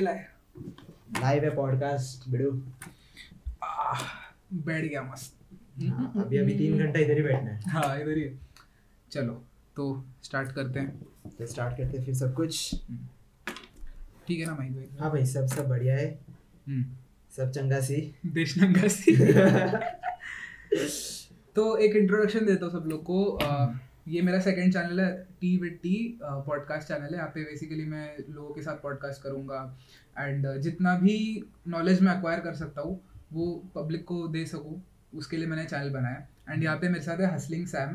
Live है podcast बिडू बैठ गया मस्त। हाँ, अभी अभी तीन घंटा इधर ही बैठना है। हाँ इधर ही चलो तो स्टार्ट करते हैं। तो स्टार्ट करते हैं फिर सब कुछ। ठीक है ना माइक भाई? हाँ भाई सब सब बढ़िया है। हम्म, सब चंगा सी। देश नंगा सी। तो एक इंट्रोडक्शन देता हूँ सब लोग को। अ, ये मेरा सेकंड चैनल है tea with tea podcast channel है। यहाँ पे बेसिकली मैं लोगों के साथ पॉडकास्ट करूँगा। एंड जितना भी नॉलेज मैं अक्वायर कर सकता हूँ वो पब्लिक को दे सकूँ उसके लिए मैंने चैनल बनाया एंड यहाँ पे मेरे साथ है हसलिंग सैम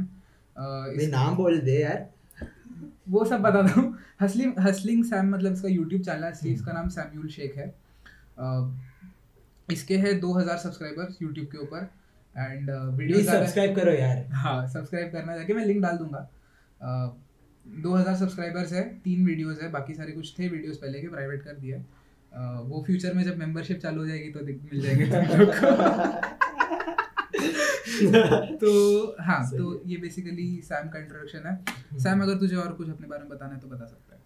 भाई नाम बोल दे यार। वो सब बता दूँ। हसलिंग हसलिंग सैम मतलब इसका यूट्यूब चैनल है। इसलिए इसका नाम सैम्यूल शेख है। अ, इसके है 2000 सब्सक्राइबर्स यूट्यूब के ऊपर। एंड वीडियो सब्सक्राइब करो यार। हाँ सब्सक्राइब करना जाके मैं लिंक डाल दूँगा। दो हज़ार सब्सक्राइबर्स है तीन वीडियोस है बाकी सारे कुछ थे वीडियोस पहले के प्राइवेट कर दिया। अ, वो फ्यूचर में जब मेंबरशिप चालू हो जाएगी तो दिख- मिल जाएँगे तुम लोग को। तो हाँ तो ये बेसिकली सैम का इंट्रोडक्शन है। सैम अगर तुझे और कुछ अपने बारे में बताना है तो बता सकता है।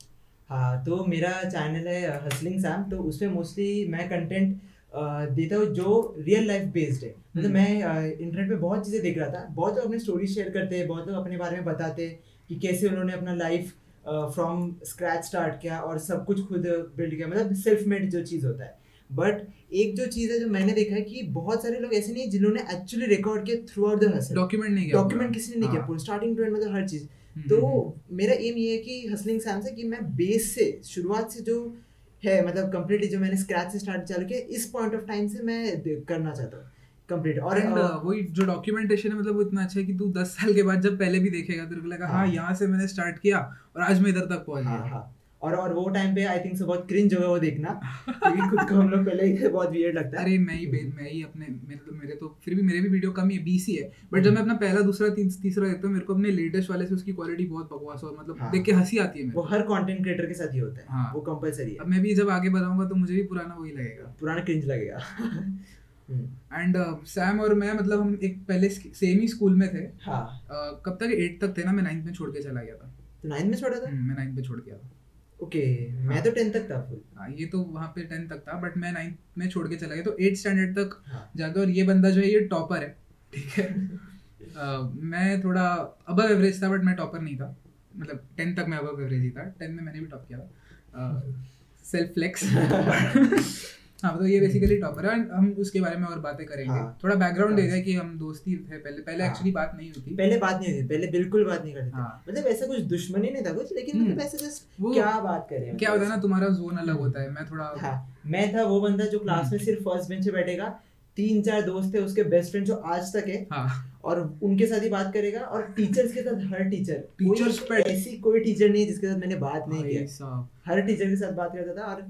हाँ तो मेरा चैनल है हसलिंग सैम तो उसमें मोस्टली मैं कंटेंट देता हूँ जो रियल लाइफ बेस्ड है। मतलब हम्म। मैं इंटरनेट पे बहुत चीज़ें देख रहा था। बहुत लोग अपनी स्टोरी शेयर करते हैं बहुत लोग अपने बारे में बताते हैं कि कैसे उन्होंने अपना लाइफ फ्रॉम स्क्रैच स्टार्ट किया और सब कुछ खुद बिल्ड किया। मतलब सेल्फ मेड जो चीज़ होता है। बट एक जो चीज़ है जो मैंने देखा है कि बहुत सारे लोग ऐसे नहीं जिन्होंने एक्चुअली रिकॉर्ड किया throughout the hustle document नहीं किया डॉक्यूमेंट किसी ने नहीं किया हाँ। पूरा। स्टार्टिंग टू एंड मतलब हर चीज़। हम्म, तो हम्म, मेरा एम ये है कि हसलिंग सैम से कि मैं बेस से शुरुआत से जो है मतलब कंप्लीटली जो मैंने स्क्रैच से स्टार्ट चालू किया इस पॉइंट ऑफ़ टाइम से मैं करना चाहता हूँ कंप्लीट और एंड वही जो डॉक्यूमेंटेशन है मतलब वो इतना अच्छा है कि तू दस साल के बाद जब पहले भी देखेगा तेरे को लगा हाँ हाँ। यहाँ से मैंने स्टार्ट किया और आज मैं इधर तक पहुँच हाँ गया। हाँ। और और वो टाइम पे आई थिंक से बहुत क्रिंज होगा वो देखना क्योंकि खुद को हम लोग पहले ही बहुत वियर्ड लगता है। अरे मैं ही मैं ही अपने मेरे तो मेरे तो फिर भी मेरे भी वीडियो कम ही है बीस ही है। बट जब मैं अपना पहला दूसरा तीन, तीसरा देखता हूँ मेरे को अपने लेटेस्ट वाले से उसकी क्वालिटी बहुत बकवास और मतलब हाँ। देख के हँसी आती है मेरे वो हर कंटेंट क्रिएटर के साथ ही होता है हाँ। वो कंपलसरी है। अब मैं भी जब आगे बढ़ाऊँगा तो मुझे भी पुराना वही लगेगा। पुराना क्रिंज लगेगा। हम्म, एंड सैम और मैं मतलब हम एक पहले सेम ही स्कूल में थे। हाँ। Uh, कब तक? एट तक थे ना मैं नाइन्थ में छोड़ के चला गया था। तो नाइन में छोड़ा था? हम्म, मैं नाइन्थ में छोड़ गया था। ओके मैं तो टेंथ तक था फुल हाँ ये तो वहाँ पे टेंथ तक था बट मैं नाइन्थ में छोड़ के चला गया तो एट स्टैंडर्ड तक हाँ। जाता और ये बंदा जो है ये टॉपर है ठीक है? uh, मैं थोड़ा अबव एवरेज था बट मैं टॉपर नहीं था। मतलब टेंथ तक मैं अबव एवरेज ही था टेंथ में मैंने भी टॉप किया था। सेल्फ फ्लेक्स हाँ तो ये बेसिकली टॉपर है हम उसके बारे में और बातें करेंगे हाँ। थोड़ा बैकग्राउंड दे दें कि हम दोस्ती थे पहले पहले एक्चुअली हाँ। बात नहीं थी पहले बात नहीं होती पहले बिल्कुल बात नहीं करते हाँ। मतलब ऐसा कुछ दुश्मनी नहीं था कुछ लेकिन हम्म। मतलब ऐसे जस्ट क्या बात करें क्या होता है ना तुम्हारा जोन अलग होता है मैं थोड़ा हाँ मैं था वो बंदा जो क्लास हम्म। में सिर्फ़ फ़र्स्ट बेंच पे बैठेगा तीन चार दोस्त थे उसके बेस्ट फ्रेंड जो आज तक है हाँ और उनके साथ ही बात करेगा और टीचर्स के साथ हर टीचर टीचर्स पे- ऐसी कोई टीचर नहीं है जिसके साथ मैंने बात नहीं साहब हर टीचर के साथ बात करता था और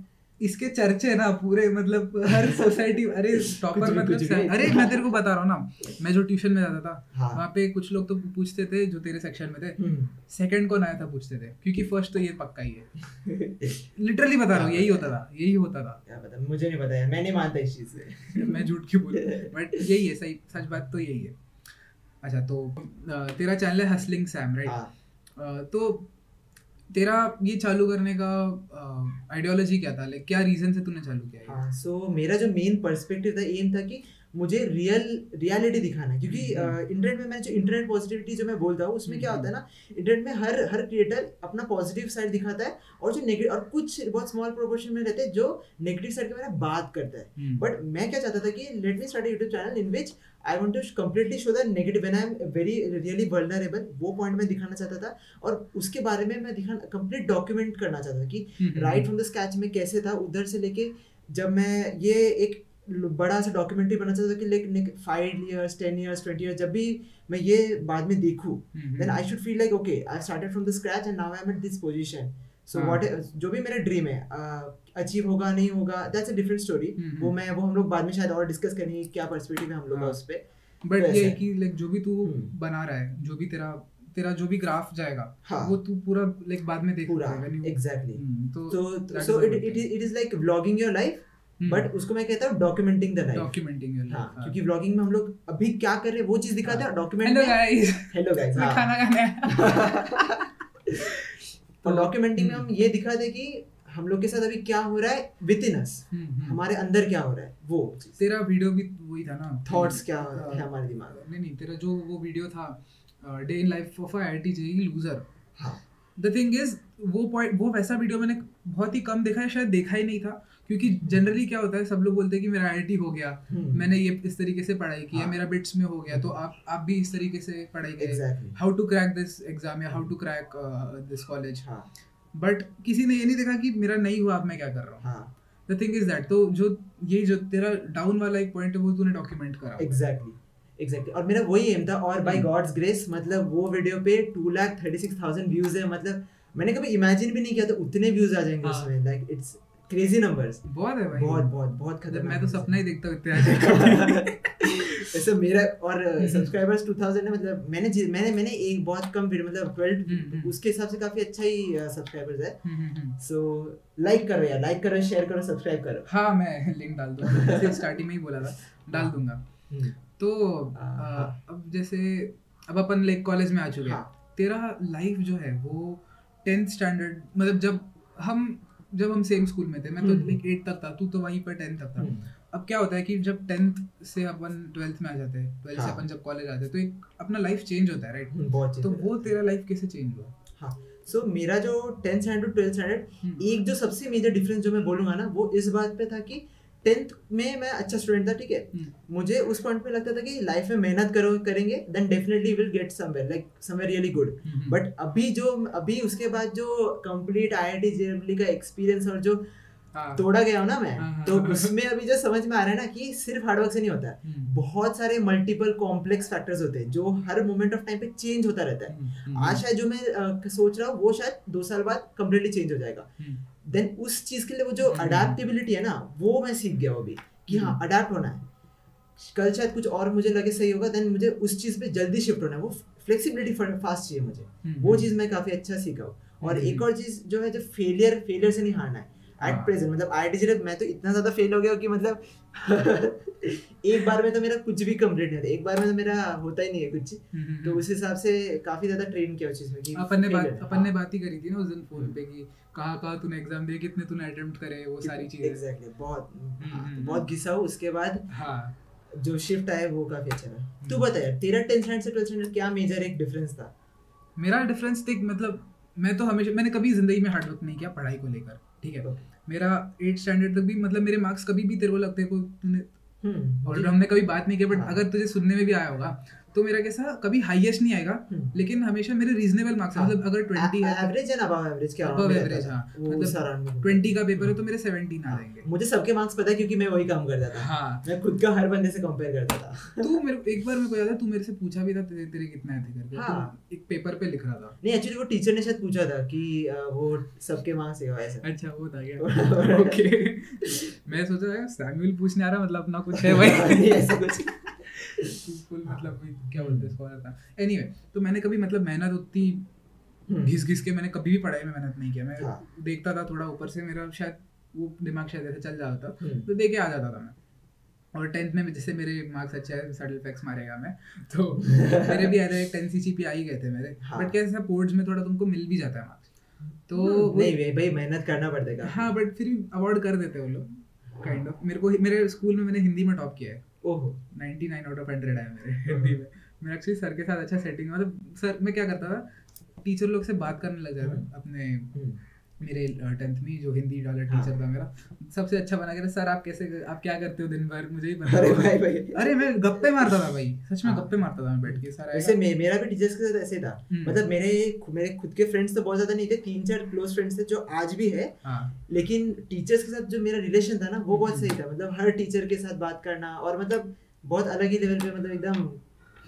इसके चर्चे ना पूरे मतलब हर सोसाइटी अरे टॉपर मतलब अरे मैं तेरे को बता रहा हूँ ना मैं जो ट्यूशन में जाता था हाँ। वहाँ पे कुछ लोग तो पूछते थे जो तेरे सेक्शन में थे। हम्म। सेकंड कौन आया था पूछते थे? क्योंकि फ़र्स्ट तो ये पक्का ही है। लिटरली बता रहा हूँ यही होता था यही होता था। मुझे नहीं पता मैं नहीं मानता इस चीज़ से। मैं झूठ क्यों बोलूँ? बट यही है सही सच बात तो यही है। अच्छा तो तेरा चैनल है हसलिंग सैम राइट तो तेरा ये चालू करने का आइडियोलॉजी क्या था लाइक क्या रीजन से तूने चालू किया? हाँ सो मेरा जो मेन पर्सपेक्टिव था एम था कि मुझे रियल रियलिटी दिखाना है। क्योंकि हम्म। इंटरनेट में मैं जो इंटरनेट पॉजिटिविटी जो मैं बोलता हूँ उसमें क्या हम्म। होता है ना इंटरनेट में हर हर क्रिएटर अपना पॉजिटिव साइड दिखाता है और जो नेगेटिव और कुछ बहुत स्मॉल प्रोपोर्शन में रहते हैं जो नेगेटिव साइड के बारे में बात करता है। हम्म, बट मैं क्या चाहता था कि let me start YouTube channel in which I want to completely show the negative when I am very really vulnerable वो पॉइंट मैं दिखाना चाहता था। और उसके बारे में मैं दिखाना कंप्लीट डॉक्यूमेंट करना चाहता था कि हम्म, राइट फ्रॉम द स्केच में कैसे था उधर से लेके जब मैं ये एक बड़ा सा डॉक्यूमेंट्री बना चाहता था कि like five years ten years twenty years जब भी मैं ये बाद में देखूँ हम्म, then I should feel like okay I started from the scratch and now I am at this position so. What जो भी मेरा ड्रीम है अचीव होगा नहीं होगा दैट्स अ डिफरेंट स्टोरी हम्म, वो मैं वो हम लोग बाद में शायद और डिस्कस करेंगे क्या पर्सपेक्टिव है हम लोग का हाँ। उस पे बट ये है है। कि लाइक जो भी तू हम्म। बना रहा है जो भी तेरा तेरा जो भी ग्राफ जाएगा हाँ। वो तू पूरा लाइक बाद में देख पूरा एग्जैक्टली तो तो so it it is like vlogging your life hmm, but उसको मैं कहता हूँ documenting the life documenting your हाँ क्योंकि व्लॉगिंग में हम लोग अभी क्या कर रहे हैं वो चीज़ दिखाते हैं document hello guys hello guys खाना खाना और तो- डॉक्यूमेंटिंग में। हम ये दिखाते हैं कि हम लोग के साथ अभी क्या हो रहा है? Within us. हमारे अंदर क्या हो रहा है? वो तेरा वीडियो भी वही था ना? थॉट्स क्या हाँ। है। हमारे दिमाग में? नहीं नहीं तेरा जो वो वीडियो था day in life of I I T JEE loser हाँ। द थिंग इज़ वो पॉइंट वो वैसा वीडियो मैंने बहुत ही कम देखा है शायद देखा ही नहीं था। क्योंकि जनरली क्या होता है सब लोग बोलते हैं कि मेरा आई हो गया हम्म। मैंने ये इस तरीके से पढ़ाई की है हाँ। मेरा बिट्स में हो गया तो आप आप भी इस तरीके से पढ़ाई करें। How to crack this exam या how to crack this college but किसी ने ये नहीं देखा कि मेरा नहीं हुआ अब मैं क्या कर रहा हूँ? द थिंग इज़ दैट तो जो ये जो तेरा डाउन वाला एक पॉइंट है वो तूने डॉक्यूमेंट करा एग्जैक्टली एग्जैक्टली और मेरा वही एम था और बाय हम्म। गॉड्स ग्रेस मतलब वो वीडियो पे two lakh thirty six thousand views है मतलब मैंने कभी इमेजिन भी नहीं किया था उतने व्यूज़ आ जाएँगे हाँ। उसमें लाइक इट्स क्रेजी नंबर्स बहुत है भाई बहुत बहुत बहुत खतरनाक मैं तो सपना ही देखता हूँ इतने ऐसे मेरा और हम्म। सब्सक्राइबर्स 2000 है मतलब मैंने मैंने मैंने एक बहुत कम वीडियो मतलब हम्म, 12 हम्म। उसके हिसाब से काफ़ी अच्छा ही सब्सक्राइबर्स है हम्म, हम्म, हम्म। सो लाइक करो यार लाइक करो शेयर करो सब्सक्राइब करो हाँ मैं लिंक डाल दूँगा स्टार्टिंग में ही बोला था डाल दूँगा हम्म, तो हाँ, हाँ। अब जैसे अब अपन लाइक कॉलेज में आ चुके हैं हाँ। तेरा लाइफ जो है वो टेंथ स्टैंडर्ड मतलब जब हम जब हम सेम स्कूल में थे मैं तो हम्म। लाइक एट तक था तू तो वहीं पर टेंथ तक था हम्म, अब क्या होता है कि जब टेंथ से अपन ट्वेल्थ में आ जाते हैं ट्वेल्थ हाँ. से। अपन जब कॉलेज आते हैं तो एक अपना लाइफ चेंज होता है राइट हम्म, बहुत तो वो तेरा लाइफ कैसे चेंज हुआ हाँ सो मेरा जो टेंथ स्टैंडर्ड ट्वेल्थ स्टैंडर्ड हम्म, एक जो सबसे मेजर डिफरेंस जो मैं बोलूँगा ना वो इस बात पे था कि टेंथ में मैं अच्छा स्टूडेंट था ठीक है। हम्म, मुझे उस पॉइंट पे लगता था कि लाइफ में मेहनत करो करेंगे then definitely will get somewhere like somewhere really good but अभी जो अभी उसके बाद जो कंप्लीट आईआईटी जेईई का एक्सपीरियंस और जो हाँ, तोड़ा गया हूँ ना मैं हाँ, तो हाँ। उसमें अभी जो समझ में आ रहा है ना कि सिर्फ़ हार्डवर्क से नहीं होता। है हम्म, बहुत सारे मल्टीपल कॉम्प्लेक्स फैक्टर्स होते हैं जो हर मोमेंट ऑफ़ टाइम पे चेंज होता रहता है। हम्म, आज शायद जो मैं सोच रहा हूँ वो शायद दो साल बाद कम्प्लीटली चेंज हो जाएगा। देन उस चीज़ के लिए वो जो हम्म। अडेप्टेबिलिटी है ना वो मैं सीख गया अभी कि हाँ हम्म। अडेप्ट होना है कल शायद कुछ और मुझे लगे सही होगा देन मुझे उस चीज़ पे जल्दी शिफ्ट होना है वो फ्लेक्सिबिलिटी फास्ट चाहिए मुझे हम्म, वो हम्म, चीज़ मैं काफ़ी अच्छा सीखा हूँ और हम्म। एक और चीज़ जो है जो फेलियर फेलियर से नहीं हारना है एट हाँ। प्रेजेंट मतलब आई टी मैं तो इतना ज़्यादा फेल हो गया कि मतलब एक बार में तो मेरा कुछ भी कंप्लीट नहीं होता एक बार में तो मेरा होता ही नहीं है कुछ हम्म, हम्म, तो उस हिसाब से काफ़ी ज़्यादा ट्रेन किया उस चीज़ में कि अपन ने बात अपन ने हाँ। बात ही करी थी ना उस दिन फ़ोन पे कि कहाँ कहाँ तूने एग्ज़ाम दिए कितने तूने अटेम्प्ट करे वो सारी चीज़ें। एग्जैक्टली exactly, बहुत हाँ, हम्म, तो बहुत घिसा हूँ उसके बाद हाँ। जो शिफ्ट आया वो काफ़ी अच्छा रहा। तू हम्म। बता यार तेरा टेंथ स्टैंडर्ड से ट्वेल्थ स्टैंडर्ड क्या मेजर एक डिफरेंस था? मेरा डिफरेंस देख मतलब मैं तो हमेशा मैंने कभी ज़िंदगी में हार्डवर्क नहीं किया पढ़ाई को लेकर ठीक है? मेरा एट स्टैंडर्ड तक भी मतलब मेरे मार्क्स कभी भी तेरे को लगते को तूने हम्म और हमने कभी बात नहीं की बट हाँ। अगर तुझे सुनने में भी आया होगा तो मेरा कैसा कभी हाईएस्ट नहीं आएगा हम्म। लेकिन हमेशा मेरे रीजनेबल मार्क्स हाँ। मतलब अगर ट्वेंटी है एवरेज है अबव एवरेज क्या Above average, हाँ। मतलब ट्वेंटी का पेपर है तो मेरे सेवेंटीन आ हाँ। जाएँगे। मुझे सबके मार्क्स पता है क्योंकि मैं वही काम करता था। हाँ। मैं खुद का हर बंदे से कंपेयर करता था। तू मेरे एक बार मेरे को याद है तू मेरे से पूछा भी था तेरे, तेरे कितना है थे करके हाँ। एक पेपर पे लिख रहा था। नहीं एक्चुअली वो टीचर ने शायद पूछा था कि वो सबके मार्क्स है ऐसा अच्छा वो था क्या? ओके मैं सोचा यार सैमुअल पूछने आ रहा मतलब अपना कुछ है भाई ऐसा कुछ फुल मतलब क्या बोलते हैं था एनीवे तो मैंने कभी मतलब मेहनत उतनी हम्म। घिस घिस के मैंने कभी भी पढ़ाई में मेहनत नहीं किया। मैं हाँ। देखता था थोड़ा ऊपर से मेरा शायद वो दिमाग शायद ऐसे चल जाता था हम्म। तो देके आ जाता था मैं। और टेंथ में जैसे मेरे मार्क्स अच्छे आए सडल फैक्स मारेगा मैं तो मेरे भी आए टेन सी सी पी आ ही गए थे मेरे। हाँ। बट कैसे बोर्ड्स में थोड़ा तुमको मिल भी जाता है मार्क्स तो हम्म, नहीं भाई मेहनत करना पड़ेगा हाँ बट फिर अवार्ड कर देते हैं वो लोग काइंड ऑफ़ मेरे को मेरे स्कूल में मैंने हिंदी में टॉप किया है। ओहो 99 आउट ऑफ़ 100 आया मेरे हिंदी में मेरा एक्चुअली सर के साथ अच्छा सेटिंग मतलब सर मैं क्या करता था टीचर लोग से बात करने लग जाता अपने हम्म। मेरे टेंथ में जो हिंदी वाला हाँ। टीचर था मेरा सबसे अच्छा बना के सर आप कैसे आप क्या करते हो दिन भर? मुझे ही बता अरे भाई भाई। अरे मैं गप्पे मारता था भाई सच में हाँ। गप्पे मारता था मैं बैठ के सर वैसे आएगा मे, मेरा भी टीचर्स के साथ ऐसे था। हम्म। मतलब मेरे मेरे खुद के फ्रेंड्स तो बहुत ज़्यादा नहीं थे तीन चार क्लोज फ्रेंड्स थे जो आज भी है। हाँ। लेकिन टीचर्स के साथ जो मेरा रिलेशन था ना वो बहुत हम्म। सही था। मतलब हर टीचर के साथ बात करना और मतलब बहुत अलग ही लेवल पे मतलब एकदम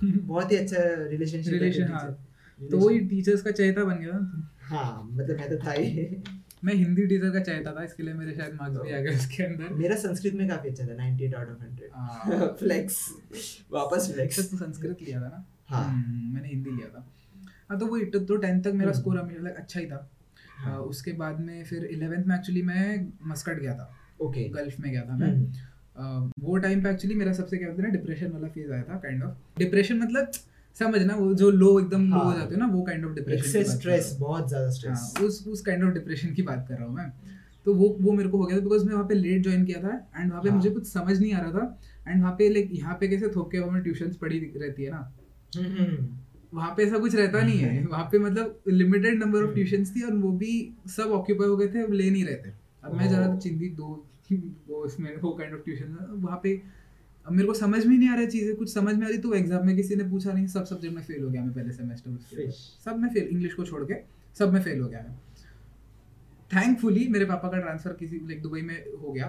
बहुत ही अच्छा रिलेशनशिप रिलेशन हाँ। तो वही टीचर्स का चहेता बन गया हाँ मतलब मैं तो था ही। मैं हिंदी टीचर का चहेता था इसके लिए मेरे शायद मार्क्स भी आ गए उसके अंदर। मेरा संस्कृत में काफ़ी अच्छा था 98 आउट ऑफ़ 100 हाँ। फ्लेक्स वापस फ्लेक्स तू संस्कृत लिया था ना? हाँ। हम्म, मैंने हिंदी लिया था। हाँ तो वही तो टेंथ तक मेरा हम्म। स्कोर लाइक अच्छा ही था। हाँ। उसके बाद में फिर इलेवेंथ में एक्चुअली मैं मस्कट गया था। ओके। गल्फ में गया था मैं। हम्म, वो टाइम पे एक्चुअली मेरा सबसे क्या बोलते हैं ना डिप्रेशन वाला फ़ेज़ आया था काइंड ऑफ़ डिप्रेशन मतलब समझना वो जो लो एकदम हाँ, लो हो। जाते हो ना वो काइंड ऑफ़ डिप्रेशन स्ट्रेस बहुत ज़्यादा स्ट्रेस हाँ उस उस काइंड ऑफ़ डिप्रेशन की बात कर रहा हूँ मैं। तो वो वो मेरे को हो गया था बिकॉज़ मैं वहाँ पे लेट ज्वाइन किया था एंड वहाँ पे हाँ। मुझे कुछ समझ नहीं आ रहा था एंड वहाँ पे लाइक यहाँ पे कैसे थोक के हमें ट्यूशन पढ़ी रहती है ना। हम्म, वहाँ पे ऐसा कुछ रहता नहीं है। वहाँ पे मतलब लिमिटेड नंबर ऑफ़ ट्यूशंस थी और वो भी सब ऑक्यूपाई हो गए थे अब ले नहीं रहे थे। अब मैं ओह। जरा चिंतित दो वो इसमें वो काइंड ऑफ़ ट्यूशन वहाँ पे अब मेरे को समझ में नहीं आ रहा चीज़ें कुछ समझ में आ रही तो एग्ज़ाम में किसी ने पूछा नहीं सब सब्जेक्ट में फेल हो गया मैं पहले सेमेस्टर। Fish. सब में फेल इंग्लिश को छोड़ के सब में फेल हो गया मैं। थैंकफुली मेरे पापा का ट्रांसफ़र किसी लाइक दुबई में हो गया।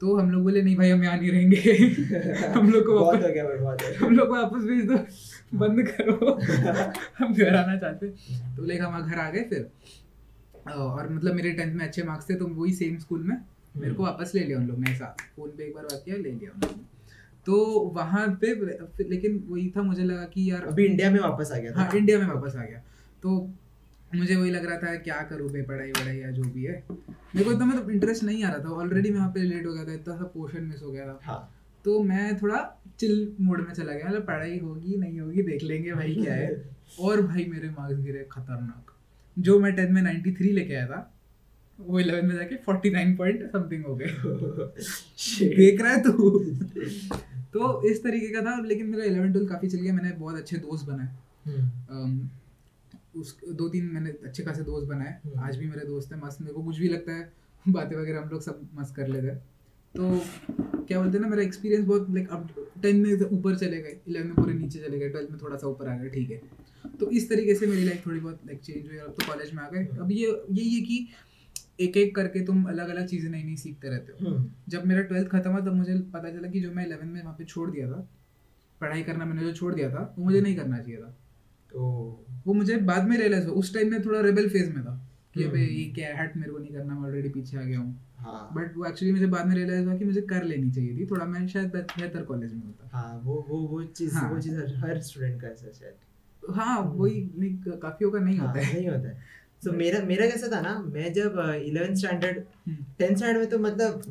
तो हम लोग बोले नहीं भाई हम यहाँ नहीं रहेंगे। हम लोग को बहुत हो गया हम लोग को वापस भेज दो। बंद करो। हम घर आना चाहते तो लाइक हम घर आ गए फिर। और मतलब मेरे टेंथ में अच्छे मार्क्स थे तो वही सेम स्कूल में मेरे को हम्म। वापस ले लिया उन लोग ने ऐसा। फ़ोन पे एक बार बात किया ले लिया उन लोग ने। तो वहाँ पे लेकिन वही था मुझे लगा कि यार अभी इंडिया में वापस आ गया था। हाँ इंडिया में वापस आ गया। तो मुझे वही लग रहा था क्या करूँ बे पढ़ाई वढ़ाई या जो भी है। मेरे को इतना मतलब इंटरेस्ट नहीं आ रहा था। ऑलरेडी मैं वहाँ पे लेट हो गया था इतना सा पोर्शन मिस हो गया था। हाँ। तो मैं थोड़ा चिल मोड में चला गया। मतलब पढ़ाई होगी नहीं होगी देख लेंगे भाई क्या है। और भाई मेरे मार्क्स गिरे खतरनाक। जो मैं टेंथ में 93 लेके आया था वो 11 में जाके 49 पॉइंट समथिंग हो गए। देख रहा है तू। तो इस तरीके का था लेकिन मेरा 11 ट्वेल्थ काफ़ी चल गया। मैंने बहुत अच्छे दोस्त बनाए। हम्म, उस दो तीन मैंने अच्छे खासे दोस्त बनाए। हम्म। आज भी मेरे दोस्त हैं मस्त। मेरे को कुछ भी लगता है बातें वगैरह हम लोग सब मस्त कर लेते हैं। तो क्या बोलते हैं ना मेरा एक्सपीरियंस बहुत लाइक अब टेन में ऊपर चले गए इलेवन में पूरे नीचे चले गए ट्वेल्थ में थोड़ा सा ऊपर आ गए ठीक है। तो इस तरीके से मेरी लाइफ थोड़ी बहुत लाइक चेंज हुई और अब तो कॉलेज में आ गए। अब ये यही है कि एक एक करके तुम अलग अलग चीज़ें नई नई सीखते रहते हो। हम्म, जब मेरा ट्वेल्थ खत्म हुआ तब मुझे पता चला कि जो मैं इलेवन में वहाँ पे छोड़ दिया था पढ़ाई करना मैंने जो छोड़ दिया था वो मुझे नहीं करना चाहिए था। तो वो मुझे बाद में रियलाइज़ हुआ उस टाइम में थोड़ा रेबल फ़ेज़ में था कि हम्म। अबे ये क्या है हट मेरे को नहीं करना मैं ऑलरेडी पीछे आ गया हूँ। हाँ। बट वो एक्चुअली मुझे बाद में रियलाइज़ हुआ कि मुझे कर लेनी चाहिए थी थोड़ा मैं शायद बेहतर कॉलेज में होता। हाँ वो वो वो चीज़ हाँ। वो चीज़ हर- स्टूडेंट का ऐसा शायद। हाँ वही काफियों का नहीं हाँ, होता है। नहीं होता है। तो मेरा मेरा कैसा था ना मैं जब इलेवेंथ स्टैंडर्ड टेंथ स्टैंडर्ड में तो मतलब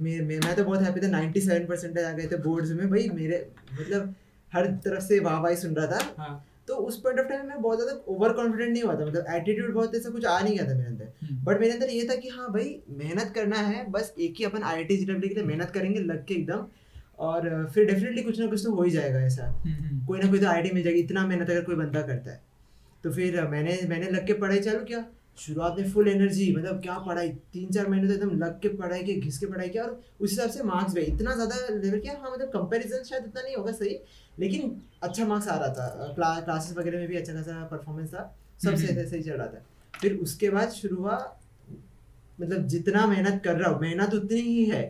मे, मे, मैं तो बहुत हैप्पी था 97 परसेंटेज आ गए थे बोर्ड्स में। भाई मेरे मतलब हर तरफ़ से वाह वाह सुन रहा था। हाँ। तो उस पॉइंट ऑफ़ टाइम में बहुत ज़्यादा ओवर कॉन्फिडेंट नहीं हुआ था मतलब एटीट्यूड बहुत ऐसा कुछ आ नहीं गया था मेरे अंदर। बट मेरे अंदर ये था कि हाँ भाई मेहनत करना है बस एक ही अपन आई आई टी के लिए मेहनत करेंगे लग के एकदम। और फिर डेफिनेटली कुछ ना कुछ तो हो ही जाएगा ऐसा। हम्म, हम्म, कोई ना कोई तो आई मिल जाएगी इतना मेहनत अगर कोई बंदा करता है। तो फिर मैंने मैंने लग के पढ़ाई चालू किया। शुरुआत में फुल एनर्जी मतलब क्या पढ़ाई? तीन चार महीने तो एकदम लग के पढ़ाई के घिस के पढ़ाई किया और उस हिसाब से मार्क्स भी इतना ज़्यादा लेवल किया हाँ मतलब कंपैरिजन शायद इतना नहीं होगा सही लेकिन अच्छा मार्क्स आ रहा था। क्ला, क्लासेस वगैरह में भी अच्छा खासा परफॉर्मेंस था सब हम्म। सही सही चल रहा था। फिर उसके बाद शुरू हुआ मतलब जितना मेहनत कर रहा हूँ मेहनत उतनी ही है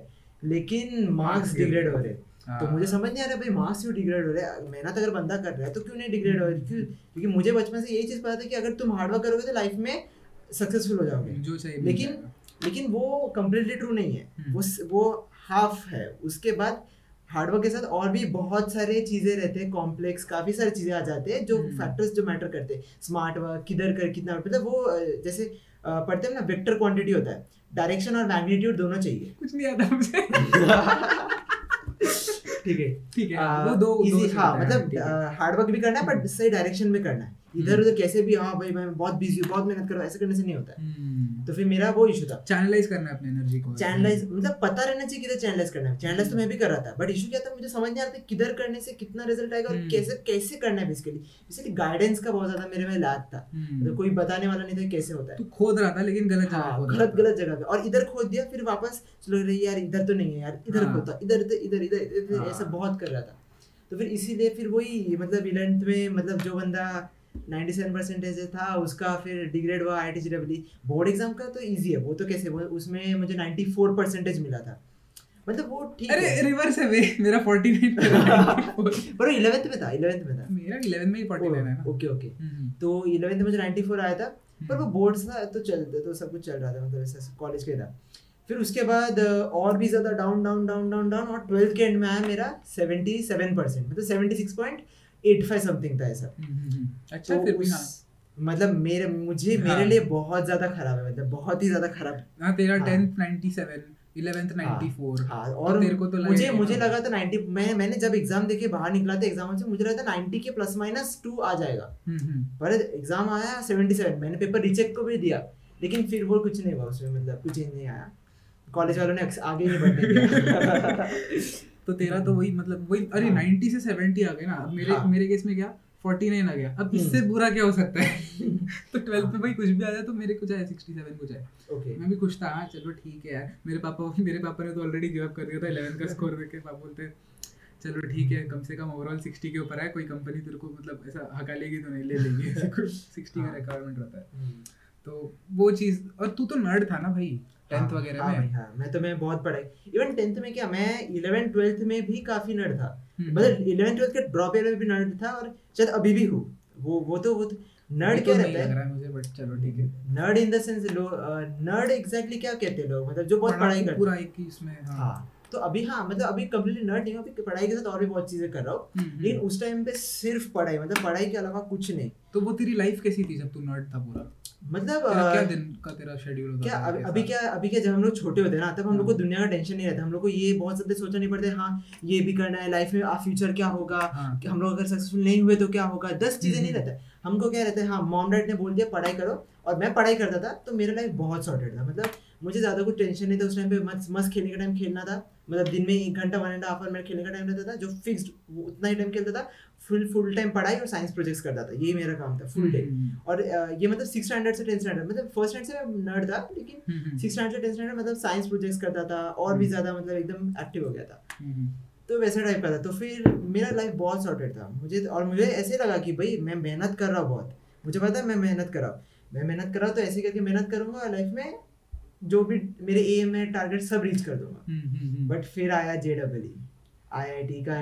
लेकिन मार्क्स डिग्रेड हो रहे। तो मुझे समझ नहीं आ रहा भाई मार्क्स क्यों डिग्रेड हो रहे हैं? मेहनत अगर बंदा कर रहा है तो क्यों नहीं डिग्रेड हो रहा है? क्यों? क्योंकि मुझे बचपन से यही चीज़ पता था कि अगर तुम हार्डवर्क करोगे तो लाइफ में सक्सेसफुल हो जाओगे। जो मिल लेकिन लेकिन वो कम्प्लीटली ट्रू नहीं है। हम्म। वो वो हाफ़ है। उसके बाद हार्डवर्क के साथ और भी बहुत सारे चीज़ें रहते हैं कॉम्प्लेक्स काफ़ी सारी चीज़ें आ जाते हैं जो हम्म। फैक्टर्स जो मैटर करते हैं। स्मार्ट वर्क किधर कर कितना मतलब वो जैसे पढ़ते हैं ना वेक्टर क्वांटिटी होता है। डायरेक्शन और मैग्नीट्यूड दोनों चाहिए। कुछ नहीं आता मुझे। ठीक है ठीक है आ, वो दो इजी हाँ मतलब हार्ड वर्क हार्डवर्क भी करना है बट सही डायरेक्शन में करना है। इधर हम्म। उधर कैसे भी हाँ भाई मैं बहुत बिज़ी हूँ बहुत मेहनत कर रहा हूँ ऐसे करने से नहीं होता है। हम्म, तो फिर मेरा वो इशू था। चैनलाइज करना अपनी एनर्जी को। चैनलाइज मतलब पता रहना चाहिए किधर चैनलाइज करना है। चैनलाइज तो मैं भी कर रहा था बट इशू क्या था मुझे समझ नहीं आ रहा था किधर करने से कितना रिज़ल्ट आएगा और हम्म। कैसे कैसे करना है बेसिकली बेसिकली गाइडेंस का बहुत ज़्यादा मेरे में लैक था। मतलब कोई बताने वाला नहीं था कैसे होता है। तू खोद रहा था लेकिन गलत जगह हाँ गलत गलत जगह पे। और इधर खोद दिया फिर वापस चलो रही यार इधर तो नहीं है यार इधर हाँ। खोदता इधर इधर इधर इधर इधर हाँ। ऐसा बहुत कर रहा था। तो फिर इसीलिए फिर वही मतलब इलेवेंथ में मतलब जो बंदा 97 परसेंटेज था उसका फिर डिग्रेड हुआ आई टी बोर्ड एग्ज़ाम का तो इजी है वो तो कैसे वो उसमें मुझे 94 परसेंटेज मिला था। मतलब वो ठीक अरे है। रिवर्स है मेरा 49 था 94 पर इलेवेंथ में था इलेवेंथ में था। मेरा 11 में ही 49 है ना। Okay okay. हम्म, तो इलेवेंथ में मुझे 94 आया था पर वो हम्म। बोर्ड्स था तो चल तो सब कुछ चल रहा था मतलब ऐसा कॉलेज के था। फिर उसके बाद और भी ज़्यादा down down down down down और ट्वेल्थ के एंड में आया मेरा 77 परसेंट मतलब 76.85 समथिंग था ऐसा हम्म, हम्म, हम्म। अच्छा तो फिर भी हाँ। मतलब मेरे मुझे हाँ। मेरे लिए बहुत ज़्यादा खराब है मतलब बहुत ही ज़्यादा खराब। हाँ तेरा हाँ। 10th 97 11th 94 हाँ और तेरे को तो मुझे मुझे लगा था 90 मैं मैंने जब एग्ज़ाम देके बाहर निकला था एग्ज़ाम से मुझे लगा था 90 के प्लस माइनस टू आ जाएगा। हम्म, हम्म, पर एग्ज़ाम आया 77 मैंने पेपर रिचेक को भी दिया। लेकिन फिर वो कुछ नहीं हुआ उसमें मतलब कुछ नहीं आया। कॉलेज वालों ने आगे नहीं बढ़ने दिया। तो तेरा तो वही मतलब वही अरे हाँ। 90 से 70 आ गए ना। मेरे हाँ। मेरे केस में क्या? 49 आ गया। अब इससे हम्म। बुरा क्या हो सकता है? तो 12th में भाई कुछ भी आ जाए तो मेरे कुछ आए 67 कुछ आए। ओके। मैं भी खुश था हाँ चलो ठीक है यार। मेरे पापा मेरे पापा ने तो ऑलरेडी गिव अप कर दिया था 11 का स्कोर देख के। पापा बोलते हैं, चलो ठीक है कम से कम ओवरऑल 60 के ऊपर है कोई कंपनी तेरे को मतलब ऐसा हका लेगी तो नहीं ले लेगी। कुछ 60 का हाँ। रिक्वायरमेंट रहता है। हम्म। तो वो चीज़ और तू तो नर्ड था ना भाई। टेंथ हाँ, वगैरह हाँ में। हाँ मैं तो मैं बहुत पढ़ाई इवन टेंथ में क्या मैं इलेवन ट्वेल्थ में भी काफ़ी नर्ड था। हम्म। मतलब इलेवन ट्वेल्थ के ड्रॉप ईयर में भी नर्ड था और शायद अभी भी हूँ। वो वो तो वो तो नर्ड क्या तो रहता है? मुझे बट चलो ठीक है। Nerd in the sense nerd exactly क्या कहते हैं लोग? मतलब जो बहुत पढ़ाई करते पूरा एक ही इसमें हैं हाँ। हाँ। तो अभी हाँ मतलब अभी कम्प्लीटली नर्ड नहीं अभी पढ़ाई के साथ और भी बहुत चीज़ें कर रहा हूँ। हम्म, लेकिन हम्म। उस टाइम पे सिर्फ़ पढ़ाई मतलब पढ़ाई के अलावा कुछ नहीं। तो वो तेरी लाइफ कैसी थी जब तू नर्ड था पूरा? मतलब तेरा क्या दिन का तेरा शेड्यूल होता क्या अभी अभी क्या अभी क्या जब हम लोग छोटे होते हैं ना तब हम लोग को हाँ। दुनिया का टेंशन नहीं रहता। हम लोग को ये बहुत ज़्यादा सोचना नहीं पड़ता हाँ ये भी करना है लाइफ में आ फ्यूचर क्या होगा? हाँ। कि हम लोग अगर सक्सेसफुल नहीं हुए तो क्या होगा? दस चीज़ें नहीं हम्म। रहता। हमको क्या रहता है हाँ मॉम डैड ने बोल दिया पढ़ाई करो। और मैं पढ़ाई करता था तो मेरा लाइफ बहुत सॉर्टेड था। मतलब मुझे ज़्यादा कुछ टेंशन नहीं था उस टाइम पे। मस्त मस्त खेलने का टाइम खेलना था। मतलब दिन में एक घंटा वन एंड हाफ़ आवर मेरा खेलने का टाइम रहता था जो फिक्स्ड उतना ही टाइम खेलता था। फुल फुल टाइम पढ़ाई और साइंस प्रोजेक्ट्स करता था। यही मेरा काम था फुल टाइम हम्म, और ये मतलब सिक्स स्टैंडर्ड से टेंथ स्टैंडर्ड मतलब फ़र्स्ट स्टैंडर्ड से मैं नर्ड था लेकिन हम्म, हम्म, सिक्स स्टैंडर्ड से टेंथ स्टैंडर्ड मतलब साइंस प्रोजेक्ट्स करता था और भी हम्म। ज़्यादा मतलब एकदम एक्टिव हो गया था। हम्म, तो वैसा टाइप का था। तो फिर मेरा लाइफ बहुत सॉर्टेड था। मुझे और मुझे ऐसे लगा कि भाई मैं मेहनत कर रहा हूँ बहुत। मुझे पता है मैं मेहनत कर रहा हूँ। मैं मेहनत कर रहा हूँ तो ऐसे करके मेहनत करूँगा लाइफ में। जो भी मेरे एम है टारगेट सब रीच कर दूँगा। हम्म, हम्म, हम्म, बट फिर आया J double I I T का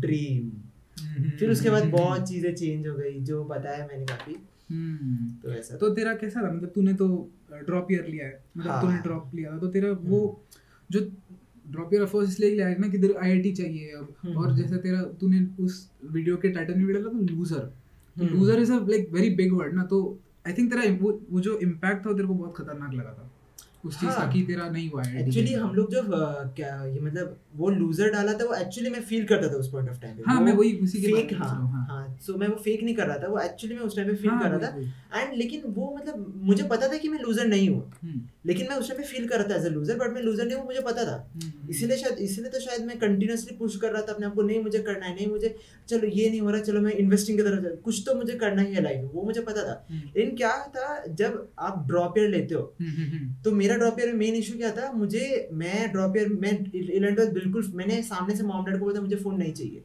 ड्रीम हम्म, फिर उसके बाद हम्म, बहुत चीज़ें चेंज हो गई जो बताया मैंने काफ़ी। हम्म, तो ऐसा तो तेरा कैसा था? मतलब तूने तो ड्रॉप ईयर लिया है। मतलब हाँ। तूने ड्रॉप लिया था। तो तेरा वो जो ड्रॉप ईयर फ़र्स्ट इसलिए लिया है ना कि तेरा आईआईटी चाहिए अब। हम्म, और हम्म। जैसे तेरा तूने उस वीडियो के टाइटल में भी डाला तो लूजर तो हम्म। Loser is a like very big word ना। तो आई थिंक तेरा वो, वो जो इम्पैक्ट था तेरे को बहुत खतरनाक लगा था। उस चीज़ का की तेरा नहीं हुआ है एक्चुअली हम लोग जो क्या ये मतलब वो लूजर डाला था वो एक्चुअली मैं फील करता था उस पॉइंट ऑफ़ टाइम पे। हाँ मैं वही उसी के बारे में हाँ रहा हूँ, सो मैं वो फेक नहीं कर रहा था वो एक्चुअली मैं उस टाइम पे फील हाँ, कर रहा था। एंड लेकिन वो मतलब मुझे पता था कि मैं लूजर नहीं हूँ। हम्म, लेकिन मैं उस टाइम पे फील कर रहा था एज अ लूजर बट मैं लूजर नहीं हूँ मुझे पता था। हम्म, इसीलिए शायद इसीलिए तो शायद मैं कंटिन्यूसली पुश कर रहा था अपने आप को नहीं मुझे करना है नहीं मुझे चलो ये नहीं हो रहा चलो मैं इन्वेस्टिंग की तरफ़ कुछ तो मुझे करना ही है लाइफ में वो मुझे पता था। हम्म, लेकिन क्या था जब आप ड्रॉप ईयर लेते हो हम्म, हम्म, हम्म, तो मेरा ड्रॉप ईयर में मेन इशू क्या था मुझे मैं ड्रॉप ईयर मैं इलेवन बिल्कुल मैंने सामने से मॉम डैड को बोला मुझे फ़ोन नहीं चाहिए।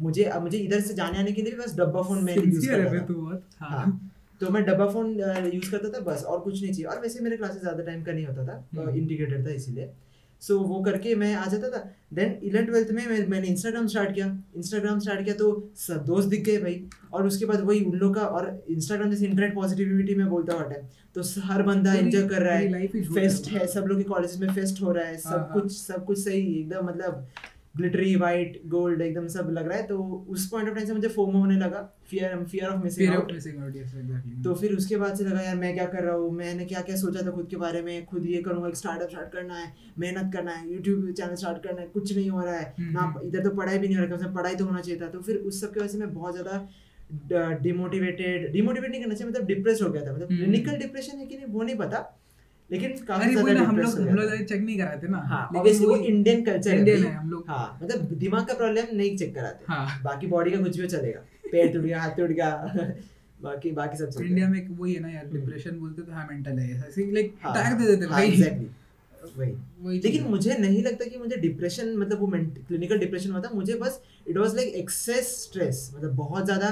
मुझे अब मुझे इधर से जाने आने के लिए बस डब्बा फ़ोन मैं यूज़ Sincere है करता था। तू हाँ। हाँ। तो मैं डब्बा फ़ोन यूज़ करता था बस और कुछ नहीं चाहिए। और वैसे मेरे क्लासेस ज़्यादा टाइम का नहीं होता था हम्म। इंटीग्रेटेड था इसीलिए। सो वो करके मैं आ जाता था। देन इलेवन ट्वेल्थ में मैं, मैंने इंस्टाग्राम स्टार्ट किया। इंस्टाग्राम स्टार्ट किया तो सब दोस्त दिख गए भाई। और उसके बाद वही उन लोग का और इंस्टाग्राम जैसे इंटरनेट पॉजिटिविटी में बोलता हूँ। हर टाइम तो हर बंदा एंजॉय कर रहा है। ही फेस्ट है। है सब लोग के कॉलेज में फेस्ट हो रहा है हाँ, सब हाँ। कुछ सब कुछ सही एकदम मतलब ग्लिटरी वाइट गोल्ड एकदम सब लग रहा है तो उस पॉइंट ऑफ़ टाइम से मुझे फोमो होने लगा। Fear fear of missing out of missing out yes exactly. तो फिर उसके बाद से लगा यार मैं क्या कर रहा हूँ? मैंने क्या क्या सोचा था खुद के बारे में? खुद ये करूँगा स्टार्टअप स्टार्ट करना है मेहनत करना है यूट्यूब चैनल स्टार्ट करना है कुछ नहीं हो रहा है। हम्म, ना हम्म। इधर तो पढ़ाई भी नहीं हो रहा है पढ़ाई तो होना चाहिए था। तो फिर उस सब की वजह से मैं बहुत ज़्यादा डिमोटिवेटेड डिमोटिवेट नहीं करना चाहिए मतलब डिप्रेस हो गया था। मतलब हम्म। क्लिनिकल डिप्रेशन है कि नहीं वो नहीं पता लेकिन काफ़ी ज़्यादा हम लोग हम लोग। चेक नहीं कराते ना। हाँ लेकिन ऑब्वियसली वो इंडियन कल्चर इंडियन है हम लोग। हाँ मतलब दिमाग का प्रॉब्लम नहीं चेक कराते। हाँ। बाकी बॉडी का कुछ भी चलेगा। पैर टूट गया हाथ टूट गया बाकी बाकी सब इंडिया में वही है ना यार हम्म। डिप्रेशन बोलते तो हाँ मेंटल है ऐसे लाइक हाँ, टैग दे देते हाँ, भाई। exactly, वही। लेकिन मुझे नहीं लगता कि मुझे डिप्रेशन मतलब वो क्लिनिकल डिप्रेशन हुआ था। मुझे बस it was like excess stress मतलब बहुत ज़्यादा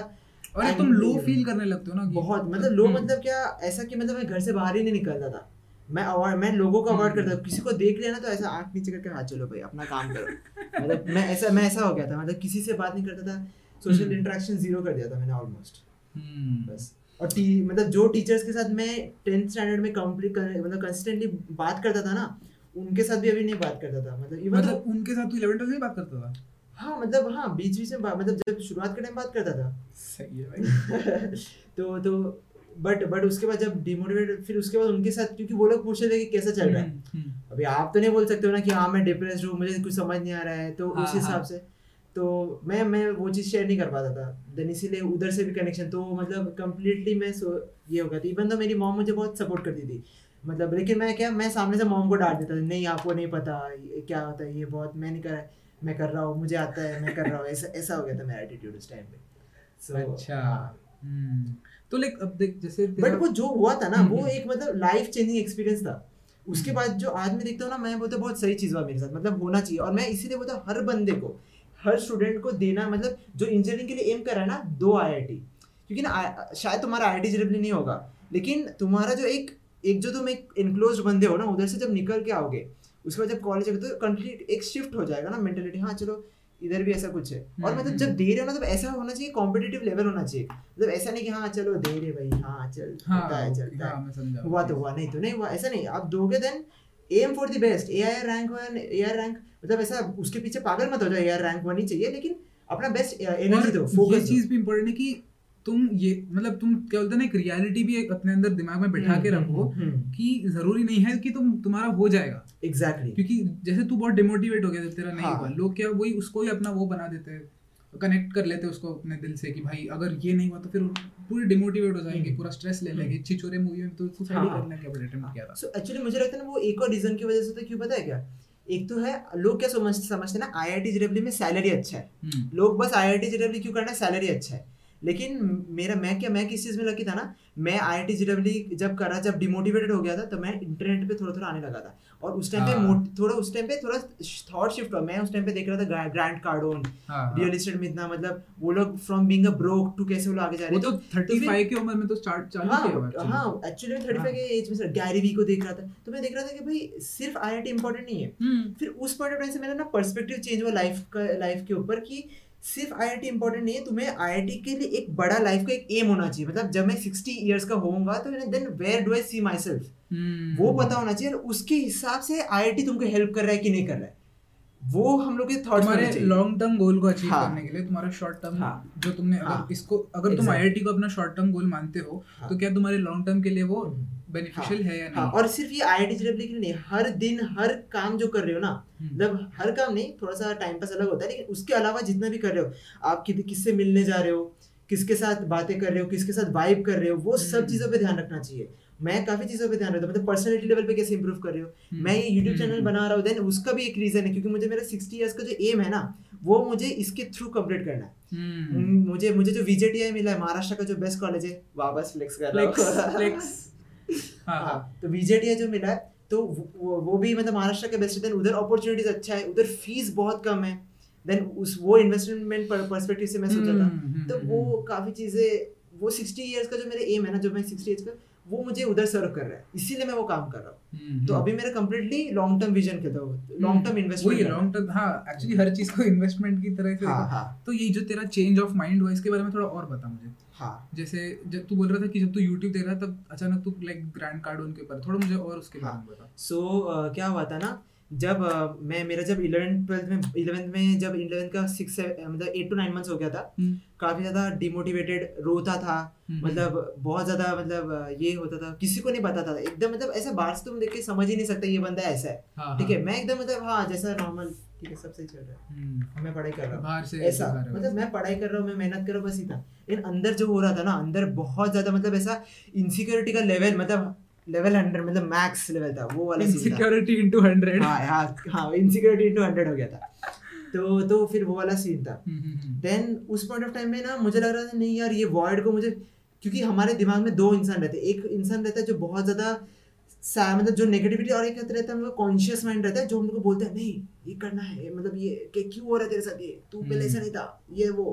और तुम लो फील करने लगते हो ना बहुत मतलब लो हम्म। मतलब क्या ऐसा कि मतलब मैं घर से बाहर ही नहीं निकलता था। मैं अवॉइड मैं लोगों को हम्म। करता था किसी को देख लिया ना तो ऐसा आँख नीचे करके हाँ चलो भाई अपना काम करो। मतलब मैं ऐसा मैं ऐसा हो गया था। मतलब किसी से बात नहीं करता था। सोशल हम्म। इंटरेक्शन ज़ीरो कर दिया था मैंने ऑलमोस्ट हम्म। बस। और टी मतलब जो टीचर्स के साथ मैं टेंथ स्टैंडर्ड में कंप्लीट मतलब कंसिस्टेंटली बात करता था ना उनके साथ भी अभी नहीं बात करता था। मतलब इवन मतलब उनके साथ तू 11 12 में बात करता था? हाँ मतलब हाँ बीच बीच में मतलब जब शुरुआत के टाइम बात करता था। सही है भाई। तो तो बट बट उसके बाद जब डिमोटिवेट फिर उसके बाद उनके साथ क्योंकि वो लोग पूछ रहे थे कि कैसा चल रहा है। हम्म, हम्म। अभी आप तो नहीं बोल सकते हो ना कि हाँ मैं डिप्रेस्ड हूँ मुझे कुछ समझ नहीं आ रहा है तो हाँ, उस हिसाब हाँ। से। तो मैं मैं वो चीज़ शेयर नहीं कर पाता था। देन इसीलिए उधर से भी कनेक्शन तो मतलब कम्प्लीटली मैं सो ये हो गया। था इवन तो मेरी मॉम मुझे बहुत सपोर्ट करती थी मतलब लेकिन मैं क्या मैं सामने से मॉम को डांट देता था नहीं आपको नहीं पता क्या होता है ये बहुत मैं नहीं कर मैं कर रहा हूँ मुझे आता है मैं कर रहा हूँ। ऐसा ऐसा हो गया था मेरा एटीट्यूड उस टाइम पे। So, अच्छा। हम्म। तो लाइक अब देख जैसे बट वो जो हुआ था ना वो एक मतलब लाइफ चेंजिंग एक्सपीरियंस था। उसके बाद जो आज मैं देखता हूँ ना मैं बोलता बहुत सही चीज़ हुआ मेरे साथ मतलब होना चाहिए। और मैं इसीलिए बोलता हर बंदे को हर स्टूडेंट को देना मतलब जो इंजीनियरिंग के लिए एम कर रहा है ना दो आईआईटी क्योंकि ना शायद तुम्हारा आई आई नहीं होगा लेकिन तुम्हारा जो एक एक जो तुम एक इनक्लोज बंदे हो ना उधर से जब निकल के आओगे उसके बाद जब कॉलेज तो कंप्लीट एक शिफ्ट हो जाएगा ना मेंटेलिटी हाँ चलो इधर भी ऐसा कुछ है। और मतलब जब दे रहे हो ना तो ऐसा होना चाहिए कॉम्पिटेटिव लेवल होना चाहिए। मतलब ऐसा नहीं कि हाँ चलो दे रहे भाई हाँ चल हाँ, है चलता हाँ, है हुआ तो हुआ नहीं तो नहीं हुआ ऐसा नहीं आप दोगे then aim for the best A I rank one A R rank मतलब ऐसा उसके पीछे पागल मत हो जाए ए आर रैंक वन ही चाहिए लेकिन अपना बेस्ट एनर्जी दो फोकस चीज़ भी इंपॉर्टेंट है कि तुम ये मतलब तुम क्या बोलते ना एक रियलिटी भी एक अपने अंदर दिमाग में बैठा के हम्म, रखो हम्म, हम्म। कि ज़रूरी नहीं है कि तुम तुम्हारा हो जाएगा। Exactly exactly. क्योंकि जैसे तू बहुत डिमोटिवेट हो गया तेरा नहीं हाँ. हुआ लोग क्या वही उसको ही अपना वो बना देते हैं कनेक्ट कर लेते उसको अपने दिल से कि भाई अगर ये नहीं हुआ तो फिर पूरे डिमोटिवेट हो जाएँगे पूरा स्ट्रेस ले लेंगे छिछोरे मूवी में तो सुसाइड हाँ. करने के किया था। सो एक्चुअली मुझे लगता है ना वो एक और रीजन की वजह से तो क्यों पता है क्या? एक तो है लोग क्या समझते समझते ना आईआईटी जेडब्ल्यू में सैलरी अच्छा है। लोग बस आईआईटी जेडब्ल्यू क्यों करना है? सैलरी अच्छा है। लेकिन मेरा मैं क्या मैं किस चीज़ में लकी था ना? मैं आई आई टी जब कर रहा जब डिमोटिवेटेड हो गया था तो मैं इंटरनेट पे थोड़ा थोड़ा आने लगा था। और उस टाइम पे हाँ। थोड़ा उस टाइम पे थोड़ा थॉट शिफ्ट हुआ। मैं उस टाइम पे देख रहा था ग्रैंड कार्डोन रियल एस्टेट में इतना मतलब वो लोग from being a broke to कैसे वो लोग आगे जा रहे हैं। तो 35 की उम्र में तो स्टार्ट चालू हाँ, किया हाँ एक्चुअली मैं 35। के एज में सर गैरी वी को देख रहा था। तो मैं देख रहा था कि भाई सिर्फ़ आईआईटी इंपॉर्टेंट नहीं है। हम्म। फिर उस पॉइंट ऑफ़ टाइम से मेरा ना पर्सपेक्टिव चेंज हुआ लाइफ का लाइफ के ऊपर कि सिर्फ़ आईआईटी इंपॉर्टेंट नहीं है तुम्हें आईआईटी के लिए एक बड़ा लाइफ का एक एम होना चाहिए। मतलब जब मैं सिक्सटी ईयर्स का होऊँगा तो then where do I see myself वो पता होना चाहिए उसके हिसाब से आईआईटी तुमको हेल्प कर रहा है कि नहीं कर रहा है। वो हम लोग के थॉट्स तुम्हारे लॉन्ग टर्म गोल को अचीव हाँ, करने के लिए तुम्हारा शॉर्ट टर्म हाँ, जो तुमने हाँ, अगर इसको अगर तुम आईआईटी को अपना शॉर्ट टर्म गोल मानते हो हाँ, तो क्या तुम्हारे लॉन्ग टर्म के लिए वो बेनिफिशियल हाँ, है या हाँ, नहीं? हाँ, और सिर्फ़ ये आईआईटी जेडब्ल्यू के लिए नहीं हर दिन हर काम जो कर रहे हो ना हम्म। मतलब हर काम नहीं थोड़ा सा टाइम पास अलग होता है लेकिन उसके अलावा जितना भी कर रहे हो आप किससे मिलने जा रहे हो किसके साथ बातें कर रहे हो किसके साथ वाइब कर रहे हो वो सब हम्म। चीज़ों पे ध्यान रखना चाहिए। मैं काफ़ी चीज़ों पे ध्यान रखता हूँ मतलब पर्सनलिटी लेवल पे कैसे इंप्रूव कर रहे हो? हम्म। मैं ये यूट्यूब चैनल बना रहा हूँ देन उसका भी एक रीजन है क्योंकि मुझे मेरा सिक्सटी ईयर्स का जो एम है ना वो मुझे इसके थ्रू कंप्लीट करना है। मुझे मुझे जो वीजेटीआई मिला है महाराष्ट्र का जो बेस्ट कॉलेज है वापस फ्लेक्स कर रहा हूँ। हाँ, हाँ। तो वीजेटीआई जो मिला है तो वो, वो भी मतलब महाराष्ट्र के बेस्ट देन उधर अपॉर्चुनिटीज़ अच्छा है उधर फ़ीस बहुत कम है। देन उस वो इन्वेस्टमेंट पर्सपेक्टिव से मैं सोचा था। हम्म, हम्म, तो वो हम्म, काफ़ी चीज़ें वो सिक्सटी ईयर्स का जो मेरा एम है ना जो मैं सिक्सटी ईयर्स का वो मुझे उधर सर्व कर रहा है। इसीलिए मैं वो काम कर रहा हूँ। तो अभी मेरा कम्प्लीटली लॉन्ग टर्म विजन के long term investment long term हाँ एक्चुअली हर चीज़ को इन्वेस्टमेंट की तरह से हाँ, हाँ. तो ये जो तेरा चेंज ऑफ़ माइंड हुआ इसके बारे में थोड़ा और बता मुझे। हाँ। जैसे जब तू बोल रहा था कि जब तू यूट्यूब देख रहा था तब अचानक तू लाइक ग्रैंड कार्ड उनके ऊपर। थोड़ा मुझे और उसके बारे में हाँ। बता सो क्या हुआ था ना जब मैं मेरा जब इलेवन ट्वेल्थ में इलेवेंथ में जब इलेवेंथ का सिक्स मतलब एट टू नाइन मंथ्स हो गया था हम्म। काफ़ी ज़्यादा डिमोटिवेटेड रोता था हम्म। मतलब बहुत ज़्यादा मतलब ये होता था। किसी को नहीं पता था। एकदम मतलब ऐसा बाहर से तुम देख के समझ ही नहीं सकते ये बंदा ऐसा है। हाँ, ठीक है मैं एकदम मतलब हाँ जैसा नॉर्मल ठीक है सब सही चल रहा है। मैं पढ़ाई कर रहा हूँ। बाहर से ऐसा मतलब मैं पढ़ाई कर रहा हूँ मैं मेहनत कर रहा हूँ बस ही था लेकिन अंदर जो हो रहा था ना अंदर बहुत ज़्यादा मतलब ऐसा इनसिक्योरिटी का लेवल मतलब लेवल हंड्रेड मतलब मैक्स लेवल था वो वाला इनसिक्योरिटी इनटू हंड्रेड हाँ हाँ हाँ इनसिक्योरिटी इनटू हंड्रेड हो गया था। तो तो फिर वो वाला सीन था। देन हम्म, हम्म, हम्म। उस पॉइंट ऑफ़ टाइम में ना मुझे लग रहा था नहीं यार ये वर्ड को मुझे क्योंकि हमारे दिमाग में दो इंसान रहते एक इंसान रहता है जो बहुत ज़्यादा मतलब जो नेगेटिविटी और एक रहता है कॉन्शियस माइंड रहता है जो हमको बोलते हैं नहीं ये करना है मतलब ये क्यों हो रहा है तेरे साथ ये तू पहले ऐसा नहीं था ये वो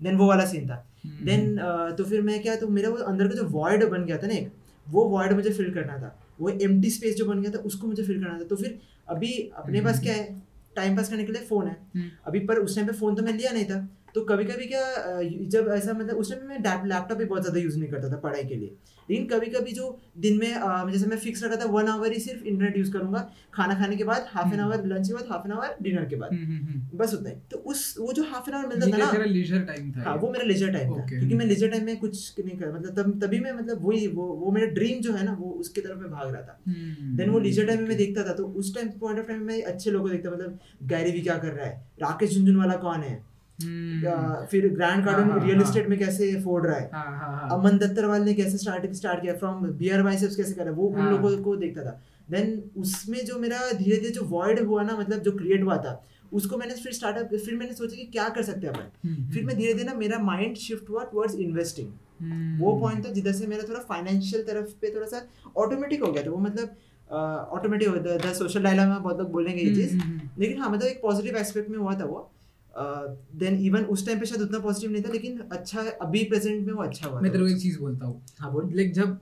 देन वो वाला सीन था. देन तो फिर मैं क्या तो मेरा वो अंदर का जो वॉइड बन गया था ना एक वो वर्ड मुझे फिल करना था वो एम स्पेस जो बन गया था उसको मुझे फिल करना था। तो फिर अभी अपने पास क्या है टाइम पास करने के लिए फ़ोन है। हम्म। अभी पर उस टाइम पे फ़ोन तो मैं लिया नहीं था। तो कभी कभी क्या जब ऐसा मतलब उस टाइम में लैपटॉप भी बहुत ज़्यादा यूज़ नहीं करता था पढ़ाई के लिए। लेकिन कभी कभी जो दिन में जैसे मैं फिक्स रखा था वन आवर ही सिर्फ़ इंटरनेट यूज़ करूँगा। खाना खाने के बाद हाफ़ एन आवर लंच के बाद हाफ़ एन आवर डिनर के बाद। हम्म, हम्म, हम्म। बस उतना ही। तो उस वो जो हाफ़ एन आवर मिलता था ना लीजर टाइम था हाँ वो मेरा लेजर टाइम था। क्योंकि मैं लेजर टाइम में कुछ नहीं कर मतलब तब तभी मैं मतलब वही वो वो मेरा ड्रीम जो है ना वो उसकी तरफ़ मैं भाग रहा था। देन वो लीजर टाइम में मैं देखता था तो उस टाइम पॉइंट ऑफ़ टाइम में अच्छे लोगों को देखता मतलब गैरी भी क्या कर रहा है? राकेश झुंझुनवाला कौन है? फिर ग्रैंड हाँ, कार्डन हाँ, रियल हाँ। एस्टेट में कैसे फोड़ रहा है? हाँ हाँ हाँ. अमन दत्तरवाल ने कैसे स्टार्ट स्टार्ट किया? फ्रॉम बियर बाइसेप्स कैसे करा? वो उन हाँ। लोगों को देखता था. देन उसमें जो मेरा धीरे धीरे जो वॉइड हुआ ना मतलब जो क्रिएट हुआ था उसको मैंने फिर स्टार्टअप फिर मैंने सोचा कि क्या कर सकते हैं अपन? हम्म, फिर मैं धीरे धीरे ना मेरा माइंड शिफ्ट हुआ टुवर्ड्स इन्वेस्टिंग। वो पॉइंट था जिधर से मेरा थोड़ा फाइनेंशियल तरफ़ पे थोड़ा सा ऑटोमेटिक हो गया था. वो मतलब ऑटोमेटिक हो गया सोशल डायलॉग में बहुत लोग बोलेंगे ये चीज़। लेकिन हाँ मतलब एक पॉजिटिव एस्पेक्ट में हुआ था वो. देन इवन उस टाइम पे शायद उतना पॉजिटिव नहीं था लेकिन अच्छा अभी प्रेजेंट में वो अच्छा हुआ मैं तेरे को एक चीज़। बोलता हूँ। हाँ बोल। लाइक जब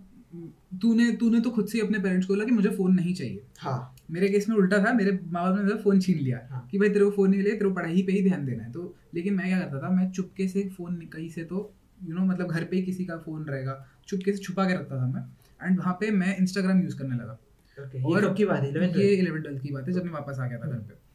तूने तूने तो खुद से अपने पेरेंट्स को बोला कि मुझे फ़ोन नहीं चाहिए। हाँ। मेरे केस में उल्टा था मेरे माँ बाप ने मेरा फ़ोन छीन लिया हाँ। कि भाई तेरे को फ़ोन नहीं ले तेरे को पढ़ाई पे ही ध्यान देना है। तो लेकिन मैं क्या करता था मैं चुपके से फ़ोन कहीं से तो यू नो मतलब घर पे ही किसी का फ़ोन रहेगा चुपके से छुपा के रखता था मैं। एंड वहाँ पे मैं इंस्टाग्राम यूज़ करने लगा। ओके और ये की बात है 11 ये इलेवन ट्वेल्थ की बात है जब मैं वापस आ गया था घर पे।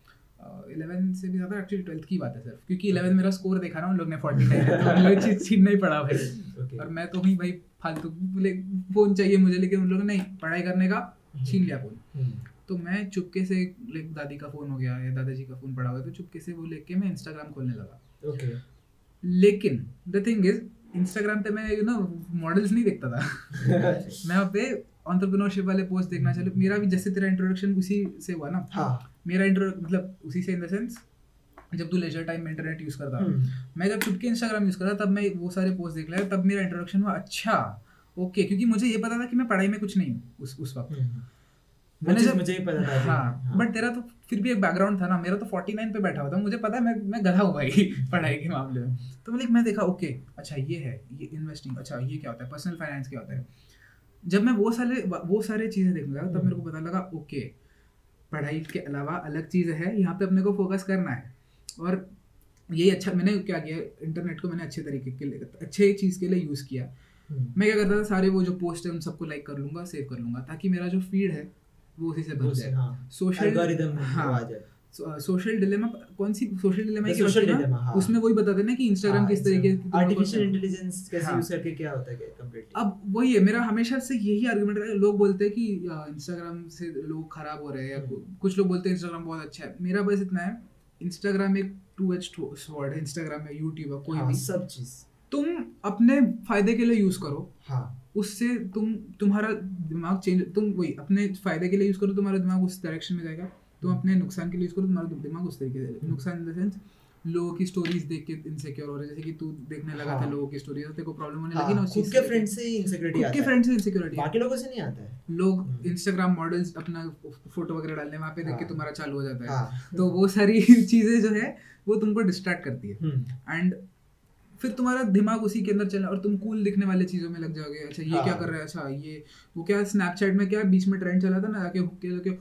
इलेवन से भी ज़्यादा एक्चुअली ट्वेल्थ की बात है सिर्फ़ क्योंकि इलेवन मेरा स्कोर देखा लोग ने फोर्टी नाइन तो चीज़ छीनना ही पड़ा भाई। और मैं तो ही भाई फालतू बोले फ़ोन चाहिए मुझे लेकिन उन लोगों ने नहीं पढ़ाई करने का छीन लिया फ़ोन हम्म, तो मैं चुपके से लाइक दादी का फ़ोन हो गया या दादाजी का फ़ोन पड़ा हुआ तो चुपके से वो लेके मैं इंस्टाग्राम खोलने लगा। ओके लेकिन द थिंग इज़ इंस्टाग्राम पे मैं यू नो मॉडल्स नहीं देखता था। मैं वहाँ पे ऑन्टरप्रिनोरशिप वाले पोस्ट देखना चलो मेरा भी जैसे तेरा इंट्रोडक्शन उसी से हुआ ना। हाँ। मेरा इंट्रो मतलब उसी से इन द सेंस जब तू लेजर टाइम में इंटरनेट यूज़ करता हम्म, मैं जब चुपके इंस्टाग्राम यूज़ करता तब मैं वो सारे पोस्ट देख लिया तब मेरा इंट्रोडक्शन हुआ अच्छा ओके क्योंकि मुझे ये पता था कि मैं पढ़ाई में कुछ नहीं हूँ उस उस वक्त। हम्म। मैंने जब- मुझे ही पता था हाँ बट तेरा तो फिर भी एक बैकग्राउंड था ना मेरा तो 49 पे बैठा हुआ था मुझे पता है मैं मैं गधा हूँ भाई पढ़ाई के मामले में। तो मतलब मैं देखा ओके अच्छा ये है ये इन्वेस्टिंग अच्छा ये क्या होता है पर्सनल फाइनेंस क्या होता है? जब मैं वो सारे वो सारे चीज़ें देखने लगा तब मेरे को पता लगा ओके पढ़ाई के अलावा अलग चीज़ है यहाँ पे अपने को फोकस करना है। और यही अच्छा मैंने क्या किया इंटरनेट को मैंने अच्छे तरीके के लिए अच्छे चीज़ के लिए यूज़ किया। हम्म, मैं क्या करता था सारे वो जो पोस्ट है उन सबको लाइक कर लूँगा सेव कर लूँगा ताकि मेरा जो फ़ीड है वो उसी से भर जाए। सोशल हाँ। जाए। सोशल डिलेमा कौन सी सोशल डिलेमा की social होती है हाँ। उसमें वही बताते हैं ना कि इंस्टाग्राम हाँ, किस तरीके आर्टिफिशियल इंटेलिजेंस कैसे हाँ। यूज़ करके क्या होता है कंप्लीटली अब वही है मेरा हमेशा से यही आर्गुमेंट रहा है लोग बोलते हैं कि इंस्टाग्राम से लोग खराब हो रहे हैं या हम्म। कुछ लोग बोलते हैं इंस्टाग्राम बहुत अच्छा है। मेरा बस इतना है इंस्टाग्राम एक टू एच स्वॉर्ड है इंस्टाग्राम है यूट्यूब है कोई हाँ भी। सब चीज़। तुम अपने फ़ायदे के लिए यूज़ करो। हाँ। उससे तुम तुम्हारा दिमाग चेंज तुम वही अपने फ़ायदे के लिए यूज़ करो तुम्हारा दिमाग उस डायरेक्शन में जाएगा। तुम अपने नुकसान के लिए यूज़ करो तुम्हारा दिमाग उस तरीके से नुकसान इन द सेंस लोगों की स्टोरीज देख के इनसिक्योर हो रहे जैसे कि तू देखने लगा था हाँ। लोगों की स्टोरीज तेरे को प्रॉब्लम होने हाँ, लगी ना उस चीज़ के। फ्रेंड से ही इनसिक्योरिटी आता है। फ्रेंड से इनसिक्योरिटी बाकी लोगों से नहीं आता है। लोग हम्म। इंस्टाग्राम मॉडल्स अपना फ़ोटो वगैरह डालने वहाँ पे देख के हाँ। तुम्हारा चालू हो जाता है। हाँ। तो वो सारी चीज़ें जो है वो तुमको डिस्ट्रैक्ट करती है। हम्म, एंड फिर तुम्हारा दिमाग उसी के अंदर चलना और तुम कूल दिखने वाले चीज़ों में लग जाओगे। अच्छा ये। क्या कर रहा है? अच्छा ये वो क्या स्नैपचैट में क्या बीच में ट्रेंड चला था ना आके हुक्के लगे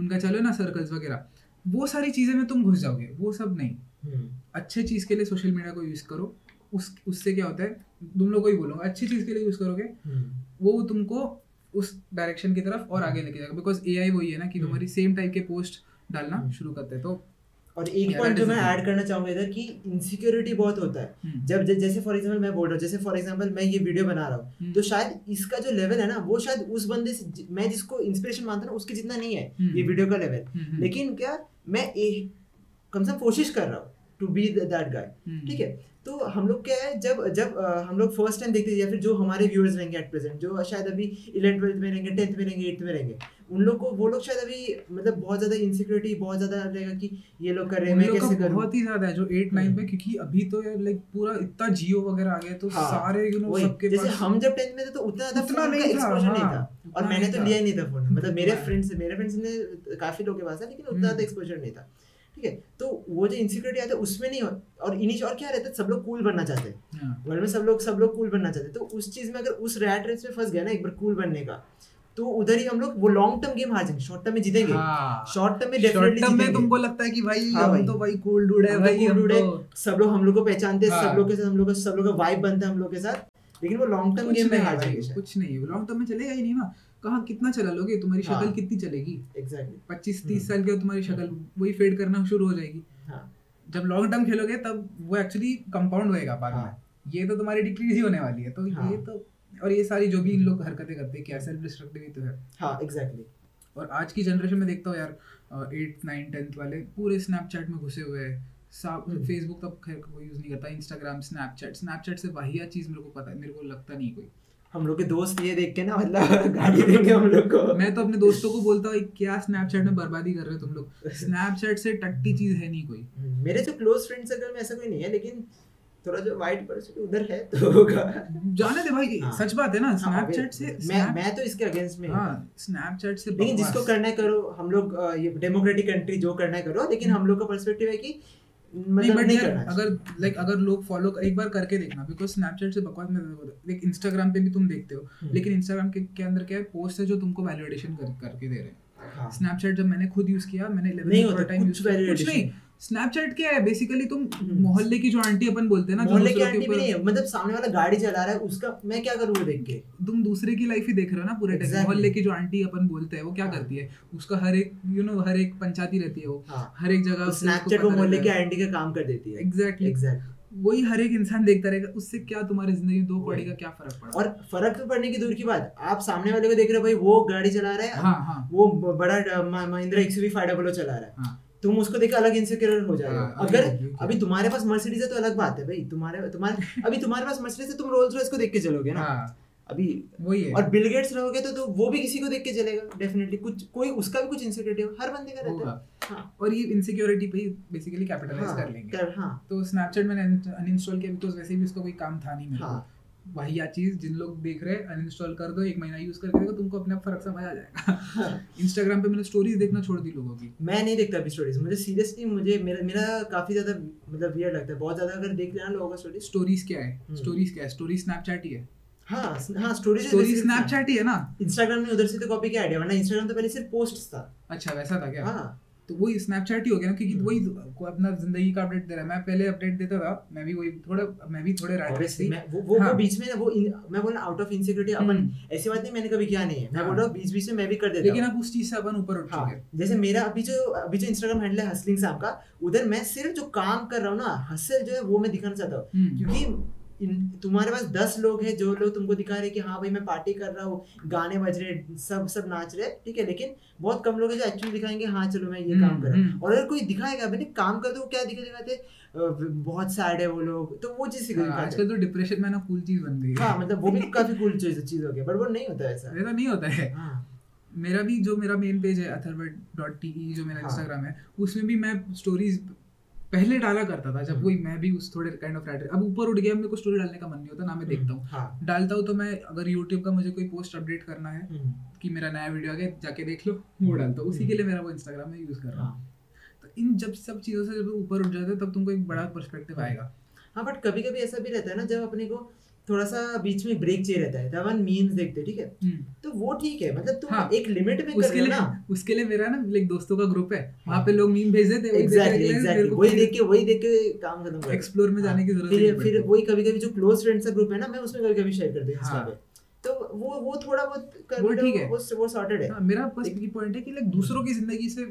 उनका चलो ना सर्कल्स वगैरह। वो सारी चीज़ें में तुम घुस जाओगे वो सब नहीं। हम्म, अच्छे चीज़ के लिए सोशल मीडिया को यूज़ करो उस उससे क्या होता है तुम लोग को ही बोलूँगा अच्छी चीज़ के लिए यूज़ करोगे हम्म, वो तुमको उस डायरेक्शन की तरफ़ और आगे लेके जाएगा। बिकॉज़ ए वही है ना कि हम्म। तुम्हारी सेम टाइप के पोस्ट डालना। शुरू करते हैं। तो और एक पॉइंट जो मैं ऐड करना चाहूँगा इधर कि इनसिक्योरिटी बहुत होता है। हम्म, जब जैसे फॉर एग्जांपल मैं बोल रहा हूँ जैसे फॉर एग्जांपल मैं ये वीडियो बना रहा हूँ हम्म, तो शायद इसका जो लेवल है ना वो शायद उस बंदे से मैं जिसको इंस्पिरेशन मानता हूँ उसके जितना नहीं है हम्म। ये वीडियो का लेवल लेकिन क्या मैं कम से कम कोशिश कर रहा हूँ टू बी दैट गाय ठीक है? तो हम लोग क्या है जब जब हम लोग फ़र्स्ट टाइम देखते हैं या फिर जो हमारे व्यूअर्स रहेंगे एट प्रेजेंट जो शायद अभी इलेवन ट्वेल्थ में रहेंगे टेंथ में रहेंगे एट्थ में रहेंगे उन लोग को वो लोग शायद अभी मतलब बहुत ज़्यादा इनसिक्योरिटी बहुत ज़्यादा रहेगा कि ये लोग कर रहे हैं मैं कैसे करूँ? बहुत ही ज़्यादा है जो एट नाइन। पे क्योंकि अभी तो यार लाइक पूरा इतना जियो वगैरह आ गया तो हाँ, सारे यू नो सबके जैसे हम जब टेंथ में थे तो उतना ज़्यादा उतना नहीं था, एक्सपोजर नहीं हाँ, था। और मैंने तो लिया ही नहीं था फ़ोन मतलब मेरे हाँ। फ्रेंड्स मेरे फ्रेंड्स ने काफ़ी लोगों के पास था लेकिन उतना हम्म। ज़्यादा एक्सपोजर नहीं था। ठीक है? तो वो जो इनसिक्योरिटी आता है उसमें नहीं हो और इनिश और क्या रहता है सब लोग कूल बनना चाहते हैं। हाँ, वर्ल्ड में सब लोग सब लोग कूल बनना चाहते हैं। तो उस चीज़ में अगर उस रैट रेस में फंस गया ना एक बार कूल बनने का तो उधर ही हम लोग वो लॉन्ग टर्म गेम हार जाएँगे शॉर्ट टर्म में जीतेंगे हाँ। शॉर्ट टर्म में डेफिनेटली term में तुमको लगता है कि भाई हाँ हम भाई। तो भाई कूल डूड है तो भाई cool हम dude है, तो सब लोग हम लोग को पहचानते हैं हाँ। सब लोग के साथ हम लोग का सब लोग का वाइब बनता है हम लोग के साथ लेकिन वो लॉन्ग टर्म गेम में हार जाएँगे कुछ नहीं है लॉन्ग टर्म में चलेगा ही नहीं ना कहाँ कितना चला लोगे तुम्हारी शक्ल हाँ। कितनी चलेगी एग्जैक्टली पच्चीस हम्म। तीस साल के तुम्हारी शक्ल वही फेड करना शुरू हो जाएगी हाँ जब लॉन्ग टर्म खेलोगे तब वो एक्चुअली कंपाउंड होएगा बाद में हाँ। ये तो तुम्हारी डिक्रीज ही होने वाली है तो हाँ। ये तो और ये सारी जो भी इन लोग हरकतें करते हैं क्या सेल्फ डिस्ट्रक्टिव ही तो है। हाँ एग्जैक्टली exactly. और आज की जनरेशन में देखता हूँ यार एट नाइन टेंथ वाले पूरे स्नैपचैट में घुसे हुए हैं। हम्म। फेसबुक तब खैर कोई यूज़ नहीं करता इंस्टाग्राम स्नैपचैट स्नैपचैट से वाहिया चीज़ मेरे को पता है मेरे को लगता नहीं कोई। हम लोग के दोस्त ये देख के ना मतलब गाली देंगे हम लोग को। मैं तो अपने दोस्तों को बोलता हूँ क्या स्नैपचैट में बर्बादी कर रहे हो तुम लोग? स्नैपचैट से टट्टी चीज़ है नहीं कोई। हम्म, मेरे जो क्लोज फ्रेंड सर्कल में ऐसा कोई नहीं है लेकिन थोड़ा जो वाइट पर्सन उधर है तो होगा जाने दे भाई हाँ। सच बात है ना हाँ, स्नैपचैट से मैं मैं तो इसके अगेंस्ट में हूँ। हाँ स्नैपचैट से लेकिन जिसको करना है करो हम लोग ये डेमोक्रेटिक कंट्री जो करना है करो लेकिन हम लोग का पर्सपेक्टिव है कि नहीं मतलब नहीं करना अगर लाइक अगर लोग फॉलो एक बार करके देखना बिकॉज़ स्नैपचैट से बकवास में लाइक इंस्टाग्राम पे भी तुम देखते हो हम्म। लेकिन इंस्टाग्राम के, के अंदर क्या है पोस्ट है जो तुमको वैलिडेशन कर, करके दे रहे हैं हाँ। स्नैपचैट जब मैंने खुद यूज़ किया मैंने 11 नहीं में होता, टाइम यूज़ किया कुछ नहीं स्नैपचैट क्या है? बेसिकली तुम हम्म। मोहल्ले की जो आंटी अपन बोलते हैं ना मोहल्ले की आंटी भी नहीं है मतलब सामने वाला गाड़ी चला रहा है उसका मैं क्या करूँ वो देख के? तुम दूसरे की लाइफ ही देख रहे हो ना पूरे टाइम Exactly. मोहल्ले की जो आंटी अपन बोलते हैं वो क्या हाँ। करती है? उसका हर एक यू नो हर एक पंचायती रहती है वो। हाँ। हर एक जगह तो स्नैपचैट वो मोहल्ले की आंटी का काम कर देती है। एग्जैक्टली एग्जैक्ट वही हर एक इंसान देखता रहेगा उससे क्या तुम्हारी ज़िंदगी में दो। कौड़ी का क्या फ़र्क पड़ा? और फ़र्क तो पड़ने की दूर की बात आप सामने वाले को देख रहे हो भाई वो गाड़ी चला रहा है हाँ हाँ। वो बड़ा महिंद्रा एक्सयूवी फाइव डबल चला रहा है। हाँ। तुम उसको देख अलग इनसिक्योर हो जाएगा हाँ, अगर अभी- तुम्हारे पास मर्सिडीज है तो अलग बात है भाई। तुम्हारे तुम्हारे अभी तुम्हारे पास मर्सिडीज है तुम रोल्स रॉयस को देख के चलोगे ना। हाँ। अभी वही है। और बिल गेट्स रहोगे तो, तो वो भी किसी को देख के चलेगा डेफिनेटली कुछ कोई उसका भी कुछ इनसिक्योरिटी हर बंदे का रहता है। हाँ। और ये इनसिक्योरिटी पे बेसिकली कैपिटलाइज हाँ, कर लेंगे। कर- हाँ। तो स्नैपचैट मैंने अनइंस्टॉल किया तो वैसे भी उसका कोई काम था नहीं मेरे हाँ। वही चीज़ जिन लोग देख रहे हैं अनइंस्टॉल कर दो एक महीना यूज़ करके देखो तुमको अपने आप फ़र्क समझ आ जाएगा। इंस्टाग्राम पे मैंने स्टोरीज देखना छोड़ दी लोगों की। मैं नहीं देखता अभी स्टोरीज मुझे सीरियसली मुझे मेरा मेरा काफ़ी ज़्यादा मतलब वियर्ड लगता है। बहुत ज़्यादा अगर देख लेना लोगों का स्टोरीज स्टोरीज क्या है? हम्म। स्टोरीज क्या है? स्टोरी स्नैपचैट ही है। हाँ हाँ स्टोरीज स्टोरी स्नैपचैट ही है ना? इंस्टाग्राम में उधर से तो कॉपी किया आइडिया वरना इंस्टाग्राम तो पहले सिर्फ़ पोस्ट था। अच्छा वैसा था क्या? हाँ। तो वही स्नैपचैट ही हो गया ना क्योंकि हम्म। वही को अपना ज़िंदगी का अपडेट दे रहा है मैं पहले अपडेट देता था मैं भी वही थोड़ा मैं भी थोड़े रैट Obviously, मैं वो वो, हाँ। वो बीच में वो इन, मैं बोल आउट ऑफ़ इनसिक्योरिटी अपन हम्म। ऐसी बात नहीं मैंने कभी किया नहीं है मैं हाँ। बोल रहा हूँ बीच बीच में मैं भी कर देता लेकिन हूँ अब उस चीज़ से अपन ऊपर उठ हाँ चुके हैं जैसे मेरा अभी जो अभी जो इंस्टाग्राम हैंडल है हसलिंग साहब का उधर मैं सिर्फ़ जो काम कर रहा हूँ ना हसल जो है वो मैं दिखाना चाहता हूँ हम्म। क्योंकि इन, तुम्हारे पास दस लोग हैं जो लोग तुमको दिखा रहे हैं कि हाँ भाई मैं पार्टी कर रहा हूँ गाने बज रहे सब सब नाच रहे ठीक है लेकिन बहुत कम लोग हैं जो एक्चुअली दिखाएँगे हाँ चलो मैं ये हम्म, काम कर रहा हूँ। हम्म। और अगर कोई दिखाएगा मैंने काम कर दो क्या दिखा दिखाते बहुत सैड है वो लोग तो वो चीज़ हाँ, दिखाते आजकल तो डिप्रेशन में ना कूल चीज़ बन गई हाँ। मतलब वो भी काफ़ी कूल चीज़ चीज़ हो गया बट वो नहीं होता है ऐसा। ऐसा नहीं होता है। हाँ। मेरा भी जो मेरा मेन पेज है अथर्वट डॉट टी जो मेरा हाँ। इंस्टाग्राम है उसमें भी मैं स्टोरीज पहले डाला करता था जब हम्म। वही मैं भी उस थोड़े काइंड ऑफ़ राइटर अब ऊपर उठ गया मेरे को स्टोरी डालने का मन नहीं होता ना मैं देखता हूँ। हाँ। डालता हूँ तो मैं अगर यूट्यूब का मुझे कोई पोस्ट अपडेट करना है हम्म, कि मेरा नया वीडियो आ गया जाके देख लो वो डालता हूँ। उसी के लिए मेरा वो इंस्टाग्राम में यूज़ कर रहा हूँ। हाँ। तो इन जब सब चीज़ों से जब ऊपर उठ जाते हैं तब तुमको एक बड़ा परस्पेक्टिव आएगा। हाँ बट कभी कभी ऐसा भी रहता है ना जब अपने को थोड़ा सा बीच में ब्रेक चाहिए रहता है हम मीम्स देखते हैं ठीक है हम्म। तो वो ठीक है मतलब तुम हाँ, एक लिमिट में कर उसके लिए ना उसके लिए मेरा ना लाइक दोस्तों का ग्रुप है वहाँ हाँ। पे लोग मीम भेज देते हैं एग्जैक्टली एग्जैक्टली वही देख के वही देख के काम खत्म कर एक्सप्लोर में जाने की ज़रूरत फिर फिर। वही कभी कभी जो क्लोज फ्रेंड्स का ग्रुप है ना मैं उसमें कभी कभी शेयर करती हूँ इंस्टा हाँ। तो वो वो थोड़ा बहुत कर वो ठीक है। वो सॉर्टेड है हाँ, मेरा बस ये पॉइंट है कि लाइक दूसरों की ज़िंदगी से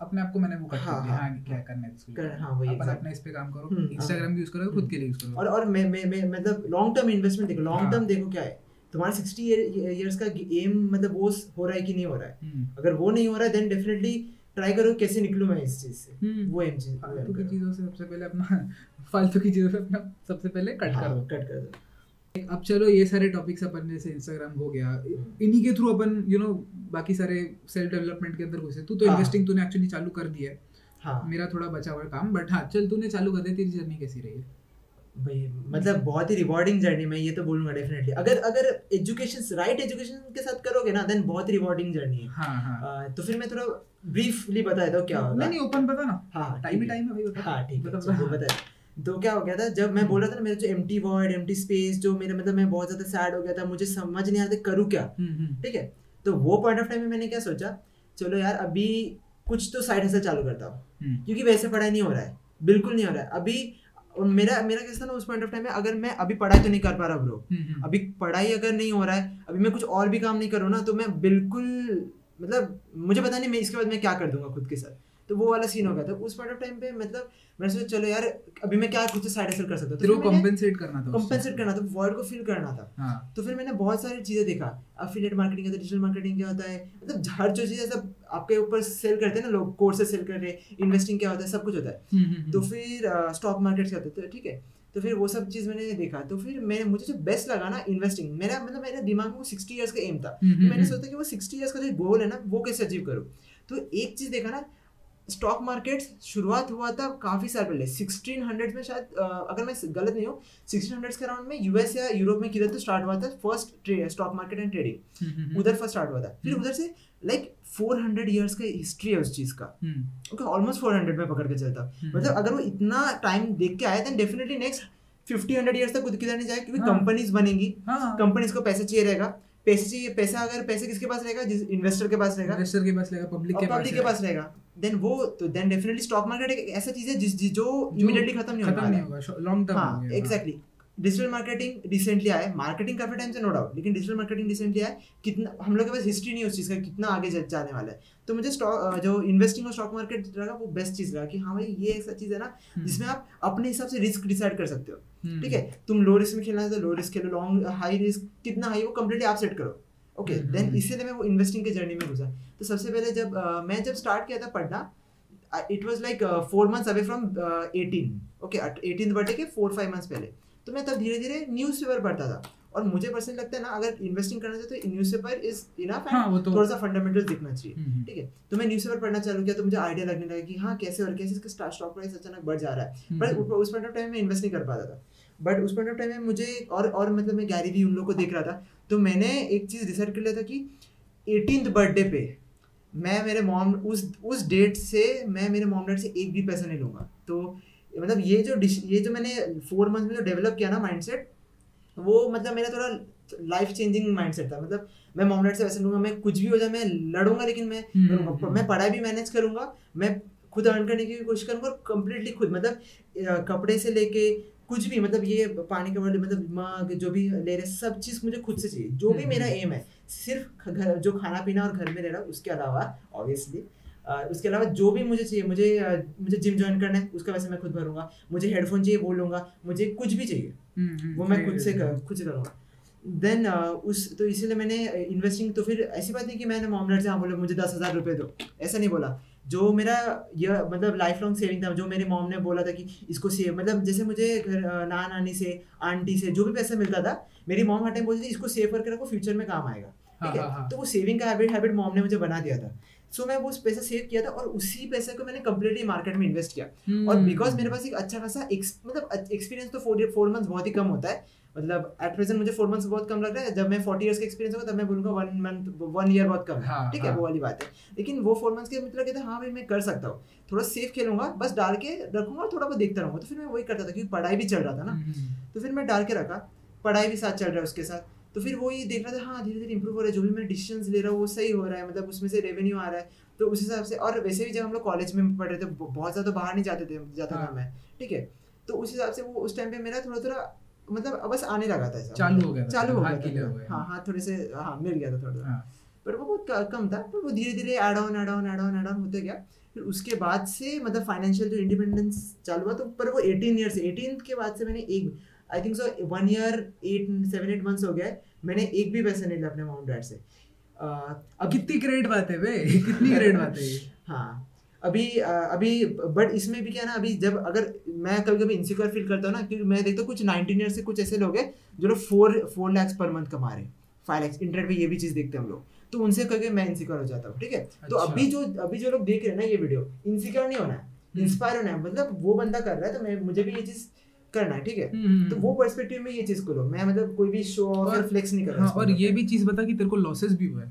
अपने आप को मैंने वो कर हाँ, हाँ, हाँ क्या करना है इसके कर- हाँ, वही अपन अपना इस पे काम करो हम्म, इंस्टाग्राम भी यूज़ करो खुद के लिए यूज़ करो और और मैं मैं मैं मतलब लॉन्ग टर्म इन्वेस्टमेंट देखो लॉन्ग हाँ। टर्म देखो क्या है। तुम्हारा सिक्सटी ईयर्स का एम मतलब वो हो रहा है कि नहीं हो रहा है। हम्म, अगर वो नहीं हो रहा है देन डेफिनेटली ट्राई करो कैसे निकलूं मैं इस चीज़ से। हम्म। वो एम चीज़ फालतू की चीज़ों से सबसे पहले अपना फालतू की चीज़ों से अपना सबसे पहले कट हाँ, करो। कट कर दो। अब चलो ये सारे टॉपिक्स अपन जैसे इंस्टाग्राम हो गया इन्हीं के थ्रू अपन यू नो बाकी सारे सेल्फ डेवलपमेंट के अंदर घुसे। तू तो हाँ। इन्वेस्टिंग तूने एक्चुअली चालू कर दिया है। हाँ। मेरा थोड़ा बचा हुआ काम बट हाँ चल तूने चालू कर दिया तेरी जर्नी कैसी रही है? भाई मतलब बहुत ही रिवॉर्डिंग जर्नी मैं ये तो बोलूँगा डेफिनेटली अगर अगर एजुकेशन राइट एजुकेशन के साथ करोगे ना देन बहुत ही रिवॉर्डिंग जर्नी है। हाँ हाँ। आ, तो फिर मैं थोड़ा ब्रीफली बता देता हूँ क्या होगा नहीं ओपन पता ना। हाँ टाइम ही टाइम है। भाई बता। हाँ ठीक है। बता, बता। बता। तो क्या हो गया था? जब मैं बोल रहा था ना मेरा जो एम्प्टी वर्ड एम्प्टी स्पेस जो मेरा मतलब मैं बहुत ज़्यादा सैड हो गया था मुझे समझ नहीं आता करूँ क्या? हम्म, हम्म, ठीक है? तो वो पॉइंट ऑफ़ टाइम में मैंने क्या सोचा? चलो यार अभी कुछ तो साइड हसल चालू करता हूँ। हम्म, क्योंकि वैसे पढ़ाई नहीं हो रहा है। बिल्कुल नहीं हो रहा है। अभी मेरा मेरा कैसा था ना उस पॉइंट ऑफ़ टाइम में अगर मैं अभी पढ़ाई तो नहीं कर पा रहा ब्रो। अभी पढ़ाई अगर नहीं हो रहा है अभी मैं कुछ और भी काम नहीं करूँ ना तो मैं बिल्कुल मतलब मुझे पता नहीं मैं इसके बाद मैं क्या कर दूँगा खुद के साथ। तो वो वाला सीन हो गया। था उस पॉइंट ऑफ़ टाइम पे मतलब मैंने सोचा चलो यार अभी मैं क्या कुछ साइड हसल कर सकता हूँ? तेरे को करना था कंपेंसेट करना था वर्ड को फिल करना था। हाँ। तो फिर मैंने बहुत सारी चीज़ें देखा। अफिलिएट मार्केटिंग होता है डिजिटल मार्केटिंग क्या होता है? मतलब हर जो चीज़ सब आपके ऊपर सेल करते हैं ना लोग कोर्सेज सेल कर रहे हैं इन्वेस्टिंग क्या होता है सब कुछ होता है। हम्म, हम्म, तो हम्म। फिर स्टॉक मार्केट क्या होता है तो ठीक है। तो फिर वो सब चीज़ मैंने देखा। तो फिर मैंने मुझे जो बेस्ट लगा ना इन्वेस्टिंग मेरा मतलब मेरे दिमाग में वो सिक्सटी ईयर्स का एम था। तो मैंने सोचा कि वो सिक्सटी ईयर्स का जो गोल है ना वो कैसे अचीव करूँ? तो एक चीज़ देखा ना स्टॉक मार्केट शुरुआत हुआ था काफ़ी साल पहले सिक्सटीन हंड्रेड में शायद अगर मैं गलत नहीं हूँ सिक्सटीन हंड्रेड के अराउंड में यूएस या यूरोप में किधर तो स्टार्ट हुआ था first stock market and trading उधर फ़र्स्ट स्टार्ट हुआ था। फिर हम्म। उधर से लाइक फोर हंड्रेड ईयर्स का हिस्ट्री है उस चीज़ का। ओके ऑलमोस्ट फोर हंड्रेड में पकड़ के चलता। हम्म। मतलब अगर वो इतना टाइम देख के आया then definitely next fifty hundred years तक खुद किधर नहीं जाए क्योंकि हाँ। कंपनीज़ बनेंगी। हाँ। कंपनीज़ को पैसे चाहिए रहेगा। पैसे चाहिए पैसा अगर पैसे किसके पास रहेगा? जिस इन्वेस्टर के पास रहेगा। इन्वेस्टर के पास रहेगा पब्लिक के पास पब्लिक के पास रहेगा। देन वो तो देन डेफिनेटली स्टॉक मार्केट एक ऐसा चीज़ है जिस जो इमीडिएटली खत्म नहीं होगा लॉन्ग टर्म हाँ एग्जैक्टली डिजिटल मार्केटिंग रिसेंटली आया मार्केटिंग काफ़ी टाइम से नो डाउट लेकिन डिजिटल मार्केटिंग रिसेंटली आया कितना हम लोग के पास हिस्ट्री नहीं है उस चीज़ का कितना आगे जाने वाला है। तो मुझे स्टॉक जो इन्वेस्टिंग और स्टॉक मार्केट लगा वो बेस्ट चीज़ लगा कि हाँ भाई ये ऐसा चीज़ है ना हम्म। जिसमें आप अपने हिसाब से रिस्क डिसाइड कर सकते हो। ठीक है? तुम लो रिस्क में खेलना है तो लो रिस्क खेलो लॉन्ग हाई रिस्क कितना हाई वो कम्प्लीटली आप सेट करो। Okay hmm, then hmm. इसलिए मैं वो इन्वेस्टिंग के जर्नी में घुसा। तो सबसे पहले जब मैं जब स्टार्ट किया था पढ़ना it was like four months away from eighteen okay eighteen birthday के फोर फाइव मंथ्स पहले। तो मैं तब धीरे धीरे न्यूज़ पेपर पढ़ता था। और मुझे पर्सनली लगता है ना अगर इन्वेस्टिंग करना चाहिए तो न्यूज़ पेपर इज़ इनफ हाँ वो तो थोड़ा सा फंडामेंटल दिखना चाहिए। हम्म, ठीक है? तो मैं न्यूज़पेपर पढ़ना चालू किया तो मुझे आइडिया लगने लगा कि हाँ कैसे और कैसे इसका स्टॉक प्राइस अचानक बढ़ जा रहा है। हम्म, पर हम्म, उस- पॉइंट ऑफ़ टाइम में इन्वेस्ट नहीं कर पाता था। बट उस पॉइंट ऑफ़ टाइम में मुझे और और मतलब मैं गैरी भी उन लोग को देख रहा था। तो मैंने एक चीज़ डिसाइड कर लिया था कि एटीनथ बर्थडे पे मैं मेरे मॉम उस उस डेट से मैं मेरे मॉम डैड से एक भी पैसा नहीं लूँगा। तो मतलब ये जो ये जो मैंने फोर मंथ में जो डेवलप किया ना माइंडसेट वो मतलब मेरा थोड़ा लाइफ चेंजिंग माइंडसेट था। मतलब मैं मॉम से वैसे लूँगा मैं कुछ भी हो जाए मैं लड़ूँगा लेकिन मैं हम्म, हम्म, मैं पढ़ाई भी मैनेज करूँगा मैं खुद अर्न करने की कोशिश करूँगा और कम्प्लीटली खुद मतलब कपड़े से लेके कुछ भी मतलब ये पानी के बॉटल मतलब मग जो भी ले रहे सब चीज़ मुझे खुद से चाहिए। जो भी हम्म, मेरा हम्म। एम है सिर्फ़ घर जो खाना पीना और घर में रह रहा उसके अलावा ऑब्वियसली उसके अलावा जो भी मुझे चाहिए मुझे मुझे जिम ज्वाइन करना है उसका वैसे मैं खुद भरूँगा। मुझे हेडफोन चाहिए वो लूँगा। मुझे कुछ भी चाहिए हम्म, हम्म, वो मैं खुद से कर, खुद से करूँगा। देन उस तो इसीलिए मैंने इन्वेस्टिंग तो फिर ऐसी बात नहीं कि मैंने मॉमलेट से हाँ बोले मुझे दस हज़ार रुपये दो। ऐसा नहीं बोला। जो मेरा यह मतलब लाइफ लॉन्ग सेविंग था जो मेरे मॉम ने बोला था कि इसको सेव मतलब जैसे मुझे घर नाना नानी से आंटी से जो भी पैसा मिलता था मेरी मॉम हर टाइम बोलती थी इसको सेव करके रखो फ्यूचर में काम आएगा। हाँ, ठीक हाँ, है हाँ। तो वो सेविंग का हैबिट हैबिट मॉम ने मुझे बना दिया था। सो मैं वो पैसा सेव किया था और उसी पैसे को मैंने कम्प्लीटली मार्केट में इन्वेस्ट किया। और हम्म, बिकॉज़ मेरे पास एक अच्छा खासा मतलब एक्सपीरियंस तो फोर फोर मंथ्स बहुत ही कम होता है। मतलब एट प्रेजेंट मुझे फोर मंथ्स बहुत कम लग रहा है। जब मैं फोर्टी ईयर्स का एक्सपीरियंस होगा तब मैं बोलूँगा वन मंथ वन ईयर बहुत कम है। हाँ, ठीक है? हाँ। वो वाली बात है। लेकिन वो फोर मंथ्स के मतलब कहते हैं हाँ भाई मैं कर सकता हूँ। थोड़ा सेफ़ खेलूँगा बस डाल के रखूँगा और थोड़ा बहुत देखता रहूँगा। तो फिर मैं वही करता था क्योंकि पढ़ाई भी चल रहा था ना। हम्म, तो फिर मैं डाल के रखा। पढ़ाई भी साथ चल रहा है उसके साथ। तो फिर वही देख रहा था हाँ धीरे धीरे इंप्रूव हो रहा है जो भी मैं डिसीज़न ले रहा हूँ वो सही हो रहा है मतलब उसमें से रेवेन्यू आ रहा है। तो उस हिसाब से और वैसे भी जब हम लोग कॉलेज में पढ़ रहे थे बहुत ज़्यादा बाहर नहीं जाते थे जाता था हाँ। मैं ठीक है? तो उस हिसाब से वो उस टाइम पे मेरा थोड़ा थोड़ा मतलब बस आने लगा था चालू हो गया चालू हो गया हो। हाँ थोड़े से हाँ मिल गया था थोड़ा हाँ, पर वो बहुत कम था पर वो धीरे धीरे add on add on add on add on होते गया। फिर उसके बाद से मतलब फाइनेंशियल जो इंडिपेंडेंस चालू हुआ तो पर वो एटीन ईयर से एटीन के बाद से मैंने एक I think so one year eight seven eight months हो गया है, मैंने एक भी पैसे नहीं लिया अपने मॉम डैड से। अ, अब कितनी ग्रेट बात है बे। कितनी ग्रेट बात है हाँ। अभी अभी बट इसमें भी क्या ना अभी जब अगर मैं कभी कभी इनसिक्योर फील करता हूँ ना क्योंकि मैं देखता हूँ कुछ नाइनटीन ईयर से कुछ ऐसे लोग हैं जो लोग four four lakhs per month कमा रहे हैं। फाइव लैक्स इंटरनेट पे ये भी चीज़ देखते हैं हम लोग। तो उनसे करके मैं इनसिक्योर हो जाता हूँ ठीक है? अच्छा। तो अच्छा। अभी जो अभी जो लोग देख रहे हैं ना ये वीडियो इनसिक्योर नहीं होना है। हम्म। इंस्पायर होना है। मतलब वो बंदा कर रहा है तो मैं मुझे भी ये चीज़ करना है ठीक है? हम्म, तो वो पर्सपेक्टिव में ये चीज़ को लो मैं मतलब कोई भी शो और- और फ्लेक्स नहीं कर रहा हाँ और ये। भी चीज़ बता कि तेरे को लॉसेस भी हुए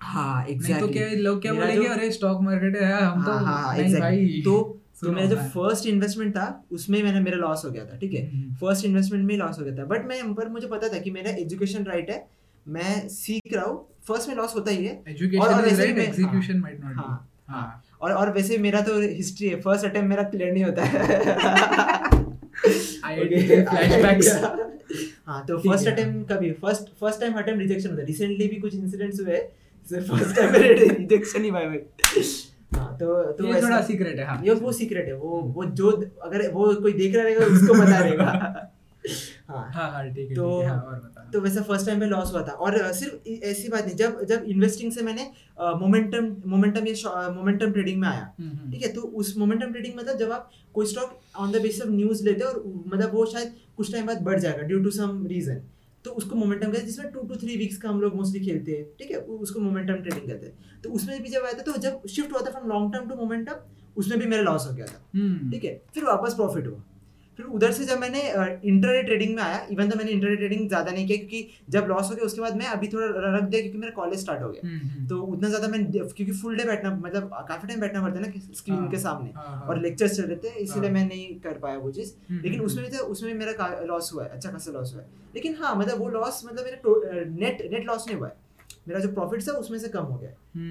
हाँ। नहीं तो क्या लोग क्या बोलेंगे अरे स्टॉक मार्केट है हम तो हाँ हाँ नहीं exactly. भाई। तो तो मेरा जो फ़र्स्ट इन्वेस्टमेंट था उसमें मैंने मेरा लॉस हो गया था ठीक है? हम्म, फ़र्स्ट इन्वेस्टमेंट में लॉस हो गया था। बट मैं पर मुझे पता था कि मेरा एजुकेशन राइट है। मैं सीख रहा हूँ। फ़र्स्ट में लॉस होता ही है। और- वैसे भी एग्जीक्यूशन माइट नॉट हाँ, हाँ। और और वैसे मेरा तो हिस्ट्री है। फ़र्स्ट अटेम्प्ट मेरा क्लियर नहीं होता है। हाँ तो फ़र्स्ट है। अटेम्प्ट कभी first first time attempt rejection होता है रिसेंटली भी कुछ इंसिडेंट्स हुए सिर्फ़ फ़र्स्ट टाइम मेरे रिजेक्शन ही भाई भाई हाँ तो तो ये थोड़ा सीक्रेट है हाँ। ये वो सीक्रेट है वो वो जो अगर वो कोई देख रहा रहेगा उसको बता रहेगा हाँ। हाँ हाँ ठीक है तो- हाँ और बता तो वैसा फ़र्स्ट टाइम पे लॉस हुआ था। और सिर्फ़ ऐसी बात नहीं जब जब इन्वेस्टिंग से मैंने मोमेंटम मोमेंटम या मोमेंटम ट्रेडिंग में आया। हम्म, हम्म। ठीक है तो उस मोमेंटम ट्रेडिंग मतलब जब आप कोई stock on the basis of news लेते हैं और मतलब वो शायद कुछ टाइम बाद बढ़ जाएगा ड्यू टू सम रीजन तो उसको मोमेंटम कहते हैं जिसमें टू टू थ्री वीक्स का हम लोग मोस्टली खेलते हैं। ठीक है उसको मोमेंटम ट्रेडिंग कहते हैं। तो उसमें भी जब आया था तो जब शिफ्ट हुआ था from long term to momentum उसमें भी मेरा लॉस हो गया था। हम्म। ठीक है फिर वापस प्रॉफिट हुआ। फिर उधर से जब मैंने इंटरडे ट्रेडिंग में आया इवन तो मैंने इंटरडे ट्रेडिंग ज़्यादा नहीं किया क्योंकि जब लॉस हो गया उसके बाद मैं अभी थोड़ा रख दिया क्योंकि मेरा कॉलेज स्टार्ट हो गया हम्म, हम्म। तो उतना ज़्यादा मैं क्योंकि फुल डे बैठना मतलब काफ़ी टाइम बैठना पड़ता है ना स्क्रीन हाँ, के सामने हाँ, हाँ। और लेक्चर्स चल रहे थे इसीलिए हाँ। मैं नहीं कर पाया वो चीज़ हम्म, लेकिन उसमें तो उसमें मेरा लॉस हुआ है अच्छा खासा लॉस हुआ है लेकिन हाँ मतलब वो लॉस मतलब मेरा नेट नेट लॉस नहीं हुआ है मेरा जो प्रॉफिट था उसमें से कम हो गया।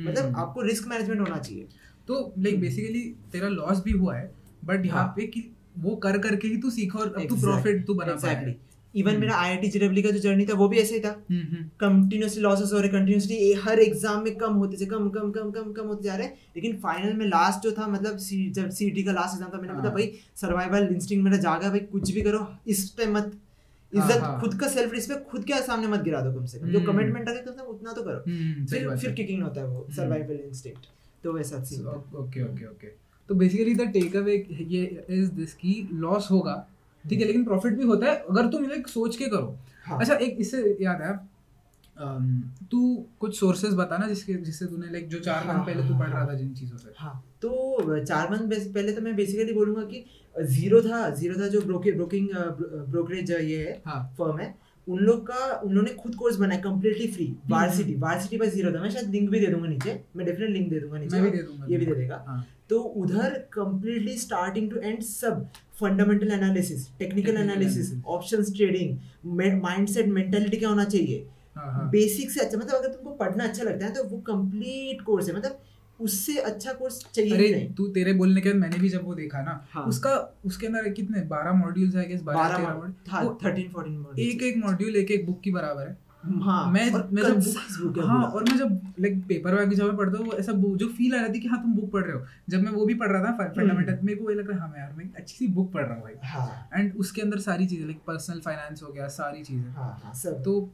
मतलब आपको रिस्क मैनेजमेंट होना चाहिए तो लाइक बेसिकली तेरा लॉस भी हुआ है बट यहाँ हाँ। पे कि वो कर करके ही तू सीखा और अब तू प्रॉफिट तू बना एग्जैक्टली इवन हम्म। मेरा आईआईटी जेडब्ल्यू का जो जर्नी था वो भी ऐसे ही था हम्म, हम्म। कंटिन्यूसली लॉसेस हो रहे कंटिन्यूसली हर एग्ज़ाम में कम होते थे कम कम कम कम कम होते जा रहे लेकिन फाइनल में लास्ट जो था मतलब सी जब सीटी का लास्ट एग्ज़ाम था मैंने हाँ। बोला भाई सर्वाइवल इंस्टिंक्ट मेरा जागा भाई कुछ भी करो इस पे मत हाँ, इज़्ज़त हाँ। खुद का सेल्फ रिस्पेक्ट खुद के सामने मत गिरा दो कम से कम जो हम्म। कमिटमेंट रखे कम से कम उतना तो करो हम्म, फिर फिर किकिंग होता है वो हम्म। सर्वाइवल इंस्टिंक्ट तो वैसा सीन ओके ओके ओके तो बेसिकली द टेक अवे ये इज़ दिस की लॉस होगा ठीक है लेकिन प्रॉफिट भी होता है अगर तुम लाइक सोच के करो हाँ। अच्छा एक इससे याद है तू कुछ सोर्सेज बताना जिसके जिससे तूने लाइक जो चार हाँ, मंथ पहले तू हाँ, पढ़ रहा हाँ। था जिन चीज़ों से हाँ तो चार मंथ पहले तो मैं बेसिकली बोलूँगा कि ज़ीरो था ज़ीरो था जो ब्रोकिंग ब्रोकिंग ब्रोकरेज ये है हाँ फर्म है उन लोग का उन्होंने खुद कोर्स बनाया कंप्लीटली फ्री वार्सिटी वार्सिटी पर ज़ीरो था। मैं शायद लिंक भी दे दूँगा नीचे। मैं डेफिनेट लिंक दे दूँगा नीचे। मैं भी दे दूँगा। ये भी दे देगा। हाँ। तो उधर कंप्लीटली स्टार्टिंग टू एंड सब fundamental analysis technical analysis. Options trading mindset mentality क्या होना चाहिए? हाँ हाँ। बेसिक से अच्छा मतलब अगर तुमको पढ़ना अच्छा लगता है तो वो कंप्लीट कोर्स है। मतलब उससे अच्छा कोर्स चाहिए अरे तू तेरे बोलने के बाद मैंने भी जब वो देखा ना हाँ। उसका उसके अंदर कितने बारह मॉड्यूल्स है मॉड्यूल वो थर्टीन फोर्टीन एक एक मॉड्यूल एक एक बुक की बराबर है। हाँ मैं मैं जब है हाँ और मैं जब लाइक पेपर वगैरह जब मैं पढ़ता हूँ ऐसा जो फील आ रहा थी कि हाँ तुम बुक पढ़ रहे हो। जब मैं वो भी पढ़ रहा था फंडामेंटल मेरे को वही लग रहा हाँ मैं यार मैं अच्छी सी बुक पढ़ रहा हूँ भाई हाँ। एंड उसके अंदर सारी चीज़ें लाइक पर्सनल फाइनेंस हो गया सारी चीज़ें। हाँ हाँ सब। तो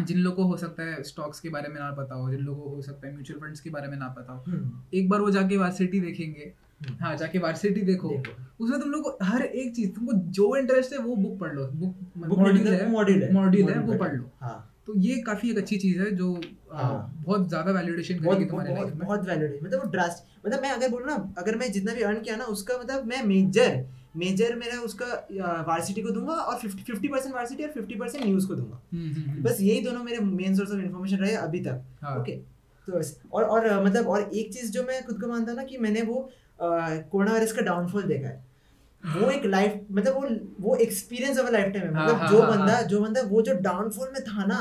जिन लोगों को हो सकता है स्टॉक्स के बारे में ना पता हो जिन लोगों को हो सकता है म्यूचुअल फंड्स के बारे में ना पता हो। हम्म, एक बार वो जाके वार्सिटी देखेंगे। हम्म। हाँ जाके वार्सिटी देखो। देखो। उसमें तुम लोग हर एक चीज़ तुमको जो इंटरेस्ट है वो बुक पढ़ लो। बुक मॉड्यूल है मॉड्यूल वो पढ़ लो। हाँ। तो ये काफ़ी एक अच्छी चीज़ है जो हाँ। बहुत ज़्यादा वैलिडेशन करेगी तुम्हारे लाइफ में। बहुत वैलिड है मतलब वो ड्रास्ट मतलब मैं अगर बोलूँ ना अगर मैं जितना भी अर्न किया ना उसका मतलब मैं मेजर मेजर मेरा उसका वार्सिटी को दूँगा और फिफ्टी फिफ्टी परसेंट वार्सिटी और फिफ्टी परसेंट न्यूज़ को दूँगा हम्म, हम्म, हम्म। बस यही दोनों मेरे मेन सोर्स ऑफ़ इन्फॉर्मेशन रहे अभी तक हाँ। ओके तो बस और और मतलब और एक चीज़ जो मैं खुद को मानता ना कि मैंने वो कोरोना वायरस का डाउनफॉल देखा है वो एक लाइफ मतलब वो वो एक्सपीरियंस ऑफ़ लाइफ टाइम है हाँ, मतलब हाँ, जो हाँ, बंदा हाँ। जो बंदा वो जो डाउनफॉल में था ना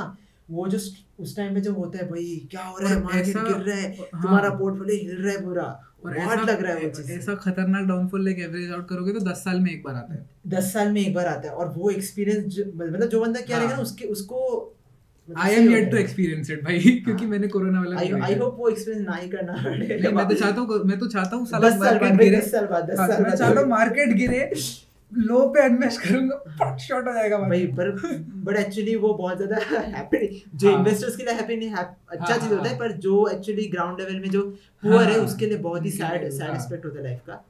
वो जो उस टाइम पे जो होता है भाई क्या हो रहा है मार्केट गिर रहा है हाँ। तुम्हारा पोर्टफोलियो हिल रहा है पूरा और ऐसा लग रहा है ऐसा खतरनाक डाउनफॉल लेके एवरेज आउट करोगे तो दस साल में एक बार आता है। दस साल में एक बार आता है और वो एक्सपीरियंस मतलब जो बंदा क्या हाँ। रहेगा ना उसके उसको I am yet to experience it भाई क्योंकि मैंने कोरोना वाला आई होप वो एक्सपीरियंस ना ही करना पड़े। मैं तो चाहता हूँ मैं तो चाहता हूँ साल बाद मार्केट गिरे। हाँ, साल मैं बाद चाहता हूँ मार्केट गिरे। लो पे इन्वेस्ट करूँगा फट शॉट हो जाएगा भाई पर बट एक्चुअली वो बहुत ज़्यादा हैप्पी जो हाँ। इन्वेस्टर्स के लिए हैप्पी नहीं अच्छा हाँ, चीज़ हाँ, होता है हाँ। पर जो एक्चुअली ग्राउंड लेवल में जो पुअर है हाँ, उसके लिए बहुत ही सैड सैड हाँ। एस्पेक्ट होता है लाइफ का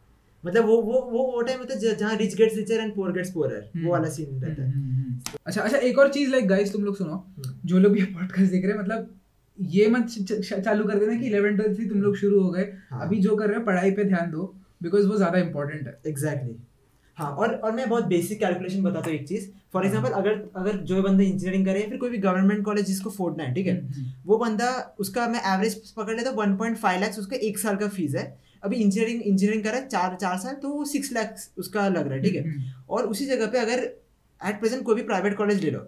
मतलब वो वो वो वो टाइम होता है जहाँ rich gets richer and poor gets poorer hmm. वो वाला सीन रहता है हम्म, हम्म, हम्म। अच्छा अच्छा एक और चीज़ लाइक गाइस तुम लोग सुनो हम्म। जो लोग ये पॉडकास्ट देख रहे हैं मतलब ये मत चालू कर देना कि 11 ट्वेल्थ से तुम लोग शुरू हो गए हाँ। अभी जो कर रहे हो पढ़ाई पे ध्यान दो बिकॉज़ वो ज़्यादा इंपॉर्टेंट है एग्जैक्टली हाँ और और मैं बहुत बेसिक कैलकुलेशन बताता हूँ एक चीज़। फॉर एग्ज़ाम्पल एग्जांपल अगर अगर जो बंदा इंजीनियरिंग करे फिर कोई भी गवर्नमेंट कॉलेज जिसको फोड़ना है ठीक है? हम्म, वो बंदा उसका मैं एवरेज पकड़ लेता हूँ वन पॉइंट फाइव लैक्स उसका एक साल का फ़ीस है। अभी इंजीनियरिंग इंजीनियरिंग करा है चार चार साल तो वो सिक्स लैक्स उसका लग रहा है ठीक है? हम्म, और उसी जगह पे अगर एट प्रेजेंट कोई भी प्राइवेट कॉलेज ले लो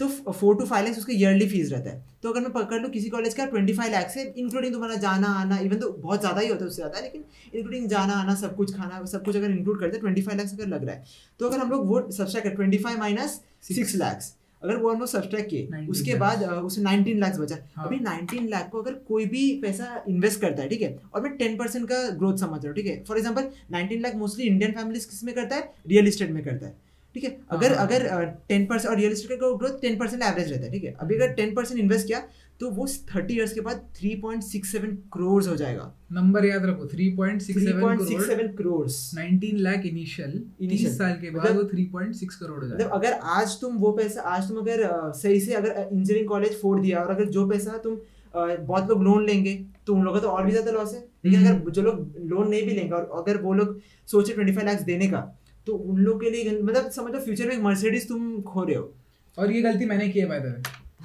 तो फोर टू फाइव लैक्स उसका ईयरली फ़ीस रहता है। तो अगर मैं पकड़ लूँ किसी कॉलेज का ट्वेंटी फाइव लैक्स है इंक्लूडिंग तुम्हारा जाना आना इवन तो बहुत ज़्यादा ही होता है उससे ज़्यादा लेकिन इंक्लूडिंग जाना आना सब कुछ खाना सब कुछ अगर इंक्लूड करते हैं ट्वेंटी फाइव लैक्स अगर लग रहा है। तो अगर हम लोग वो सब्सट्रैक्ट कर twenty five minus six lakhs अगर वो हम लोग सब्सट्रैक्ट किए उसके बाद अ, उसे 19 लाख बचा। हाँ। अभी 19 लाख को अगर कोई भी पैसा इन्वेस्ट करता है ठीक है और मैं टेन परसेंट का ग्रोथ समझ रहा हूँ ठीक है। For example 19 lakh mostly Indian families किसमें करता है? रियल एस्टेट में करता है। ठीक है अगर हाँ। अगर टेन परसेंट और रियल एस्टेट का ग्रोथ टेन परसेंट एवरेज रहता है ठीक है अभी अगर टेन परसेंट इन्वेस्ट किया तो वो थर्टी इयर्स के बाद three point six seven crore हो जाएगा नंबर याद रखो three point six seven crore 19 lakh initial. 30 साल के बाद मतलब- वो 3.6 करोड़ हो मतलब जाएगा अगर आज तुम वो पैसा आज तुम अगर सही से अगर इंजीनियरिंग कॉलेज फोड़ दिया और अगर जो पैसा तुम बहुत लोग लोन लेंगे तो उन लोगों का तो और भी ज़्यादा लॉस है लेकिन हम्म। अगर जो लोग लोन नहीं भी लेंगे और अगर वो लोग सोचे ट्वेंटी फाइव लैक्स देने का तो उन लोग के लिए मतलब समझो फ्यूचर में एक मर्सिडीज तुम खो रहे हो और ये गलती मैंने की है बाय द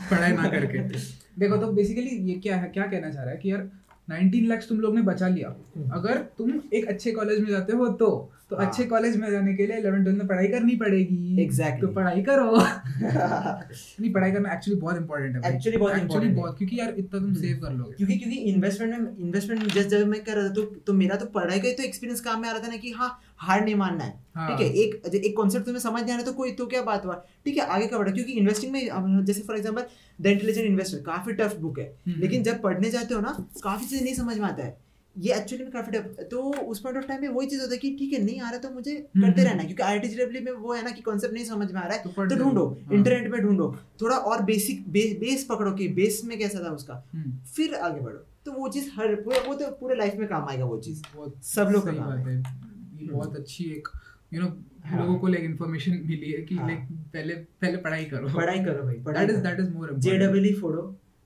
पढ़ाई ना करके देखो तो बेसिकली ये क्या है क्या कहना चाह रहा है कि यार 19 लाख तुम लोग ने बचा लिया हम्म। अगर तुम एक अच्छे कॉलेज में जाते हो तो तो हाँ। अच्छे कॉलेज में जाने के लिए 11 ट्वेल्थ में पढ़ाई करनी पड़ेगी Exactly. तो पढ़ाई करो नहीं पढ़ाई करना एक्चुअली बहुत इंपॉर्टेंट है। Actually बहुत है। बहुत क्योंकि यार इतना तुम। सेव कर लोगे क्योंकि क्योंकि इन्वेस्टमेंट में इन्वेस्टमेंट जब जब मैं कर रहा था तो तो मेरा तो पढ़ाई का ही तो एक्सपीरियंस काम में आ रहा था ना कि हाँ हार नहीं मानना है हाँ। ठीक है एक एक कॉन्सेप्ट तुम्हें समझ नहीं आ रहा तो कोई तो क्या बात हुआ ठीक है आगे का बढ़ा क्योंकि इन्वेस्टिंग में जैसे for example the intelligent investor काफ़ी टफ बुक है हम्म। लेकिन जब पढ़ने जाते हो ना काफ़ी चीज़ें नहीं समझ में आता है ये एक्चुअली में काफ़ी टफ तो उस पॉइंट ऑफ़ टाइम में वही चीज़ होता है कि ठीक है नहीं आ रहा तो मुझे हम्म, करते हम्म। रहना क्योंकि आई टी में वो है ना कि कॉन्सेप्ट नहीं समझ में आ रहा है तो तो ढूंढो हाँ। इंटरनेट पे ढूंढो थोड़ा और बेसिक बेस पकड़ो कि बेस में कैसा था उसका हम्म। फिर आगे बढ़ो तो वो चीज़ हर वो तो पूरे लाइफ में काम आएगा वो चीज़ सब लोग का काम है हम्म। बहुत अच्छी एक यू नो हाँ। लोगों को लाइक इन्फॉर्मेशन मिली है कि हाँ। लाइक पहले पहले पढ़ाई करो। पढ़ाई करो भाई पढ़ाई that is that is more J double फोड़ो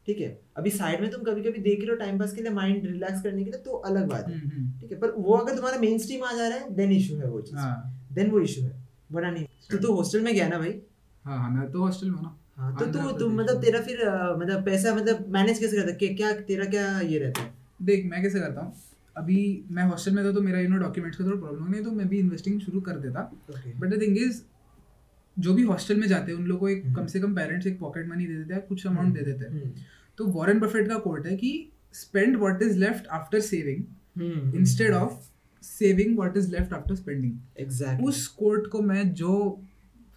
ठीक है? अभी साइड में तुम कभी कभी देख लो टाइम पास के लिए माइंड रिलैक्स करने के लिए तो अलग बात है। ठीक है? पर वो अगर तुम्हारा मेन स्ट्रीम आ जा रहा है देन इशू है वो चीज़। हाँ। देन वो इशू है। वरना नहीं। तो तू हॉस्टल में गया ना भाई? हाँ हाँ मैं तो हॉस्टल में ना। हाँ तो तू तू मतलब तेरा फिर मतलब पैसा मतलब मैनेज कैसे करता है? क्या तेरा क्या ये रहता है? देख मैं कैसे करता हूँ? अभी मैं हॉस्टल में था तो मेरा यू नो डॉक्यूमेंट्स का थोड़ा प्रॉब्लम नहीं तो मैं भी इन्वेस्टिंग शुरू कर देता। बट द थिंग इज़ जो भी हॉस्टल में जाते हैं उन लोगों को एक हम्म। कम से कम पेरेंट्स एक पॉकेट मनी दे देते हैं कुछ अमाउंट दे देते हैं। हम्म, तो वॉरेन बफेट का कोट है कि spend what is left after saving instead of saving what is left after spending exactly उस कोट को मैं जो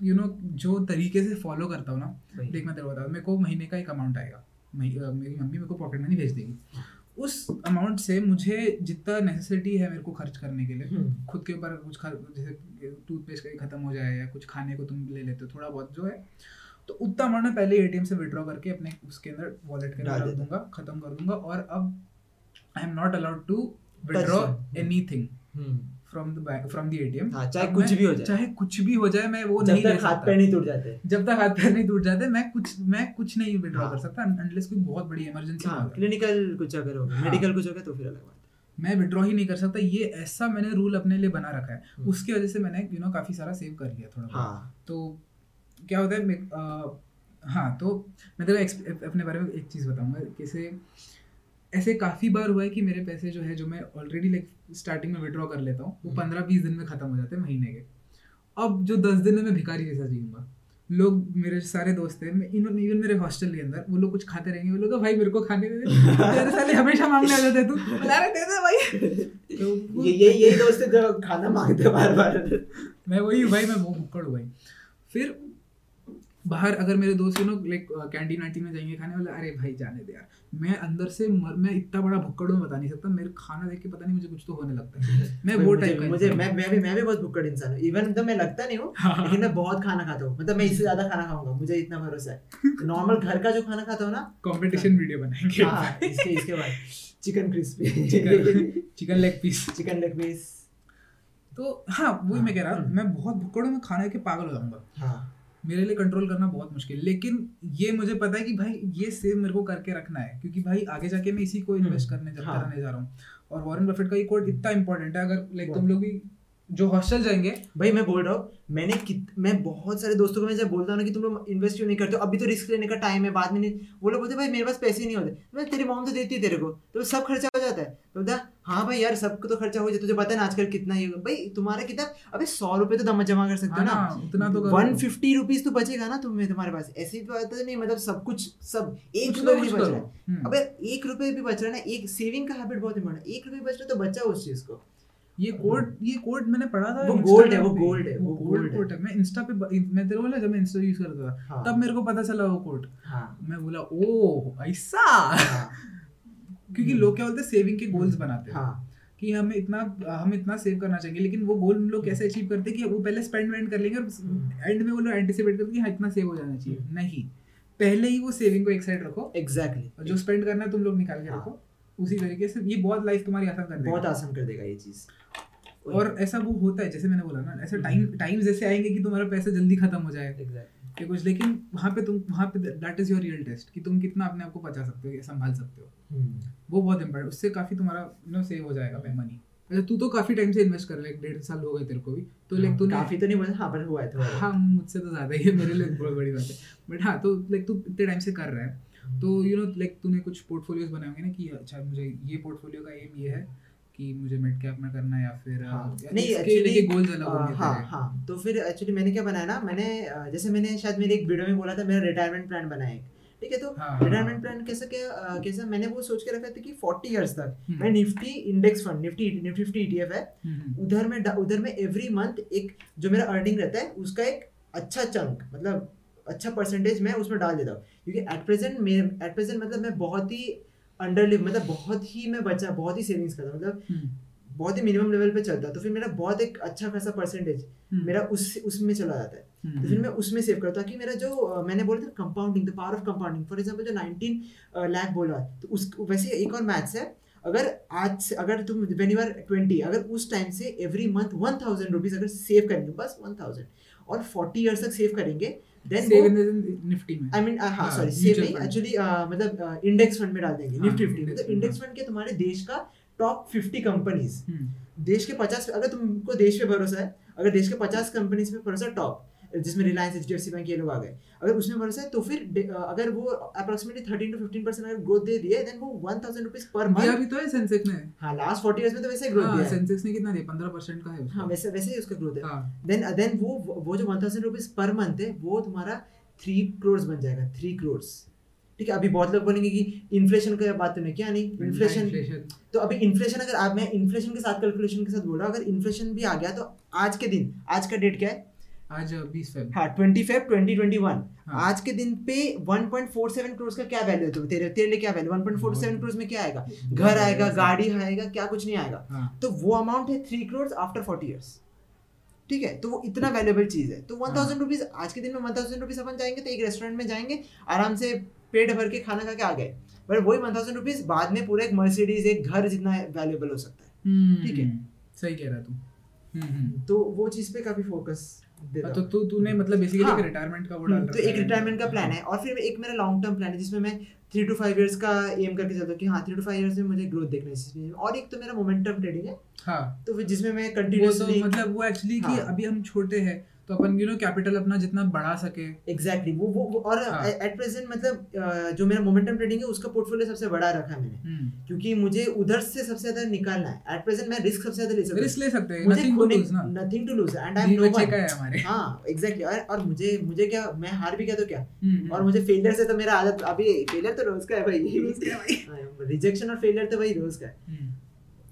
यू नो जो तरीके से फॉलो करता हूँ ना। देख मैं तेरे बता मेरे को महीने का एक अमाउंट आएगा। मेरी मम्मी मेरे को पॉकेट मनी भेज देगी। उस अमाउंट से मुझे जितना नेसेसिटी है मेरे को खर्च करने के लिए। हम्म, खुद के ऊपर कुछ जैसे टूथपेस्ट कहीं खत्म हो जाए या कुछ खाने को तुम ले लेते हो थोड़ा बहुत जो है तो उतना अमाउंट मैं पहले एटीएम से विड्रॉ करके अपने उसके अंदर वॉलेट के अंदर रख दूँगा खत्म कर दूँगा और अब I am not allowed to withdraw any hmm. From the from the ATM हाँ, चाहे कुछ भी हो जाए। चाहे कुछ भी हो जाए मैं वो जब नहीं तक हाथ पैर नहीं टूट जाते जब तक हाथ पैर नहीं टूट जाते मैं कुछ मैं कुछ नहीं विड्रॉ हाँ। कर सकता अनलेस कोई बहुत बड़ी इमरजेंसी हाँ क्लिनिकल कुछ अगर हो हाँ। मेडिकल कुछ हो गया तो फिर अलग बात मैं विड्रॉ ही नहीं कर सकता ये ऐसा मैंने रूल अपने लिए बना रखा है हम्म। उसकी वजह से मैंने यू नो काफ़ी सारा सेव कर लिया थोड़ा हाँ तो क्या होता है हाँ तो मैं तेरे अपने बारे में एक चीज़ बताऊँगा कैसे ऐसे काफ़ी बार हुआ है कि मेरे पैसे जो है जो मैं ऑलरेडी लाइक स्टार्टिंग में विड्रॉ कर लेता हूँ वो हम्म। पंद्रह बीस दिन में ख़त्म हो जाते हैं महीने के। अब जो दस दिन में मैं भिखारी जैसा जीऊँगा। लोग मेरे सारे दोस्त हैं इवन इवन मेरे हॉस्टल के अंदर वो लोग कुछ खाते रहेंगे वो लोग भाई मेरे को खाने दे दे। तेरे साले हमेशा मांगने आ जाते तू अरे दे दे भाई। तो ये ये यही दोस्त है जो खाना मांगते बार बार मैं वही भाई मैं वो भुक्कड़ हूँ। भाई फिर बाहर अगर मेरे दोस्त यू नो लाइक कैंटीन वैंटीन में जाएँगे खाने वाले अरे भाई जाने दे यार। मैं अंदर से मर, मैं इतना बड़ा भुक्कड़ हूँ बता नहीं सकता। मेरे खाना देख के पता नहीं मुझे कुछ तो होने लगता है। मैं वो टाइप का मुझे मैं मैं भी मैं भी बहुत भुक्कड़ इंसान हूँ। इवन तो मैं लगता नहीं हूँ हाँ। लेकिन मैं बहुत खाना खाता हूँ। मतलब मैं इससे ज़्यादा खाना खाऊँगा मुझे इतना भरोसा है। नॉर्मल घर का जो खाना खाता हूँ ना कॉम्पिटिशन वीडियो बनाएँगे। हाँ, इसके इसके बाद। Chicken crispy chicken chicken leg piece chicken leg piece तो हाँ वही मैं कह रहा हूँ। मैं बहुत भुक्कड़ हूँ मैं खाने के पागल हो जाऊँगा। हाँ। मेरे लिए कंट्रोल करना बहुत मुश्किल। लेकिन ये मुझे पता है कि भाई ये सेव मेरे को करके रखना है क्योंकि भाई आगे जाके मैं इसी को इन्वेस्ट हम्म, करने जब हाँ। करने जा रहा हूँ और वॉरेन बफेट का ये कोड इतना इंपॉर्टेंट है अगर लाइक तुम लोग भी जो हॉस्टल जाएँगे भाई मैं बोल रहा हूँ मैंने कित मैं बहुत सारे दोस्तों को मैं जब बोलता हूँ ना कि तुम लोग इन्वेस्ट क्यों नहीं करते हो अभी तो रिस्क लेने का टाइम है बाद में नहीं वो लोग बोलते भाई मेरे पास पैसे नहीं होते। मैं तेरी मॉम तो देती है तेरे को। तो सब खर्चा हो जाता है। तो बोलता हाँ भाई यार सबको तो खर्चा हो जाता है तुझे पता है ना आजकल कितना ही होगा भाई तुम्हारा कितना अभी सौ रुपये तो दम जमा कर सकते हो हाँ ना। ना, उतना तो वन फिफ्टी रुपीज़ तो बचेगा ना तुम्हें तुम्हारे पास। ऐसी बात तो नहीं मतलब सब कुछ सब एक रुपये भी बच रहा है। हम्म। अबे एक रुपये भी बच रहा है ना एक सेविंग का हैबिट बहुत इंपॉर्टेंट है। एक रुपए बच रहा है तो बचा उस चीज़ को। ये कोड ये कोड मैंने पढ़ा था वो gold है, वो gold है, वो गोल्ड gold है। कोड है। मैं इंस्टा पे मैं तेरे को बोला जब मैं इंस्टा यूज़ करता था हाँ। तब मेरे को पता चला वो कोड हाँ। मैं बोला ओ ऐसा? हाँ। क्योंकि लोग क्या बोलते हैं सेविंग के गोल्स बनाते हैं। कि हमें इतना हम इतना सेव करना चाहिए लेकिन वो गोल लोग कैसे अचीव करते कि वो पहले स्पेंड वेंड कर लेंगे और एंड में वो लोग एंटिसिपेट करते हैं कि हाँ इतना सेव हो जाना चाहिए। हम्म। नहीं। पहले ही वो सेविंग को एक साइड रखो। एग्जैक्टली और जो स्पेंड करना है तुम लोग निकाल के। रखो। उसी तरीके से ये बहुत लाइफ तुम्हारी आसान कर देगा। बहुत आसान कर देगा ये चीज़। और ऐसा वो होता है जैसे मैंने बोला ना ऐसे। टाइम टाइम्स ऐसे आएँगे कि तुम्हारा पैसा जल्दी खत्म हो जाए। एग्जैक्टली कि कुछ लेकिन वहाँ पे तुम वहाँ पे that is your real test कि तुम कितना अपने आप को बचा सकते हो या संभाल सकते हो। वो बहुत इंपॉर्टेंट उससे काफ़ी तुम्हारा यू नो सेव हो जाएगा मनी अच्छा तू तो काफ़ी टाइम से इन्वेस्ट कर है एक डेढ़ साल हो गए तेरे को भी तो लाइक तूने काफ़ी तो नहीं बोला हाँ पर हुआ है हाँ मुझसे तो ज़्यादा ही है मेरे लिए बहुत बड़ी बात है। बट हाँ तो लाइक तू इतने टाइम से कर रहा है। तो यू नो लाइक तूने कुछ पोर्टफोलियोज बनाए होंगे ना कि अच्छा मुझे ये पोर्टफोलियो का एम ये है कि मुझे मिड कैप में करना है या फिर हाँ, या नहीं इसके लेके एक्चुअली गोल्स अलग होंगे हाँ। हाँ तो फिर एक्चुअली मैंने क्या बनाया ना मैंने जैसे मैंने शायद मेरे एक वीडियो में बोला था मेरा रिटायरमेंट प्लान बनाया है ठीक है तो हाँ, हाँ, रिटायरमेंट हाँ। प्लान कैसा क्या अ, कैसा मैंने वो सोच के रखा था कि 40 इयर्स तक हम्म। मैं Nifty index fund Nifty Nifty fifty ETF है हम्म, हम्म। उधर में उधर में एवरी मंथ एक जो मेरा अर्निंग रहता है उसका एक अच्छा चंक मतलब अच्छा परसेंटेज मैं उसमें डाल देता हूँ। क्योंकि एट प्रेजेंट मेरे एट प्रेजेंट मतलब मैं बहुत ही अंडर लिव मतलब बहुत ही मैं बचा बहुत ही सेविंग्स करता हूँ। मतलब हम्म, बहुत ही मिनिमम लेवल पे चलता है तो फिर मेरा बहुत एक अच्छा खासा परसेंटेज हम्म, मेरा उस उसमें चला जाता है। हम्म, तो फिर मैं उसमें सेव करता हूँ ताकि मेरा जो मैंने बोला था compounding the power of compounding for example जो 19 लाख बोला तो उस वैसे एक और मैथ्स है अगर आज से अगर तुम वेन यू आर ट्वेंटी अगर उस टाइम से every month one thousand rupees अगर सेव करेंगे बस वन थाउज़ेंड और फोर्टी ईयर्स तक सेव करेंगे देन निफ्टी में। आई मीन हाँ हाँ, सॉरी सेव नहीं. एक्चुअली मतलब इंडेक्स फंड में डाल देंगे। हाँ, निफ्टी फिफ्टी index मतलब fund, इंडेक्स हाँ। फंड के तुम्हारे देश का टॉप फिफ्टी कंपनीज़ देश के पचास अगर तुमको देश पे भरोसा है अगर देश के पचास कंपनीज़ पे भरोसा टॉप जिसमें Reliance H D F C bank ये लोग आ गए। अगर उसमें भरोसा है तो फिर अगर वो approximately thirteen to fifteen percent अगर ग्रोथ दे दिए देन वो one thousand rupees per month भी तो है सेंसेक्स ने हाँ लास्ट फोर्टी ईयर्स में तो वैसे ग्रोथ हाँ दिया है। सेंसेक्स ने कितना दिया? पंद्रह परसेंट का है हाँ वैसे वैसे ही उसका ग्रोथ है। हाँ। देन देन वो वो जो one thousand rupees per month है वो तुम्हारा थ्री करोड़ बन जाएगा थ्री करोड़ ठीक है अभी बहुत लोग बोलेंगे कि इन्फ्लेशन का बात तूने क्या नहीं। इन्फ्लेशन तो अभी इन्फ्लेशन अगर आप मैं इन्फ्लेशन के साथ कैलकुलेशन के साथ बोल रहा हूँ अगर इन्फ्लेशन भी आ गया तो आज के दिन आज का डेट क्या है? आज बीस फेब। हाँ twenty five twenty twenty one. हाँ। आज के दिन पे 1.47 करोड़ का क्या वैल्यू है तो तेरे तेरे लिए क्या वैल्यू 1.47 करोड़ में क्या आएगा? घर आएगा गाड़ी आएगा क्या कुछ नहीं आएगा। हाँ। तो वो अमाउंट है three crore after forty years ठीक है? तो वो इतना वैल्यूएबल चीज़ है। तो वन थाउज़ेंड रुपीज़ आज के दिन में वन थाउज़ेंड रुपीज़ अपन जाएँगे तो एक रेस्टोरेंट में जाएँगे आराम से पेट भर के खाना खा के आ गए। पर वही वन थाउज़ेंड रुपीज़ बाद में पूरा एक मर्सिडीज एक घर जितना वैल्यूएबल हो सकता है। हम्म, ठीक है। सही कह रहा तू। हम्म, हम्म। तो वो चीज़ पे काफ़ी फोकस हाँ, तो तू तूने मतलब बेसिकली हाँ। एक रिटायरमेंट का वो डाल तो एक रिटायरमेंट का प्लान है और फिर एक मेरा लॉन्ग टर्म प्लान है जिसमें मैं थ्री टू फाइव इयर्स का एम करके चलता हूँ कि हाँ थ्री टू फाइव इयर्स में मुझे ग्रोथ देखना है इस चीज़ में। और एक तो मेरा मोमेंटम ट्रेडिंग है हाँ तो फिर जिसमें मैं वो तो कंटिन्यूसली मतलब वो एक्चुअली कि हाँ। अभी हम छोटे हैं तो अपन यू नो कैपिटल अपना जितना बढ़ा सके। एग्जैक्टली वो वो वो- और हाँ। एट प्रेजेंट मतलब जो मेरा मोमेंटम ट्रेडिंग है उसका पोर्टफोलियो सबसे बड़ा रखा है मैंने। हम्म। क्योंकि मुझे उधर से सबसे ज़्यादा निकालना है। एट प्रेजेंट मैं रिस्क सबसे ज़्यादा ले सकता रिस्क ले सकते हैं। मुझे नथिंग टू लूज ना। Nothing to lose and I am no का है हमारे। हाँ एग्जैक्टली और और मुझे मुझे क्या मैं हार भी गया तो क्या? हम्म, और मुझे फेलियर से तो मेरा आदत अभी फेलियर तो रोज का है है भाई। रिजेक्शन और फेलियर तो भाई रोज का है। हम्म,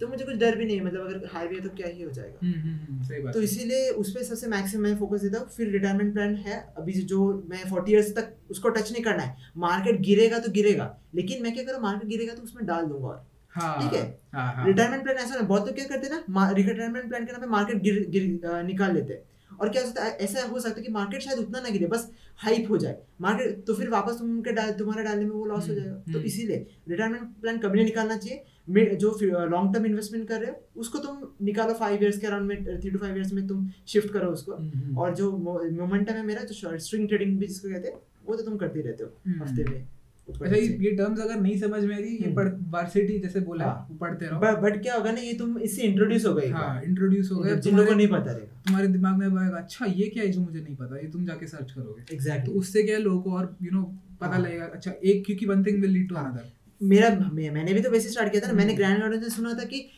तो मुझे कुछ डर भी नहीं है मतलब अगर हाई भी है तो क्या ही हो जाएगा। हुँ, हुँ, हम्म, सही बात तो इसीलिए उस पर सबसे मैक्सिमम मैं फोकस देता हूँ फिर रिटायरमेंट प्लान है। अभी जो मैं फोर्टी ईयर्स तक उसको टच नहीं करना है। मार्केट गिरेगा तो गिरेगा लेकिन मैं क्या करूँ मार्केट गिरेगा तो उसमें डाल दूँगा और। हाँ ठीक है। हाँ हाँ। रिटायरमेंट प्लान ऐसा बहुत तो क्या करते ना रिटायरमेंट प्लान के नाम पे मार्केट गिर, गिर निकाल लेते हैं। और क्या होता है ऐसा हो सकता है कि मार्केट शायद उतना ना गिरे बस हाइप हो जाए। मार्केट तो फिर वापस तुमके डाल तुम्हारे डालने में वो लॉस हो हम्म, जाएगा। तो हम्म। इसीलिए रिटायरमेंट प्लान कभी नहीं निकालना चाहिए। जो लॉन्ग टर्म इन्वेस्टमेंट कर रहे हो उसको तुम निकालो फाइव ईयर्स के अराउंड में थ्री टू फाइव ईयर्स में तुम शिफ्ट करो उसको। हम्म, और जो मोमेंटम है मेरा जो स्ट्रिंग ट्रेडिंग भी जिसको कहते हैं वो तो तुम करते रहते हो। हफ़्ते में। अच्छा ये ये टर्म्स अगर नहीं समझ में आ रही ये हम्म। पढ़ वार्सिटी जैसे बोला हाँ। पढ़ते रहो बट क्या होगा ना ये तुम इससे इंट्रोड्यूस हो गए हाँ इंट्रोड्यूस हो गए जिन लोगों को नहीं पता रहेगा तुम्हारे दिमाग में आएगा अच्छा ये क्या है जो मुझे नहीं पता ये तुम जाके सर्च करोगे तो एग्जैक्टली उससे क्या है लोगों को और यू नो पता हाँ। लगेगा अच्छा एक क्योंकि one thing will lead to. Another मेरा मैंने भी तो वैसे स्टार्ट किया था ना मैंने हम्म। ग्रैंड गार्डन से सुना था कि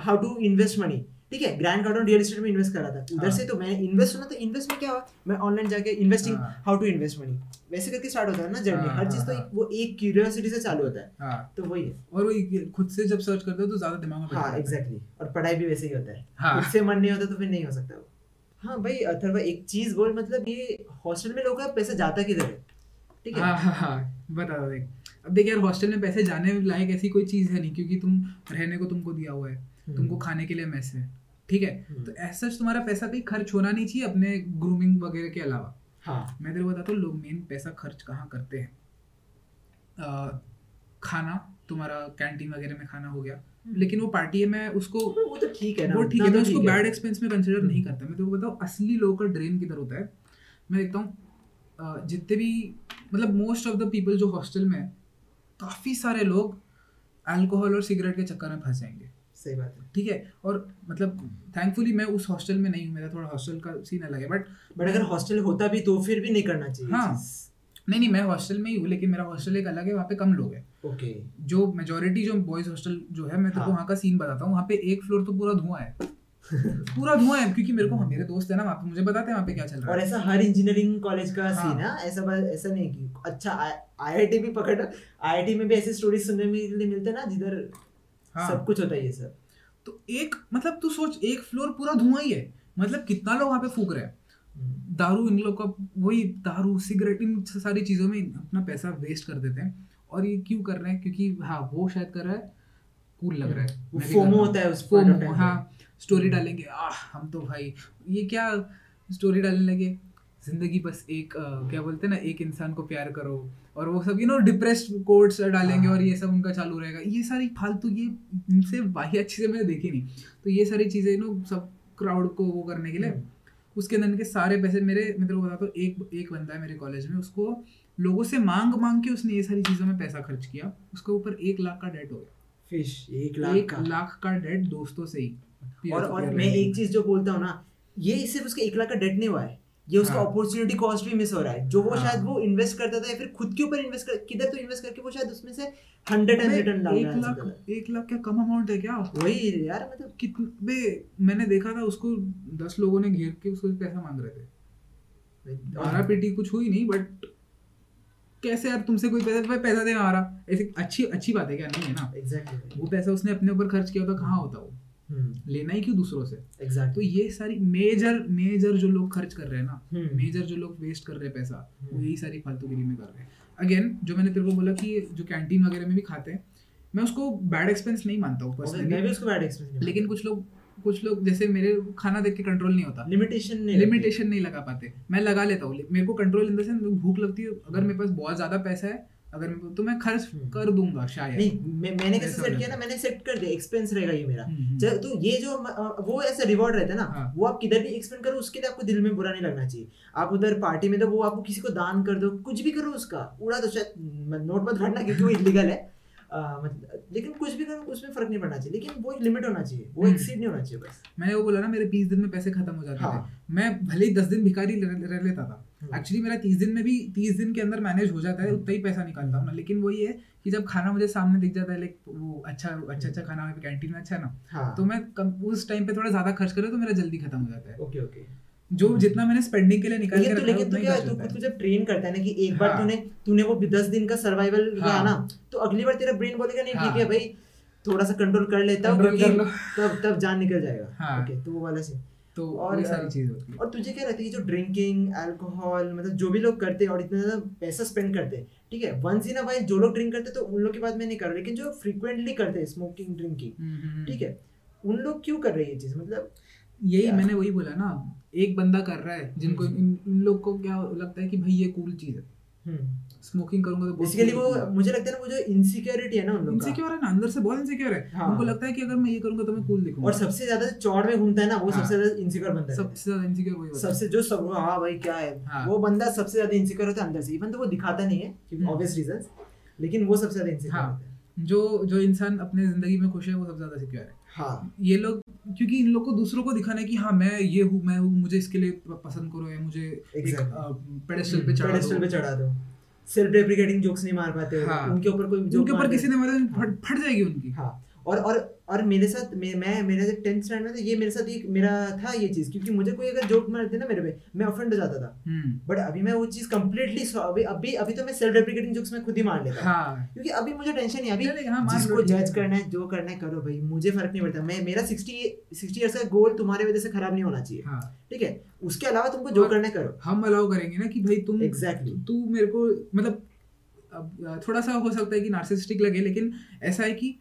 हाउ टू इन्वेस्ट मनी ठीक है ग्रैंड कार्डन रियल स्टेट में इन्वेस्ट करा था। उधर हाँ। से तो मैं इन्वेस्ट सुना तो इन्वेस्ट में क्या हुआ? मैं ऑनलाइन जाके इन्वेस्टिंग हाँ। हाउ टू इन्वेस्ट मनी वैसे करके स्टार्ट होता है ना जर्नी हाँ, हर चीज़ तो हाँ, एक- वो एक क्यूरियोसिटी से चालू होता है। हाँ। तो वही है। और वो खुद से जब सर्च करते हो तो ज़्यादा दिमाग में हाँ एग्जैक्टली और पढ़ाई भी वैसे ही होता है। हाँ। खुद से मन नहीं होता तो फिर नहीं हो सकता वो। हाँ भाई अथर्वा एक चीज़ बोल मतलब ये हॉस्टल में लोगों का पैसा जाता किधर है? ठीक है? हाँ हाँ हाँ। बता दो अब देखिए यार हॉस्टल में पैसे जाने लायक ऐसी कोई चीज़ है नहीं क्योंकि तुम रहने को तुमको दिया हुआ है। तुमको खाने के लिए मैस है। ठीक है? हम्म। तो ऐसा तुम्हारा पैसा भी खर्च होना नहीं चाहिए अपने ग्रूमिंग वगैरह के अलावा। हाँ। मैं तेरे को बताता हूँ लोग मेन पैसा खर्च कहाँ करते हैं? खाना तुम्हारा कैंटीन वगैरह में खाना हो गया। लेकिन वो पार्टी है मैं उसको वो तो ठीक है ना। वो ठीक है मैं तो उसको बैड एक्सपेंस में कंसिडर नहीं हम्म। करता। मैं तेरे को बताऊँ असली लोगों का ड्रेन किधर होता है? मैं देखता हूँ जितने भी मतलब मोस्ट ऑफ़ द पीपल जो हॉस्टल में है काफ़ी सारे लोग अल्कोहल और सिगरेट के चक्कर में फंस जाएँगे। सही बात है। ठीक है? और मतलब थैंकफुली मैं उस हॉस्टल में नहीं हूँ मेरा थोड़ा हॉस्टल का सीन अलग है बट बट अगर हॉस्टल होता भी तो फिर भी नहीं करना चाहिए हाँ। नहीं नहीं मैं हॉस्टल में ही हूँ लेकिन मेरा हॉस्टल एक अलग है वहाँ पे कम लोग हैं। ओके जो मेजोरिटी जो बॉयज़ हॉस्टल जो है मैं हाँ। वहाँ का सीन बताता हूँ वहाँ पे एक फ्लोर तो पूरा धुआँ है। पूरा धुआँ है क्योंकि मेरे को मेरे दोस्त है ना वहाँ पे मुझे बताते हैं वहाँ पे क्या चल रहा है। और ऐसा हर इंजीनियरिंग कॉलेज का हाँ। सीन है ऐसा ऐसा नहीं कि अच्छा आईआईटी भी पकड़ आईआईटी में भी ऐसी स्टोरीज सुनने लिए मिलते हैं ना जिधर हाँ। सब कुछ होता है ये सब। तो एक मतलब तू सोच एक फ्लोर पूरा धुआँ ही है। मतलब कितना लोग वहाँ पे फूक रहे हैं। दारू इन लोग का वही दारू सिगरेट इन सारी चीज़ों में अपना पैसा वेस्ट कर देते हैं। और ये क्यों कर रहे हैं? क्योंकि हाँ वो शायद कर रहा है कूल लग रहा है। वो मैं भी FOMO कर रहा हूँ। होता है उस time हाँ स्टोरी डालेंगे आह हम तो भाई ये क्या स्टोरी डालने लगे? ज़िंदगी बस एक अ, क्या बोलते हैं ना एक इंसान को प्यार करो और वो सब यू नो डिप्रेस्ड कोट्स डालेंगे हाँ। और ये सब उनका चालू रहेगा। ये सारी फालतू ये इनसे वाहियात चीज़ें मैंने देखी नहीं। तो ये सारी चीज़ें यू नो सब क्राउड को वो करने के लिए हम्म। उसके अंदर के सारे पैसे मेरे मैं तेरे को बताता हूँ एक एक बंदा है मेरे कॉलेज में उसको लोगों से मांग मांग के उसने ये सारी चीज़ों में पैसा खर्च किया। उसके ऊपर एक लाख का डेट हो गया। फ़िश एक लाख एक का? लाख का डेट दोस्तों से ही। और और मैं एक चीज़ जो बोलता हूँ ना ये सिर्फ़ उसके एक लाख का डेट नहीं हुआ है। ये उसका हाँ। अपॉर्चुनिटी कॉस्ट भी मिस हो रहा है। जो वो हाँ। शायद वो इन्वेस्ट करता था या फिर खुद के ऊपर इन्वेस्ट कर किधर तो इन्वेस्ट करके वो शायद उसमें से हंड्रेड एंड रिटर्न डाल एक लाख एक लाख क्या कम अमाउंट है क्या? वही यार मतलब कितने मैंने देखा था उसको दस लोगों ने घेर के उसको पैसा मांग रहे थे। मारा पीटी कुछ हुई नहीं बट कैसे यार तुमसे कोई पैसा भाई पैसा दे मारा ऐसे अच्छी अच्छी बात है क्या? नहीं है ना। एग्जैक्टली वो पैसा उसने अपने ऊपर खर्च किया होता कहाँ होता वो? लेना ही क्यों दूसरों से? एग्जैक्ट तो ये सारी मेजर मेजर जो लोग खर्च कर रहे हैं ना हम्म। मेजर जो लोग वेस्ट कर रहे हैं पैसा वो हम्म। यही सारी फालतूगिरी में कर रहे हैं। अगेन जो मैंने तेरे को बोला कि जो कैंटीन वगैरह में भी खाते हैं मैं उसको बैड एक्सपेंस नहीं मानता हूँ पर्सनली लेकिन कुछ लोग कुछ लोग जैसे मेरे खाना देख के कंट्रोल नहीं होता। लिमिटेशन नहीं लिमिटेशन नहीं लगा पाते। मैं लगा लेता हूँ। मेरे को कंट्रोल इन द सेंस भूख लगती है। अगर मेरे पास बहुत ज़्यादा पैसा है अगर को तो मैं खर्च हम्म। कर दूँगा शायद नहीं मैं मैंने कैसे सेट किया ना मैंने सेट कर दिया एक्सपेंस रहेगा ये मेरा तो ये जो वो ऐसा रिवॉर्ड रहता है ना हाँ। वो आप किधर भी एक्सपेंड करो उसके लिए आपको दिल में बुरा नहीं लगना चाहिए आप उधर पार्टी में तो वो आपको किसी को दान कर दो कुछ भी करो उसका उड़ा दो शायद नोट मत भरना क्योंकि वो इलीगल है मतलब लेकिन कुछ भी करो उसमें फ़र्क नहीं पड़ना चाहिए लेकिन वो एक लिमिट होना चाहिए वो। एक्सीड नहीं होना चाहिए बस मैंने वो बोला ना मेरे बीस दिन में पैसे खत्म हो जाते हाँ। थे मैं भले ही दस दिन भिखारी रह लेता था। एक्चुअली मेरा तीस दिन में भी तीस दिन के अंदर मैनेज हो जाता है उतना ही पैसा निकालता हूँ ना। लेकिन वही है कि जब खाना मुझे सामने दिख जाता है लाइक वो अच्छा अच्छा अच्छा खाना कैंटीन में अच्छा है ना हाँ। तो मैं उस टाइम पे थोड़ा ज़्यादा खर्च करूँ तो मेरा जल्दी खत्म हो जाता है। ओके ओके जो जितना मैंने स्पेंडिंग के लिए निकाल के तो लेकिन उतना तो क्या तू खुद को जब ट्रेन करता है ना कि एक बार हाँ। तूने तूने वो दस दिन का सर्वाइवल हाँ। रहा ना तो अगली बार तेरा ब्रेन बोलेगा नहीं। ठीक है भाई थोड़ा सा कंट्रोल कर लेता हूँ। तब तब जान निकल जाएगा। ओके तो वो वाला सीन तो और, सारी चीज़ होती है। और तुझे क्या रहता है कि जो ड्रिंकिंग अल्कोहल मतलब जो भी लोग करते हैं और इतना ज़्यादा पैसा स्पेंड करते हैं ठीक है? वंस इन अ वाइल जो लोग ड्रिंक करते हैं तो उन लोग की बात मैं नहीं कर रहा लेकिन जो फ्रीक्वेंटली करते हैं स्मोकिंग ड्रिंकिंग हम्म, हम्म, हम्म। ठीक है? उन लोग क्यों कर रहे हैं ये चीज़? मतलब यही मैंने वही बोला ना एक बंदा कर रहा है जिनको हम्म। इन, इन लोग को क्या लगता है कि भाई ये कूल चीज़ है। स्मोकिंग करूँगा तो बेसिकली वो मुझे लगता है ना वो जो इनसिक्योरिटी है ना उन लोग का। इनसिक्योर है ना अंदर से बहुत इनसिक्योर है। हाँ। उनको लगता है कि अगर मैं ये करूँगा तो मैं कूल दिखूँगा। और सबसे ज़्यादा चौड़ में घूमता है ना वो हाँ। सबसे ज़्यादा इनसिक्योर बनता है। सबसे ज़्यादा इनसिक्योर वही होता है। सबसे जो सब हाँ भाई क्या है? हाँ। वो बंदा सबसे ज़्यादा इनसिक्योर होता है अंदर से। इवन तो वो दिखाता नहीं है हम्म। ऑब्वियस रीजंस लेकिन वो सबसे ज़्यादा इनसिक्योर हाँ। होता है। जो जो इंसान अपने ज़िंदगी में खुश है वो सबसे ज़्यादा सिक्योर है। हाँ। ये लोग क्योंकि इन लोग को दूसरों को दिखाना है कि हाँ मैं ये हूँ मैं हूँ मुझे इसके लिए पसंद करो या मुझे. पेडेस्टल पे चढ़ा पेडेस्टल पे चढ़ा दो। सेल्फ डेप्रिकेटिंग जोक्स नहीं मार पाते हाँ। उनके ऊपर कोई उनके ऊपर किसी ने मारा फट फट जाएगी उनकी। हाँ। और और और मेरे साथ मैं मैं मेरे जब टेंथ स्टैंड में था ये मेरे साथ एक मेरा था ये चीज़ क्योंकि मुझे कोई अगर जोक मारते ना मेरे पे मैं ऑफेंड हो जाता था। हम्म। बट अभी मैं वो चीज़ कंप्लीटली अभी अभी अभी तो मैं सेल्फ डेप्रिकेटिंग जोक्स में खुद ही मार लेता हाँ। क्योंकि अभी मुझे टेंशन नहीं अभी हाँ, जिसको जज करना है जो करना है करो भाई मुझे फ़र्क नहीं पड़ता। मैं मेरा 60 60 इयर्स का गोल तुम्हारे वजह से खराब नहीं होना चाहिए। हाँ। ठीक है? उसके अलावा तुमको जो करना है करो। हम अलाउ करेंगे ना कि भाई तुम एग्जैक्टली तू मेरे को मतलब थोड़ा सा हो सकता है कि नार्सिसिस्टिक लगे लेकिन ऐसा है कि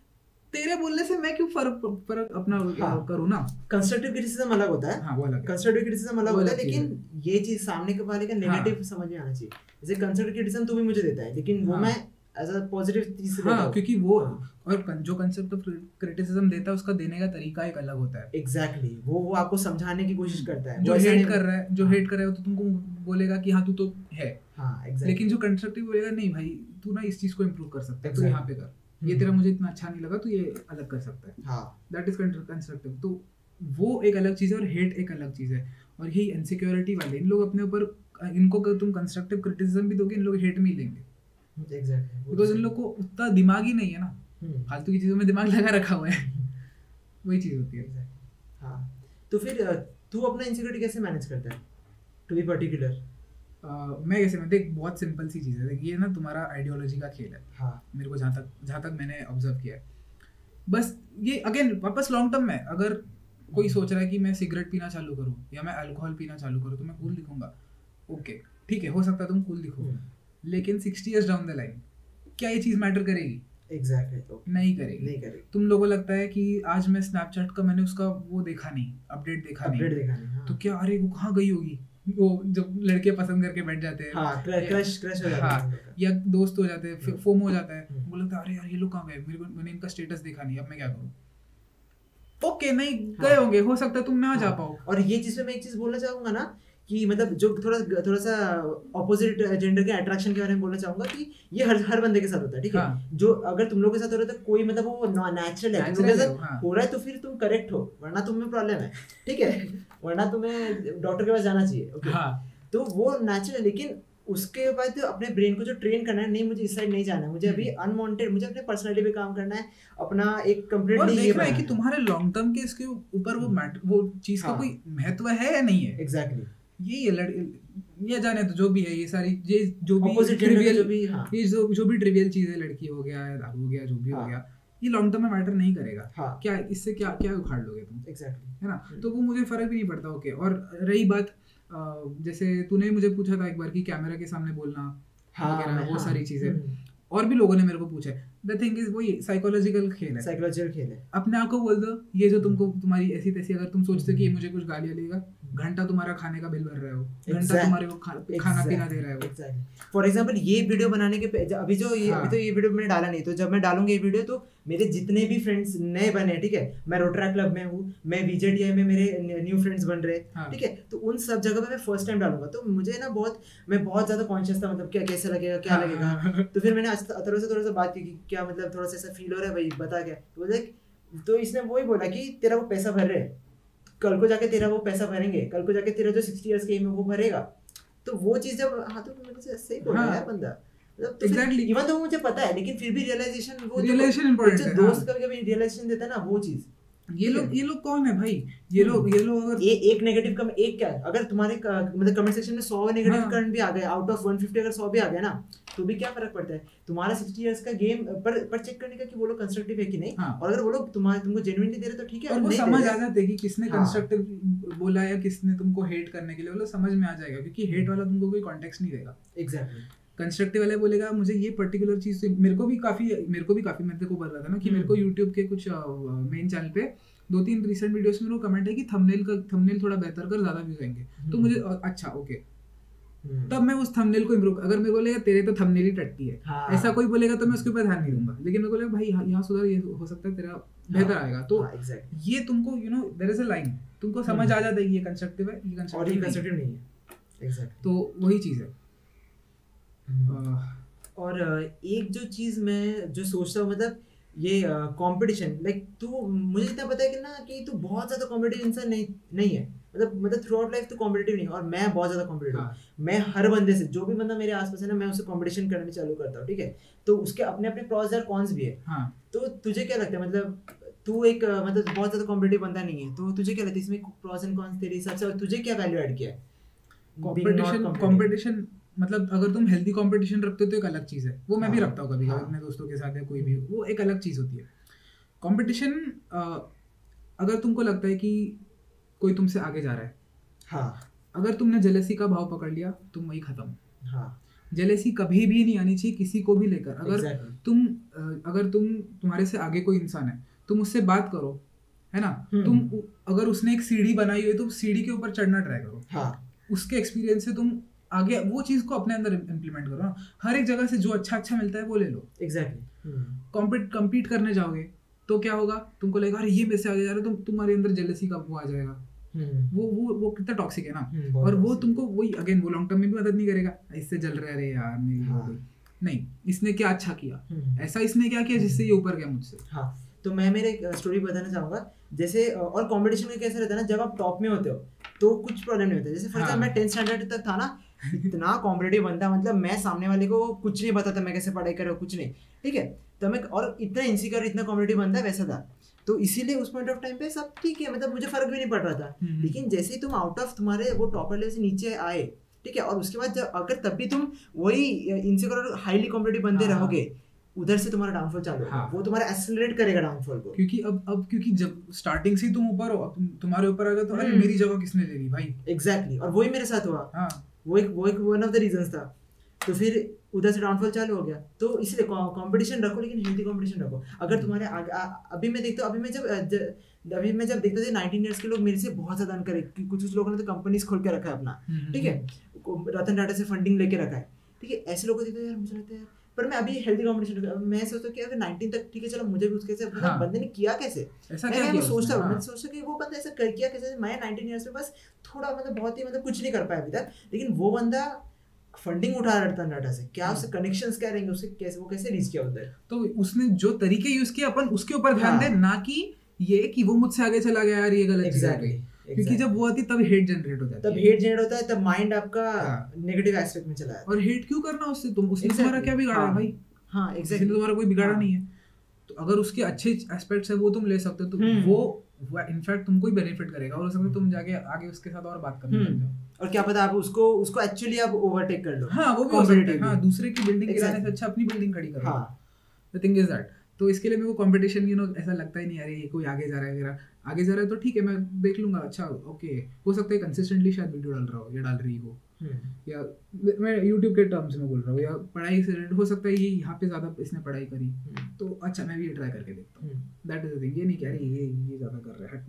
तेरे बोलने से मैं क्यों फ़र्क फ़र्क अपना हाँ। करूँ ना? कंस्ट्रक्टिव क्रिटिसिज्म अलग होता है। हाँ वो अलग है। कंस्ट्रक्टिव क्रिटिसिज्म अलग होता है लेकिन ये चीज़ सामने के वाले का नेगेटिव हाँ, समझ में आना चाहिए। जैसे कंस्ट्रक्टिव क्रिटिसिज्म तू भी मुझे देता है लेकिन वो हाँ। मैं एज अ पॉजिटिव चीज़ से हाँ क्योंकि वो और जो कंसेप्ट ऑफ़ क्रिटिसिज्म देता है उसका देने का तरीका एक अलग होता है। Exactly exactly. वो वो आपको समझाने की कोशिश करता है। जो हेट कर रहा है जो हाँ। हेट कर रहा है वो तो तुमको बोलेगा कि हाँ तू तो है। हाँ एग्जैक्टली लेकिन जो कंस्ट्रक्टिव बोलेगा नहीं भाई तू ना इस चीज़ को इम्प्रूव कर सकता है तो यहाँ पे कर। ये हम्म। तेरा मुझे इतना अच्छा नहीं लगा तो ये अलग कर सकता है। हाँ। दैट इज़ कंस्ट्रक्टिव तो वो एक अलग चीज़ है और हेट एक अलग चीज़ है। और यही इनसिक्योरिटी वाले इन लोग अपने ऊपर इनको अगर तुम कंस्ट्रक्टिव क्रिटिसिज्म भी दोगे इन लोग हेट में ही लेंगे एग्जैक्टली बिकॉज़ इन लोग को उतना दिमाग ही नहीं है ना। हम्म। फालतू की चीज़ों में दिमाग लगा रखा हुआ है। वही चीज़ होती है। हाँ। तो फिर तू अपना इनसिक्योरिटी कैसे मैनेज करता है? टू बी पर्टिकुलर मैं कैसे मैं देख बहुत सिंपल सी चीज़ है। ये ना तुम्हारा आइडियोलॉजी का खेल है। हाँ। मेरे को जहाँ तक जहाँ तक मैंने ऑब्ज़र्व किया है। बस ये अगेन वापस लॉन्ग टर्म में अगर कोई सोच रहा है कि मैं सिगरेट पीना चालू करूँ या मैं अल्कोहल पीना चालू करूँ तो मैं कूल दिखूँगा। ओके ठीक है हो सकता है तुम कूल दिखो। हम्म। लेकिन sixty years down the line क्या ये चीज़ मैटर करेगी? एग्जैक्टली ओके नहीं करेगी। नहीं करेगी। तुम लोगों को लगता है कि आज मैं स्नैपचैट का मैंने उसका वो देखा नहीं अपडेट देखा अपडेट नहीं। देखा नहीं तो क्या अरे वो कहाँ गई होगी? वो जब लड़के पसंद करके बैठ जाते हैं हाँ क्रश क्रश हो जाता हाँ। या दोस्त हो जाते हैं हम्म। फोम हो जाता है हम्म। वो लगता है अरे यार ये लोग कहाँ गए मेरे को मैंने इनका स्टेटस देखा नहीं अब मैं क्या करूँ ओके नहीं हाँ। गए होंगे हो सकता है तुम ना जा हाँ। पाओ और ये चीज़ पे मैं एक चीज़ बोलना चाहूँगा ना कि मतलब जो थोड़ा थोड़ा सा ऑपोजिट जेंडर के अट्रैक्शन के बारे में बोलना चाहूँगा कि ये हर हर बंदे के साथ होता है ठीक है हाँ। जो अगर तुम लोग के साथ हो रहा है तो कोई मतलब वो नेचुरल है तुम है हाँ। हो रहा है तो फिर तुम करेक्ट हो वरना तुम्हें प्रॉब्लम है ठीक है वरना तुम्हें डॉक्टर के पास जाना चाहिए ओके हाँ। तो वो नेचुरल लेकिन उसके बाद तो अपने ब्रेन को जो ट्रेन करना है नहीं मुझे इस साइड नहीं जाना है। मुझे अभी अनवांटेड मुझे अपने पर्सनालिटी पे काम करना है अपना एक कंप्लीटली ये देखना है कि तुम्हारे लॉन्ग टर्म के इसके ऊपर वो मैट वो चीज़ का हाँ। कोई महत्व है या नहीं है? एग्जैक्टली यही है लड़ ये जाने तो जो भी है ये सारी ये जो भी trivial- जो भी, हाँ। ये जो जो भी ट्रिवियल चीज़ है लड़की हो गया या दारू हो गया जो भी हो हाँ। गया ये लॉन्ग टर्म में मैटर नहीं करेगा। हाँ। क्या इससे क्या क्या उखाड़ लोगे तुम? एग्जैक्टली है ना? हम्म। तो वो मुझे फ़र्क भी नहीं पड़ता ओके और रही बात जैसे तूने मुझे पूछा था एक बार कि कैमरा के सामने बोलना वगैरह वो सारी चीज़ें। और भी लोगों ने मेरे को पूछा है। द थिंग इज़ वही साइकोलॉजिकल खेल है। साइकोलॉजिकल खेल है। अपने आप को बोल दो ये जो तुमको तुम्हारी ऐसी तैसी अगर तुम सोचते हो कि ये मुझे कुछ गालियाँ देगा घंटा तुम्हारा खाने का बिल भर रहे हो घंटा तुम्हारे को खा, खाना पीना दे रहे हो एग्जैक्टली फॉर एग्जांपल ये वीडियो बनाने के अभी जो ये हाँ। अभी तो ये वीडियो मैंने डाला नहीं तो जब मैं डालूँगा ये वीडियो तो मेरे जितने भी फ्रेंड्स नए बने ठीक है मैं रोटरा क्लब में हूँ मैं वीजेडीआई में मेरे न्यू फ्रेंड्स बन रहे हाँ। ठीक है तो उन सब जगह पे मैं फ़र्स्ट टाइम डालूँगा। तो मुझे ना बहुत मैं बहुत ज़्यादा कॉन्शियस था मतलब क्या कैसे लगेगा क्या हाँ, लगेगा। हाँ। तो फिर मैंने अतरो से थोड़ा सा बात कि क्या मतलब थोड़ा सा ऐसा फील हो रहा है भाई बता क्या? तो बोले तो इसने वही बोला कि तेरा वो पैसा भर रहे कल को जाके तेरा वो पैसा भरेंगे। कल को जाके तेरा जो सिक्सटी ईयर्स के एम है वो भरेगा। तो वो चीज़ जब हाँ तो मेरे से सही बोल रहा है। हाँ। बंदा। मतलब Exactly. इवन तो मुझे पता है लेकिन फिर भी रियलाइजेशन वो है, दोस्त। कभी कभी रियलाइजेशन देता ना वो चीज़। ये लोग ये लोग कौन है भाई? ये लोग ये लोग अगर ये एक नेगेटिव कम एक क्या है? अगर तुम्हारे मतलब कमेंट सेक्शन में 100 नेगेटिव हाँ। कमेंट भी आ गए आउट ऑफ़ 150 अगर 100 भी आ गए ना तो भी क्या फ़र्क पड़ता है तुम्हारा 60 इयर्स का गेम पर पर चेक करने का कि वो लोग कंस्ट्रक्टिव है कि नहीं हाँ। और अगर वो लोग तुम्हारे तुमको जेन्युइनली दे रहे तो ठीक है और वो समझ आ जाते हैं कि किसने हाँ। कंस्ट्रक्टिव बोला या किसने तुमको हेट करने के लिए लोग समझ में आ जाएगा क्योंकि हेट वाला तुमको कोई कॉन्टेक्स्ट नहीं देगा एग्जैक्टली कंस्ट्रक्टिव वाले बोलेगा मुझे ये पर्टिकुलर चीज़ से मेरे को भी काफ़ी मेरे को भी काफ़ी मैं तेरे को बोल रहा था ना कि हम्म। मेरे को यूट्यूब के कुछ मेन चैनल पे दो तीन रिसेंट वीडियोस में वो कमेंट है कि थंबनेल का थंबनेल थोड़ा बेहतर कर ज़्यादा व्यूज़ आएँगे तो हम्म। मुझे अच्छा ओके हम्म। तब मैं उस थंबनेल को इम्प्रूव अगर मेरे को बोलेगा तेरे तो थंबनेल ही टट्टी है। हाँ। ऐसा कोई बोलेगा तो मैं उसके ऊपर ध्यान नहीं दूँगा। लेकिन मेरे को लगा भाई यहाँ सुधार ये हो सकता है तेरा बेहतर आएगा। तो हाँ, exactly. ये तुमको you know there is a line तुमको समझ आ जाता है ये कंस्ट्रक्टिव है ये कंस्ट्रक्टिव नहीं है। एग्जैक्टली तो वही चीज़ है। हम्म। और एक जो चीज़ मैं जो सोचता हूँ मतलब ये कंपटीशन लाइक तू मुझे इतना पता है कि ना कि तू बहुत ज़्यादा कॉम्पिटिटिव इंसान नहीं नहीं है। मतलब मतलब थ्रू आउट लाइफ तू कॉम्पिटिटिव नहीं है और मैं बहुत ज़्यादा कॉम्पिटिटिव हाँ। मैं हर बंदे से जो भी बंदा मेरे आसपास है ना मैं उससे कंपटीशन करने चालू करता हूँ ठीक है? तो उसके अपने अपने प्रॉस और कॉन्स भी है। हाँ। तो तुझे क्या लगता है? मतलब तू एक मतलब बहुत ज़्यादा कॉम्पिटिटिव बंदा नहीं है तो तुझे क्या लगता है इसमें प्रॉस एंड कॉन्स तेरे हिसाब से और तुझे क्या वैल्यू ऐड किया है? Competitive. कंपटीशन मतलब अगर तुम हेल्दी कंपटीशन रखते हो तो एक अलग चीज़ है। वो मैं भी हाँ, रखता हूँ कभी कभी हाँ। अपने दोस्तों के साथ या कोई भी वो एक अलग चीज़ होती है। कंपटीशन अगर तुमको लगता है कि कोई तुमसे आगे जा रहा है। हाँ। अगर तुमने जेलेसी का भाव पकड़ लिया तुम वही खत्म। हाँ। जेलेसी कभी भी नहीं आनी चाहिए किसी को भी लेकर। अगर Exactly. तुम अगर तुम तुम्हारे से आगे कोई इंसान है तुम उससे बात करो है ना? हम्म। तुम अगर उसने एक सीढ़ी बनाई हुई है तो सीढ़ी के ऊपर चढ़ना ट्राई करो। हाँ। उसके एक्सपीरियंस से तुम आगे वो चीज़ को अपने अंदर इम्प्लीमेंट करो ना। हर एक जगह से जो अच्छा अच्छा मिलता है वो ले लो। एग्जैक्टली कॉम्पीट कम्पीट करने जाओगे। तो क्या होगा? तुमको लगेगा अरे ये मेरे से आगे जा रहा है तुम तुम्हारे अंदर जेलसी का वो आ जाएगा। वो वो वो कितना टॉक्सिक है ना? हम्म, और वो तुमको वही अगेन वो लॉन्ग टर्म में भी मदद नहीं करेगा। इससे जल रहा है अरे यार मेरी हाँ। नहीं इसने क्या अच्छा किया? हम्म। ऐसा इसने क्या किया जिससे ये ऊपर गया मुझसे? हाँ। तो मैं मेरे स्टोरी बताना चाहूँगा। जैसे और कॉम्पिटिशन में कैसे रहता है ना जब आप टॉप में होते हो तो कुछ प्रॉब्लम नहीं होता। जैसे फॉर हाँ। एग्ज़ाम्पल मैं टेंथ स्टैंडर्ड तक था ना इतना कॉम्पिटेटिव बनता मतलब मैं सामने वाले को कुछ नहीं बताता मैं कैसे पढ़ाई कर रहा हूँ कुछ नहीं ठीक है तो मैं और इतना इनसिक्योर इतना कॉम्पिटेटिव बनता वैसा था तो इसीलिए उस पॉइंट ऑफ़ टाइम पे सब ठीक है मतलब मुझे फ़र्क भी नहीं पड़ रहा था हम्म। लेकिन जैसे ही तुम आउट ऑफ़ तुम्हारे वो टॉपर लेवल से नीचे आए ठीक है और उसके बाद जब अगर तब भी तुम वही इनसिक्योर और हाईली कॉम्पिटेटिव बनते हाँ। रहोगे उधर से तुम्हारा डाउनफॉल चालू होगा हाँ। वो तुम्हारा एक्सेलरेट करेगा डाउनफॉल को क्योंकि अब अब क्योंकि जब स्टार्टिंग से ही तुम ऊपर हो अब तुम- तुम्हारे ऊपर आ गया तो अरे हम्म। मेरी जगह किसने ले ली भाई एग्जैक्टली exactly. और वही मेरे साथ हुआ हाँ वो एक वो एक वन ऑफ़ द रीजन था। तो फिर उधर से डाउनफॉल चालू हो गया। तो इसलिए कंपटीशन रखो लेकिन हेल्थी कंपटीशन रखो। अगर तुम्हारे आगे आ- अभी मैं देखता हूँ अभी मैं जब ज- अभी मैं जब देखता था नाइनटीन ईयर्स के लोग मेरे से बहुत ज़्यादा अन करे कुछ कुछ लोगों ने तो कंपनीज़ खोल के रखा है अपना। हम्म, ठीक है? रतन टाटा से फंडिंग लेके रखा है। ठीक है? ऐसे लोगों को देखते हैं, यार मुझे लगता है यार पर मैं अभी हेल्दी कंपटीशन मैं सोचता हूँ कि अगर 19 तक ठीक है चलो मुझे भी उसके से हाँ। बंदे ने किया कैसे? ऐसा मैं क्या मैं सोचता हूँ मैं हाँ। सोचता कि वो बंदा ऐसा कर किया कैसे? मैं 19 इयर्स में बस थोड़ा मतलब बहुत ही मतलब कुछ नहीं कर पाया अभी तक। लेकिन वो बंदा फंडिंग उठा रहा था डाटा से। क्या उससे कनेक्शंस क्या रहेंगे? उससे कैसे वो कैसे रीच किया उधर तो उसने जो तरीके यूज़ किए अपन उसके ऊपर ध्यान हाँ। दे ना कि ये कि वो मुझसे आगे चला गया यार ये गलत है क्योंकि जब वो आती तब हेट जनरेट हो जाती तब हेट जनरेट होता है तब माइंड आपका हाँ। नेगेटिव एस्पेक्ट में चला जाता और हेट क्यों करना उससे? तुम उसने तुम्हारा क्या बिगाड़ा है हाँ। भाई? है हाँ एग्जैक्टली तुम्हारा कोई बिगाड़ा हाँ। नहीं है। तो अगर उसके अच्छे एस्पेक्ट्स है वो तुम ले सकते हो तो हम्म। वो इनफैक्ट तुमको ही बेनिफिट करेगा। और हो है तुम जाके आगे उसके साथ और बात करने लग हम्म। जाओ। और क्या पता आप उसको उसको एक्चुअली आप ओवरटेक कर लो। हाँ वो भी हो सकता है। हाँ दूसरे की बिल्डिंग गिराने से अच्छा अपनी बिल्डिंग खड़ी करो। हाँ। द थिंग इज़ दैट तो इसके लिए मेरे को कंपटीशन यू नो ऐसा लगता ही नहीं अरे ये कोई आगे जा रहा है वगैरह आगे जा रहा है तो ठीक है मैं देख लूँगा अच्छा ओके हो सकता है कंसिस्टेंटली शायद वीडियो डाल रहा हो या डाल रही हो हम्म। या मैं यूट्यूब के टर्म्स में बोल रहा हूँ या पढ़ाई से रिलेटेड हो सकता है ये यहाँ पे ज़्यादा इसने पढ़ाई करी हम्म। तो अच्छा मैं भी ये ट्राई करके देखता हूँ। दैट इज़ द थिंग ये नहीं कह रही ये ये ज़्यादा कर रहा है।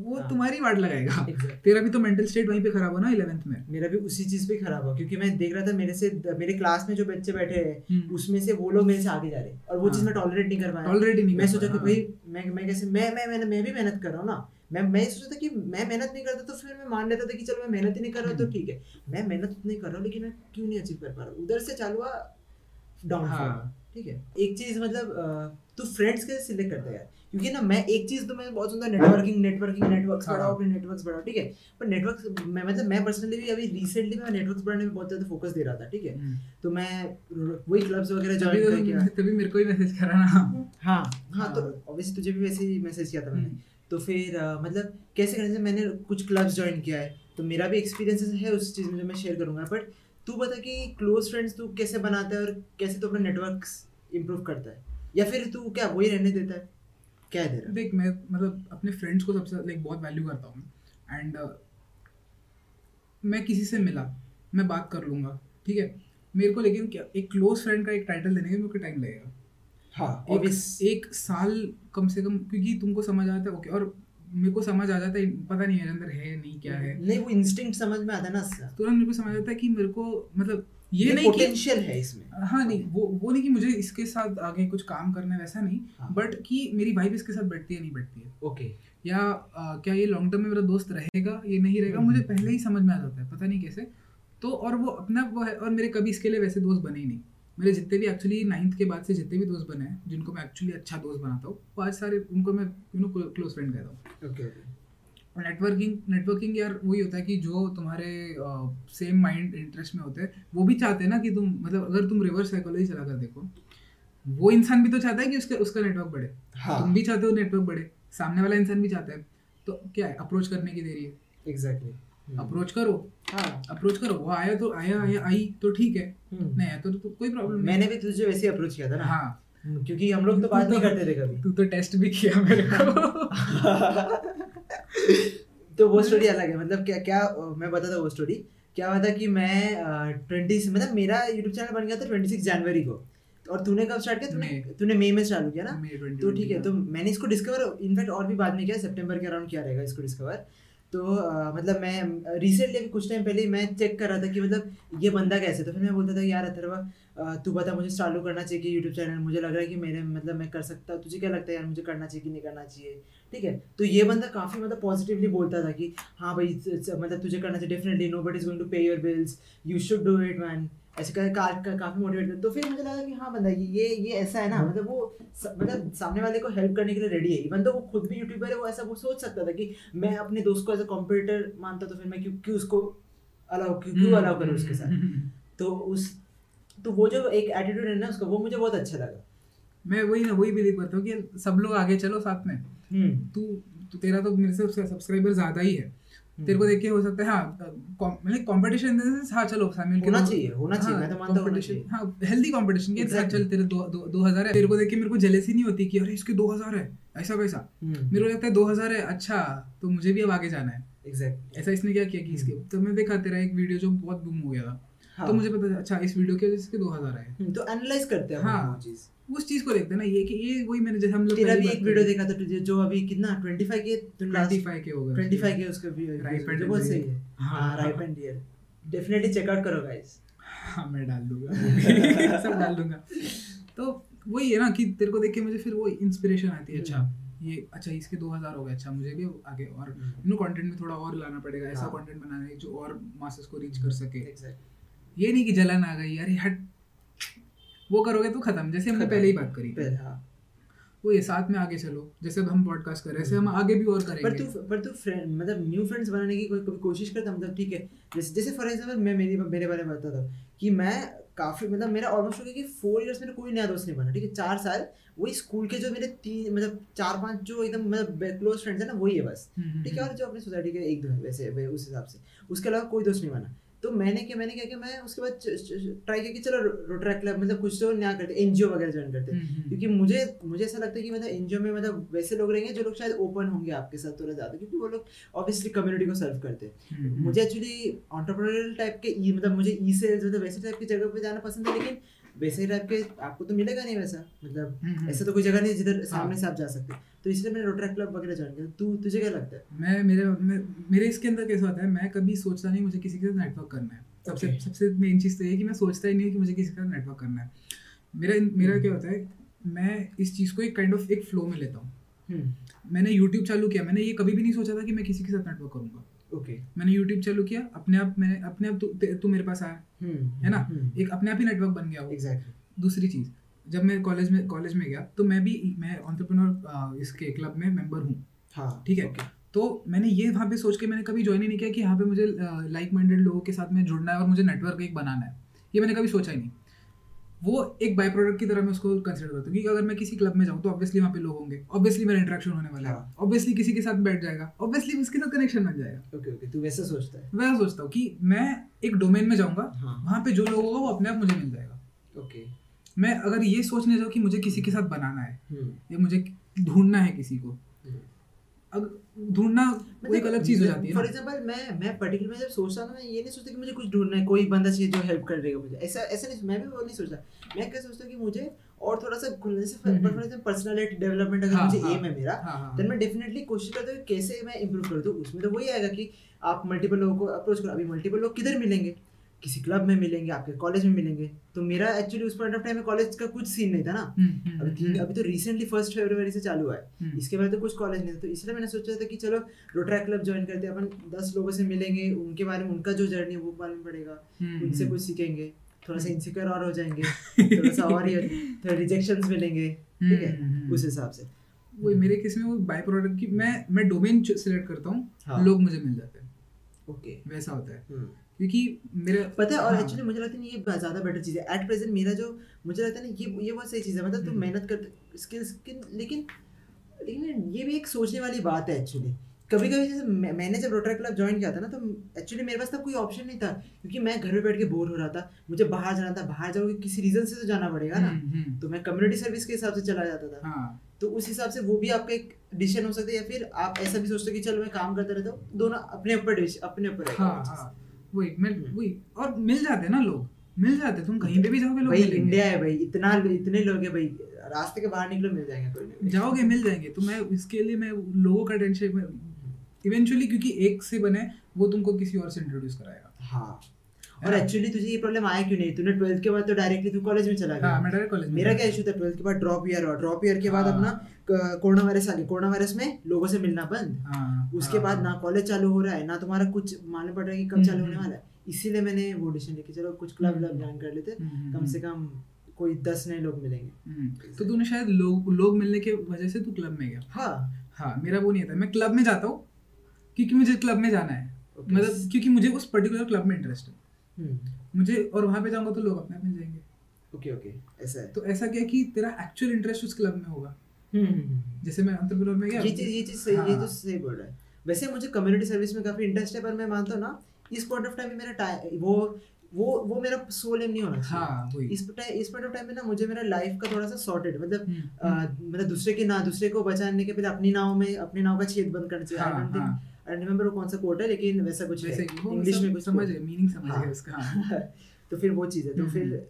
वो हाँ। तुम्हारी वाट लगाएगा Exactly. तेरा भी तो मेंटल स्टेट वहीं पे खराब हो ना इलेवेंथ में मेरा भी उसी चीज़ पे खराब हुआ क्योंकि मैं देख रहा था मेरे से मेरे क्लास में जो बच्चे बैठे हैं हम्म। उसमें से वो लोग मेरे से आगे जा रहे और वो हाँ। चीज़ मैं टॉलरेट नहीं कर पाया Tolerate ही नहीं मैं सोचा कि भाई मैं मैं कैसे मैं मैं मैं, मैं भी मेहनत कर रहा हूँ ना मैं मैं सोचा था कि मैं मेहनत नहीं करता तो फिर मैं मान लेता था कि चलो मैं मेहनत ही नहीं कर रहा तो। ठीक है मैं मेहनत नहीं कर रहा हूँ लेकिन मैं क्यों नहीं अचीव कर पा रहा हूँ उधर से चालू हुआ डाउनफॉल हाँ। ठीक है एक चीज़ मतलब तू फ्रेंड्स कैसे सिलेक्ट करता है यार क्योंकि ना मैं एक चीज़ तो मैं बहुत सुंदर नेटवर्किंग नेटवर्किंग नेटवर्क्स हाँ। बढ़ाओ अपने नेटवर्क्स बढ़ाओ ठीक है? पर नेटवर्क्स मैं मतलब मैं पर्सनली भी अभी रिसेंटली मैं नेटवर्क्स बढ़ाने में बहुत ज़्यादा फोकस दे रहा था ठीक है? हम्म। तो मैं वही क्लब्स वगैरह ज्वाइन करके तो तभी मेरे को ही मैसेज करा ना। हाँ हाँ तो हाँ। ऑब्वियसली तुझे भी वैसे ही मैसेज किया था मैंने। हम्म। तो फिर मतलब कैसे करने से मैंने कुछ क्लब्स ज्वाइन किया है। तो मेरा भी एक्सपीरियंस है उस चीज़ में जो मैं शेयर करूँगा। बट तू बता कि क्लोज फ्रेंड्स तू कैसे बनाता है और कैसे तू अपना नेटवर्क्स इम्प्रूव करता है? या फिर तू क्या वही रहने देता है? क्या है तेरा? देख मैं मतलब अपने फ्रेंड्स को सबसे लाइक बहुत वैल्यू करता हूँ एंड uh, मैं किसी से मिला मैं बात कर लूँगा ठीक है? मेरे को लेकिन क्या एक क्लोज फ्रेंड का एक टाइटल देने में मेरे को टाइम लगेगा। हाँ एक, obvious एक साल कम से कम क्योंकि तुमको समझ आता है ओके और मेरे को समझ आ जाता है पता नहीं मेरे अंदर है नहीं क्या है। नहीं वो इंस्टिंक्ट समझ में आता है ना तुरंत मेरे को समझ आता है कि मेरे को मतलब ये नहीं कि पोटेंशियल है इसमें। हाँ नहीं वो वो नहीं कि मुझे इसके साथ आगे कुछ काम करना है वैसा नहीं हाँ। बट कि मेरी वाइफ इसके साथ बैठती है नहीं बैठती है। ओके या आ, क्या ये लॉन्ग टर्म में मेरा दोस्त रहेगा ये नहीं रहेगा हम्म। मुझे पहले ही समझ में आ जाता है पता नहीं कैसे। तो और वो अपना वो है और मेरे कभी इसके लिए वैसे दोस्त बने ही नहीं। मेरे जितने भी एक्चुअली नाइन्थ के बाद से जितने भी दोस्त बने हैं जिनको मैं एक्चुअली अच्छा दोस्त बनाता हूँ वो आज सारे उनको मैं यू नो क्लोज फ्रेंड कहता हूँ। नेटवर्किंग नेटवर्किंग यार वही होता है कि जो तुम्हारे सेम माइंड इंटरेस्ट में होते हैं वो भी चाहते हैं ना कि तुम मतलब अगर तुम रिवर्स साइकोलॉजी चला कर देखो वो इंसान भी तो चाहता है कि उसका उसका नेटवर्क बढ़े। हाँ। तुम भी चाहते हो नेटवर्क बढ़े सामने वाला इंसान भी चाहता है। तो क्या है अप्रोच करने की देरी है। Exactly exactly. अप्रोच करो। हाँ। अप्रोच करो। वो आया तो आया आया आई तो ठीक है। हम्म। नहीं आया तो, तो कोई प्रॉब्लम मैंने भी तुझे वैसे अप्रोच किया था ना। हाँ। हम्म, क्योंकि हम लोग तो बात नहीं करते थे कभी। तू तो टेस्ट भी किया मेरे को। तो वो स्टोरी अलग है मतलब क्या क्या मैं बताता हूँ वो स्टोरी क्या हुआ था कि मैं ट्वेंटी मतलब मेरा यूट्यूब चैनल बन गया था ट्वेंटी सिक्स जनवरी को। और तूने कब स्टार्ट किया? तूने। तूने मई में चालू किया ना? मई 2020 तो ठीक है तो मैंने इसको डिस्कवर इनफैक्ट और भी बाद में किया सितंबर के अराउंड किया रहेगा इसको डिस्कवर तो अ, मतलब मैं रिसेंटली कुछ टाइम पहले मैं चेक कर रहा था कि मतलब ये बंदा कैसे? तो फिर मैं बोलता था यार अथर्वा तू बता मुझे चालू करना चाहिए कि यूट्यूब चैनल मुझे लग रहा है कि मेरे मतलब मैं कर सकता तुझे क्या लगता है यार मुझे करना चाहिए कि नहीं करना चाहिए? ठीक है? तो ये बंदा काफ़ी मतलब पॉजिटिवली बोलता था कि हाँ भाई मतलब तुझे करना चाहिए definitely no but is going to pay your bills you should do it man ऐसे कर का, का, काफ़ी मोटिवेट तो फिर मुझे लगा कि हाँ बंदा ये ये ऐसा है ना मतलब वो मतलब सामने वाले को हेल्प करने के लिए रेडी है। इवन तो वो खुद भी यूट्यूबर है वो ऐसा वो सोच सकता था कि मैं अपने दोस्त को एज अ कॉम्पिटिटर मानता तो फिर मैं क्यों क्यों उसको अलाउ क्यों क्यों अलाउ करूँ उसके साथ? तो उस तो वो जो एक एटीट्यूड है ना उसका वो मुझे बहुत अच्छा लगा। मैं वही ना वही बिलीव करता हूँ कि सब लोग आगे चलो साथ में। हम्म। तू तू तेरा तो मेरे से सब्सक्राइबर ज़्यादा ही है। तेरे को देख के हो सकता है हाँ मतलब कंपटीशन हाँ चलो शामिल होना चाहिए, होना चाहिए, मैं तो मानता हूँ हाँ हेल्दी कंपटीशन के साथ चल तेरे दो दो दो हज़ार है। तेरे को देख के मेरे को जेलेसी नहीं होती कि अरे इसके दो हज़ार है ऐसा वैसा हम्म। मेरे को लगता है दो हज़ार है अच्छा तो मुझे भी अब आगे जाना है। एग्जैक्ट ऐसा इसने क्या किया कि इसके तो मैं देखा तेरा एक वीडियो जो बहुत बूम हो गया था। हाँ। तो मुझे पता अच्छा इस वीडियो की वजह से दो हज़ार आए। हम्म, तो एनालाइज करते हैं हाँ। चीज़। उस चीज़ को देखते हैं ना ये कि ये वही मैंने जैसे हम लोग तेरा भी एक वीडियो देखा था तुझे जो अभी कितना 25 के 25 के हो गए। 25 के उसका भी and जो बहुत सही है। हाँ। हाँ ripe and dear definitely check out करो गाइस हाँ मैं डाल दूँगा। सब डाल दूँगा। तो वही है ना कि तेरे को देख के मुझे फिर वो इंस्पिरेशन आती है अच्छा ये अच्छा इसके 2000 हो गए अच्छा मुझे भी आगे और हम्म। यू नो कंटेंट में थोड़ा और लाना पड़ेगा ऐसा। कंटेंट बनाना है जो और मासेस को रीच कर सके। एग्जैक्टली ये नहीं कि जलन आ गई अरे हट। वो करोगे तो खत्म जैसे हमने पहले ही बात करी। पहले हाँ। वो ये साथ में आगे चलो जैसे हम पॉडकास्ट कर रहे हैं हम आगे भी और करेंगे। पर तू पर तू फ्रेंड मतलब न्यू फ्रेंड्स बनाने की कोई कोशिश करता मतलब ठीक है। जैसे जैसे फॉर एग्जांपल मैं मेरी मेरे बारे में बताता हूँ कि मैं काफ़ी मतलब मेरा ऑलमोस्ट हो गया कि फोर इयर्स मेरे कोई नया दोस्त नहीं बना ठीक है। चार साल वही स्कूल के जो मेरे तीन मतलब चार पाँच जो एकदम मतलब क्लोज फ्रेंड्स है ना वही है बस। हम्म, ठीक है और जो अपनी सोसाइटी के एक दो वैसे उस हिसाब से। उसके अलावा कोई दोस्त नहीं बना। तो मैंने क्या मैंने क्या किया मैं उसके बाद ट्राई किया कि चलो रोटरा क्लब मतलब कुछ तो नया करते एनजीओ वगैरह ज्वाइन करते हम्म, हम्म। क्योंकि मुझे मुझे ऐसा लगता है कि मतलब एनजीओ में मतलब वैसे लोग रहेंगे जो लोग शायद ओपन होंगे आपके साथ थोड़ा ज़्यादा क्योंकि वो लोग ऑब्वियसली कम्युनिटी को सर्व करते हैं हम्म। मुझे एक्चुअली ऑन्टरप्रेन्योरल टाइप के ई मतलब मुझे ई सेल्स मतलब वैसे टाइप की जगह पे जाना पसंद है लेकिन वैसे टाइप के आपको तो मिलेगा नहीं वैसा मतलब। ऐसा तो कोई जगह नहीं जिधर सामने हाँ। से आप जा सकते तो इसलिए मैंने रोटरा क्लब वगैरह ज्वाइन किया। तू तुझे क्या लगता है? मैं मेरे मैं, मेरे इसके अंदर कैसा होता है मैं कभी सोचता नहीं मुझे किसी के साथ नेटवर्क करना है। सबसे Okay. सबसे मेन चीज़ तो ये कि मैं सोचता ही नहीं कि मुझे किसी के साथ नेटवर्क करना है। मेरा मेरा क्या होता है मैं इस चीज़ को एक काइंड ऑफ़ एक फ्लो में लेता हूँ। हम्म मैंने यूट्यूब चालू किया। मैंने ये कभी भी नहीं सोचा था कि मैं किसी के साथ नेटवर्क करूँगा। Okay okay. मैंने यूट्यूब चालू किया। अपने आप मैंने अपने आप तू मेरे पास आया। हम्म है ना? एक अपने आप ही नेटवर्क बन गया वो। एग्जैक्टली दूसरी चीज़। जब मैं कॉलेज में कॉलेज में गया तो मैं भी मैं ऑन्टरप्रेन्योर इसके क्लब में मेंबर हूँ। हाँ ठीक है? okay. तो मैंने ये वहाँ पे सोच के मैंने कभी ज्वाइन ही नहीं किया कि यहाँ पे मुझे लाइक माइंडेड लोगों के साथ में जुड़ना है और मुझे नेटवर्क एक बनाना है। ये मैंने कभी सोचा ही नहीं। वो एक बाय प्रोडक्ट की तरह मैं उसको कंसिडर करता हूँ क्योंकि अगर मैं किसी क्लब में जाऊँ तो ऑब्वियसली वहाँ पे लोग होंगे। ऑब्वियसली मेरा इंटरेक्शन होने वाला है। हाँ। ऑब्वियसली किसी के साथ बैठ जाएगा। ऑब्वियसली उसके साथ कनेक्शन बन जाएगा। ओके ओके तू वैसे सोचता है। मैं सोचता हूँ कि मैं एक डोमेन में जाऊँगा हाँ। वहाँ पे जो लोग होगा वो अपने आप मुझे मिल जाएगा। ओके मैं अगर ये सोचने जाऊँ कि मुझे किसी के साथ बनाना है हम्म। या मुझे ढूंढना है किसी को अब ढूंढना वो एक अलग चीज़ हो जाती है फॉर एग्जांपल मैं मैं पर्टिकुलर में जब सोचता हूँ ना मैं ये नहीं सोचता कि मुझे कुछ ढूंढना है कोई बंदा चाहिए जो हेल्प कर देगा मुझे। ऐसा ऐसा नहीं मैं भी वो नहीं सोचता। मैं क्या सोचता हूँ कि मुझे और थोड़ा सा खुलने से hmm, for example personality development अगर हाँ, मुझे हाँ, एम है मेरा हाँ हाँ। देन मैं डेफिनेटली कोशिश करता हूँ कैसे मैं इंप्रूव कर दूँ। उसमें तो वही आएगा कि आप मल्टीपल लोगों को अप्रोच करो। अभी मल्टीपल लोग किधर मिलेंगे? किसी क्लब में मिलेंगे आपके कॉलेज में मिलेंगे। तो मेरा एक्चुअली उस पॉइंट ऑफ़ टाइम में कॉलेज का कुछ सीन नहीं था ना। हम्म, हम्म, अभी हम्म, अभी तो रिसेंटली फ़र्स्ट फरवरी से चालू हुआ है। इसके बाद तो कुछ कॉलेज नहीं था। तो इसलिए मैंने सोचा था कि चलो रोटरा क्लब ज्वाइन करते हैं। अपन दस लोगों से मिलेंगे। उनके बारे में उनका जो जर्नी है वो मालूम पड़ेगा। उनसे कुछ सीखेंगे। थोड़ा सा इनसिक्योर और हो जाएँगे। थोड़ा सा और थोड़ा रिजेक्शंस मिलेंगे। ठीक है? उस हिसाब से। वही मेरे केस में वो बाय प्रोडक्ट की मैं मैं डोमेन सिलेक्ट करता हूँ। हाँ। लोग मुझे मिल जाते हैं। ओके वैसा होता है। क्योंकि मेरे पता है और हाँ। एक्चुअली मुझे लगता है ये ज़्यादा बेटर चीज़ है। एट प्रेजेंट मेरा जो मुझे लगता है ना ये ये बहुत सही चीज़ है। मतलब तुम हम्म। मेहनत कर स्किल्स लेकिन लेकिन ये भी एक सोचने वाली बात है एक्चुअली कभी कभी जैसे मैंने जब रोटरी क्लब ज्वाइन किया था ना तो एक्चुअली मेरे पास तब कोई ऑप्शन नहीं था क्योंकि मैं घर में बैठ के बोर हो रहा था। मुझे बाहर जाना था बाहर जाओगे किसी रीजन से तो जाना पड़ेगा ना। हम्म, हम्म, तो मैं कम्युनिटी सर्विस के हिसाब से चला जाता था। हाँ। तो उस हिसाब से वो भी आपका एक डिसीज़न हो सकता है या फिर आप ऐसा भी सोचते हो कि चलो मैं काम करता रहता हूँ दोनों अपने ऊपर अपने ऊपर हाँ। हाँ। वही मैं हम्म। वही और मिल जाते ना लोग। मिल जाते तुम कहीं पे भी जाओगे लोग भाई इंडिया है भाई इतना इतने लोग हैं भाई रास्ते के बाहर निकलो मिल जाएँगे कोई ना। जाओगे मिल जाएँगे। तो मैं इसके लिए मैं लोगों का टेंशन इवेंचुअली क्योंकि एक से बने वो तुमको किसी और से इंट्रोड्यूस कराएगा। हाँ। और एक्चुअली तुझे ये प्रॉब्लम आया क्यों नहीं? तूने ट्वेल्थ के बाद तो डायरेक्टली तू कॉलेज में चला हाँ गया। मैं डायरेक्ट कॉलेज मेरा क्या इशू था ट्वेल्थ के बाद? ड्रॉप ईयर हुआ ड्रॉप ईयर के बाद हाँ। अपना कोरोना वायरस आ गया। कोरोना वायरस में लोगों से मिलना बंद। हाँ उसके हाँ, बाद हाँ। ना कॉलेज चालू हो रहा है ना तुम्हारा कुछ मालूम पड़ रहा है कि कब हम्म, चालू होने हम्म। वाला है। इसीलिए मैंने वो डिसीज़न लिया कि चलो कुछ क्लब। व्लब ज्वाइन कर लेते। हम्म, कम से कम कोई दस नए लोग मिलेंगे। तो तूने शायद लोग लोग मिलने के वजह से तू क्लब में गया। हाँ। हाँ मेरा वो नहीं था। मैं क्लब में जाता हूँ क्योंकि मुझे क्लब में जाना है। मतलब क्योंकि मुझे उस पर्टिकुलर क्लब में इंटरेस्ट है। मुझे और वहाँ पे जाऊँगा तो लोग अपने आप मिल जाएँगे। Okay okay. ऐसा है। तो ऐसा क्या कि तेरा एक्चुअल इंटरेस्ट उस क्लब में होगा? हम्म, हम्म, हम्म। जैसे मैं अंतरपुर में गया। ये चीज़ ये चीज़ सही ये हाँ। तो सही बोल रहा है। वैसे मुझे कम्युनिटी सर्विस में काफ़ी इंटरेस्ट है पर मैं मानता हूँ ना इस पॉइंट ऑफ़ टाइम मेरा वो वो वो मेरा सोल एम नहीं होना चाहिए। हाँ वही। इस टाइम इस पॉइंट ऑफ़ टाइम में ना मुझे मेरा लाइफ का थोड़ा सा सॉर्टेड मतलब हम्म, मतलब दूसरे के ना दूसरे को बचाने के पहले अपनी नाव में अपनी नाव का छेद बंद करना चाहिए। रिमेंबर वो कौन सा कोट है लेकिन वैसा कुछ वैसे है इंग्लिश में कुछ समझ है मीनिंग समझ। गए उसका हाँ। तो फिर वो चीज़ है तो हम्म, फिर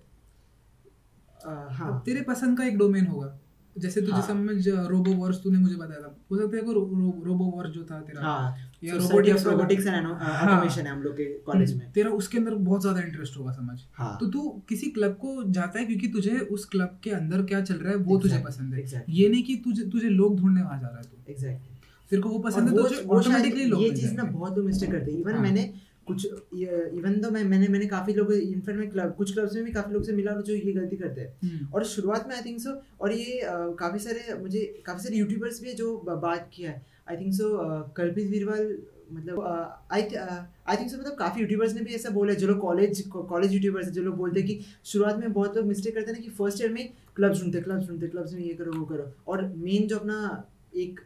हम्म। हाँ तेरे पसंद का एक डोमेन होगा जैसे तुझे हाँ। समझ रोबो वॉर्स तूने मुझे बताया था हो सकता है को रो, रो, रोबो वॉर्स जो था तेरा हाँ या रोबोटिक्स रोबोटिक्स एंड हाँ। ऑटोमेशन है हम लोग के कॉलेज में तेरा उसके अंदर बहुत ज़्यादा इंटरेस्ट होगा समझ हाँ तो तू किसी क्लब को जाता है क्योंकि तुझे उस क्लब के अंदर क्या चल रहा है वो exactly. तुझे पसंद है exactly. ये नहीं कि तुझे तुझे लोग ढूँढने वहाँ जा रहा है तू एग्जैक्टली तेरे को वो पसंद है तो ऑटोमेटिकली लोग ये चीज़ ना बहुत लोग मिस्टेक करते हैं। इवन। मैंने कुछ इवन तो मैं मैंने मैंने काफ़ी लोगों इनफैक्ट मैं क्लब कुछ क्लब्स में भी काफ़ी लोग से मिला हूँ जो ये गलती करते हैं। हम्म, और शुरुआत में आई थिंक सो और ये काफ़ी सारे मुझे काफ़ी सारे यूट्यूबर्स भी है जो बात किया है। आई थिंक सो कल्पित वीरवाल मतलब आई आई थिंक सो मतलब काफ़ी यूट्यूबर्स ने भी ऐसा बोला है जो लोग कॉलेज कॉलेज यूट्यूबर्स है जो लोग बोलते हैं कि शुरुआत में बहुत लोग मिस्टेक करते हैं ना कि फ़र्स्ट ईयर में क्लब ढूंढते क्लब ढूंढते क्लब्स में ये करो वो करो। और मेन जो अपना एक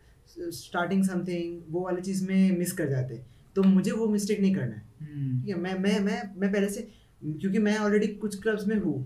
स्टार्टिंग समथिंग वो वाली चीज़ में मिस कर जाते। तो मुझे वो मिस्टेक नहीं करना है। हम्म, ठीक है? मैं मैं मैं मैं पहले से क्योंकि मैं ऑलरेडी कुछ क्लब्स में हूँ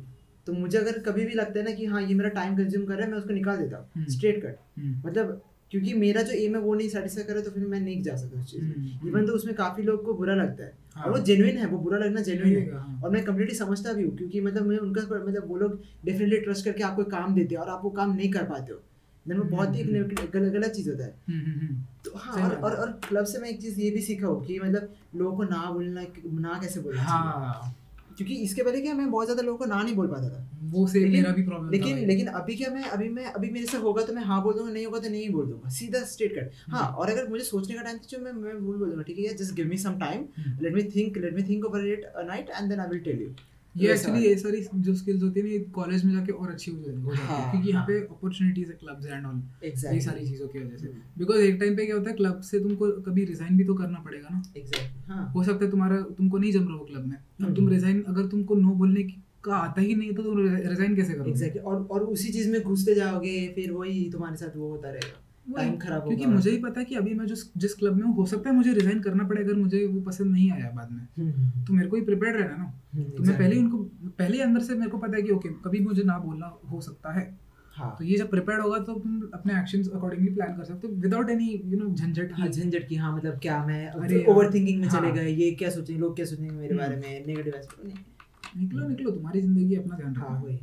तो मुझे अगर कभी भी लगता है ना कि हाँ ये मेरा टाइम कंज्यूम कर रहा है मैं उसको निकाल देता हूँ हम्म। स्ट्रेट कट हम्म, मतलब क्योंकि मेरा जो एम है वो नहीं सेटिस्फाई करे तो फिर मैं नहीं जा सकता उस चीज़ में। हम्म, इवन तो उसमें काफ़ी लोग को बुरा लगता है। हाँ। और वो जेनुइन है वो बुरा लगना जेनुइन है। हाँ। और मैं कम्प्लीटली समझता भी हूँ क्योंकि मतलब मैं उनका मतलब वो लोग डेफिनेटली ट्रस्ट करके आपको काम देते हैं और आप वो काम नहीं कर पाते हो। देन वो बहुत ही हम्म, एक गलत गलत चीज़ होता है। हम्म, हम्म, हम्म। तो हाँ और और और क्लब से मैं एक चीज़ ये भी सीखा हूँ कि मतलब लोगों को ना बोलना ना कैसे बोलना हाँ। क्योंकि इसके पहले क्या मैं बहुत ज़्यादा लोगों को ना नहीं बोल पाता था। वो से लेकिन- मेरा भी प्रॉब्लम लेकिन लेकिन अभी क्या मैं अभी मैं अभी मेरे से होगा तो मैं हाँ बोल दूँगा नहीं होगा तो नहीं बोल दूँगा। सीधा स्ट्रेट कट हाँ हम्म। और अगर मुझे सोचने का टाइम चाहिए मैं मैं बोल दूँगा ठीक है? Just give me some time hmm. Let me think let me think over it a night and then I will tell you ये एक्चुअली ये सारी जो स्किल्स होती है ना कॉलेज में जाके और अच्छी हो जाती है हाँ, क्योंकि यहाँ। पे अपॉर्चुनिटीज़ है क्लब्स एंड ऑल ये सारी चीज़ों की वजह से। बिकॉज़ एक टाइम पे क्या होता है क्लब से तुमको कभी रिजाइन भी तो करना पड़ेगा ना। एग्जैक्टली हाँ। हो सकता है तुम्हारा तुमको नहीं जम रहा हो क्लब में। अब हम्म। तुम रिजाइन अगर तुमको नो बोलने की- का आता ही नहीं तो तुम रिजाइन कैसे करोगे? एग्जैक्टली और और उसी चीज़ में घुसते जाओगे फिर वही तुम्हारे साथ वो होता रहेगा। टाइम खराब क्योंकि मुझे ही पता है कि अभी मैं जिस जिस क्लब में हूँ हो सकता है मुझे रिजाइन करना पड़े अगर मुझे वो पसंद नहीं आया बाद में। हम्म, हम्म, तो मेरे को ही प्रिपेयर रहना ना। हम्म, तो मैं पहले ही उनको पहले ही अंदर से मेरे को पता है कि ओके कभी मुझे ना बोलना हो सकता है। हाँ। तो ये जब प्रिपेयर होगा तो तुम अपने एक्शंस अकॉर्डिंगली प्लान कर सकते हो विदाउट एनी यू नो झंझट हाँ झंझट की हाँ मतलब क्या मैं ओवर थिंकिंग में हाँ। चले गए ये क्या सोचेंगे लोग क्या सोचेंगे मेरे हम्म। बारे में नेगेटिव एस्पेक्ट निकलो निकलो तुम्हारी ज़िंदगी अपना ध्यान हाँ रखो। वही।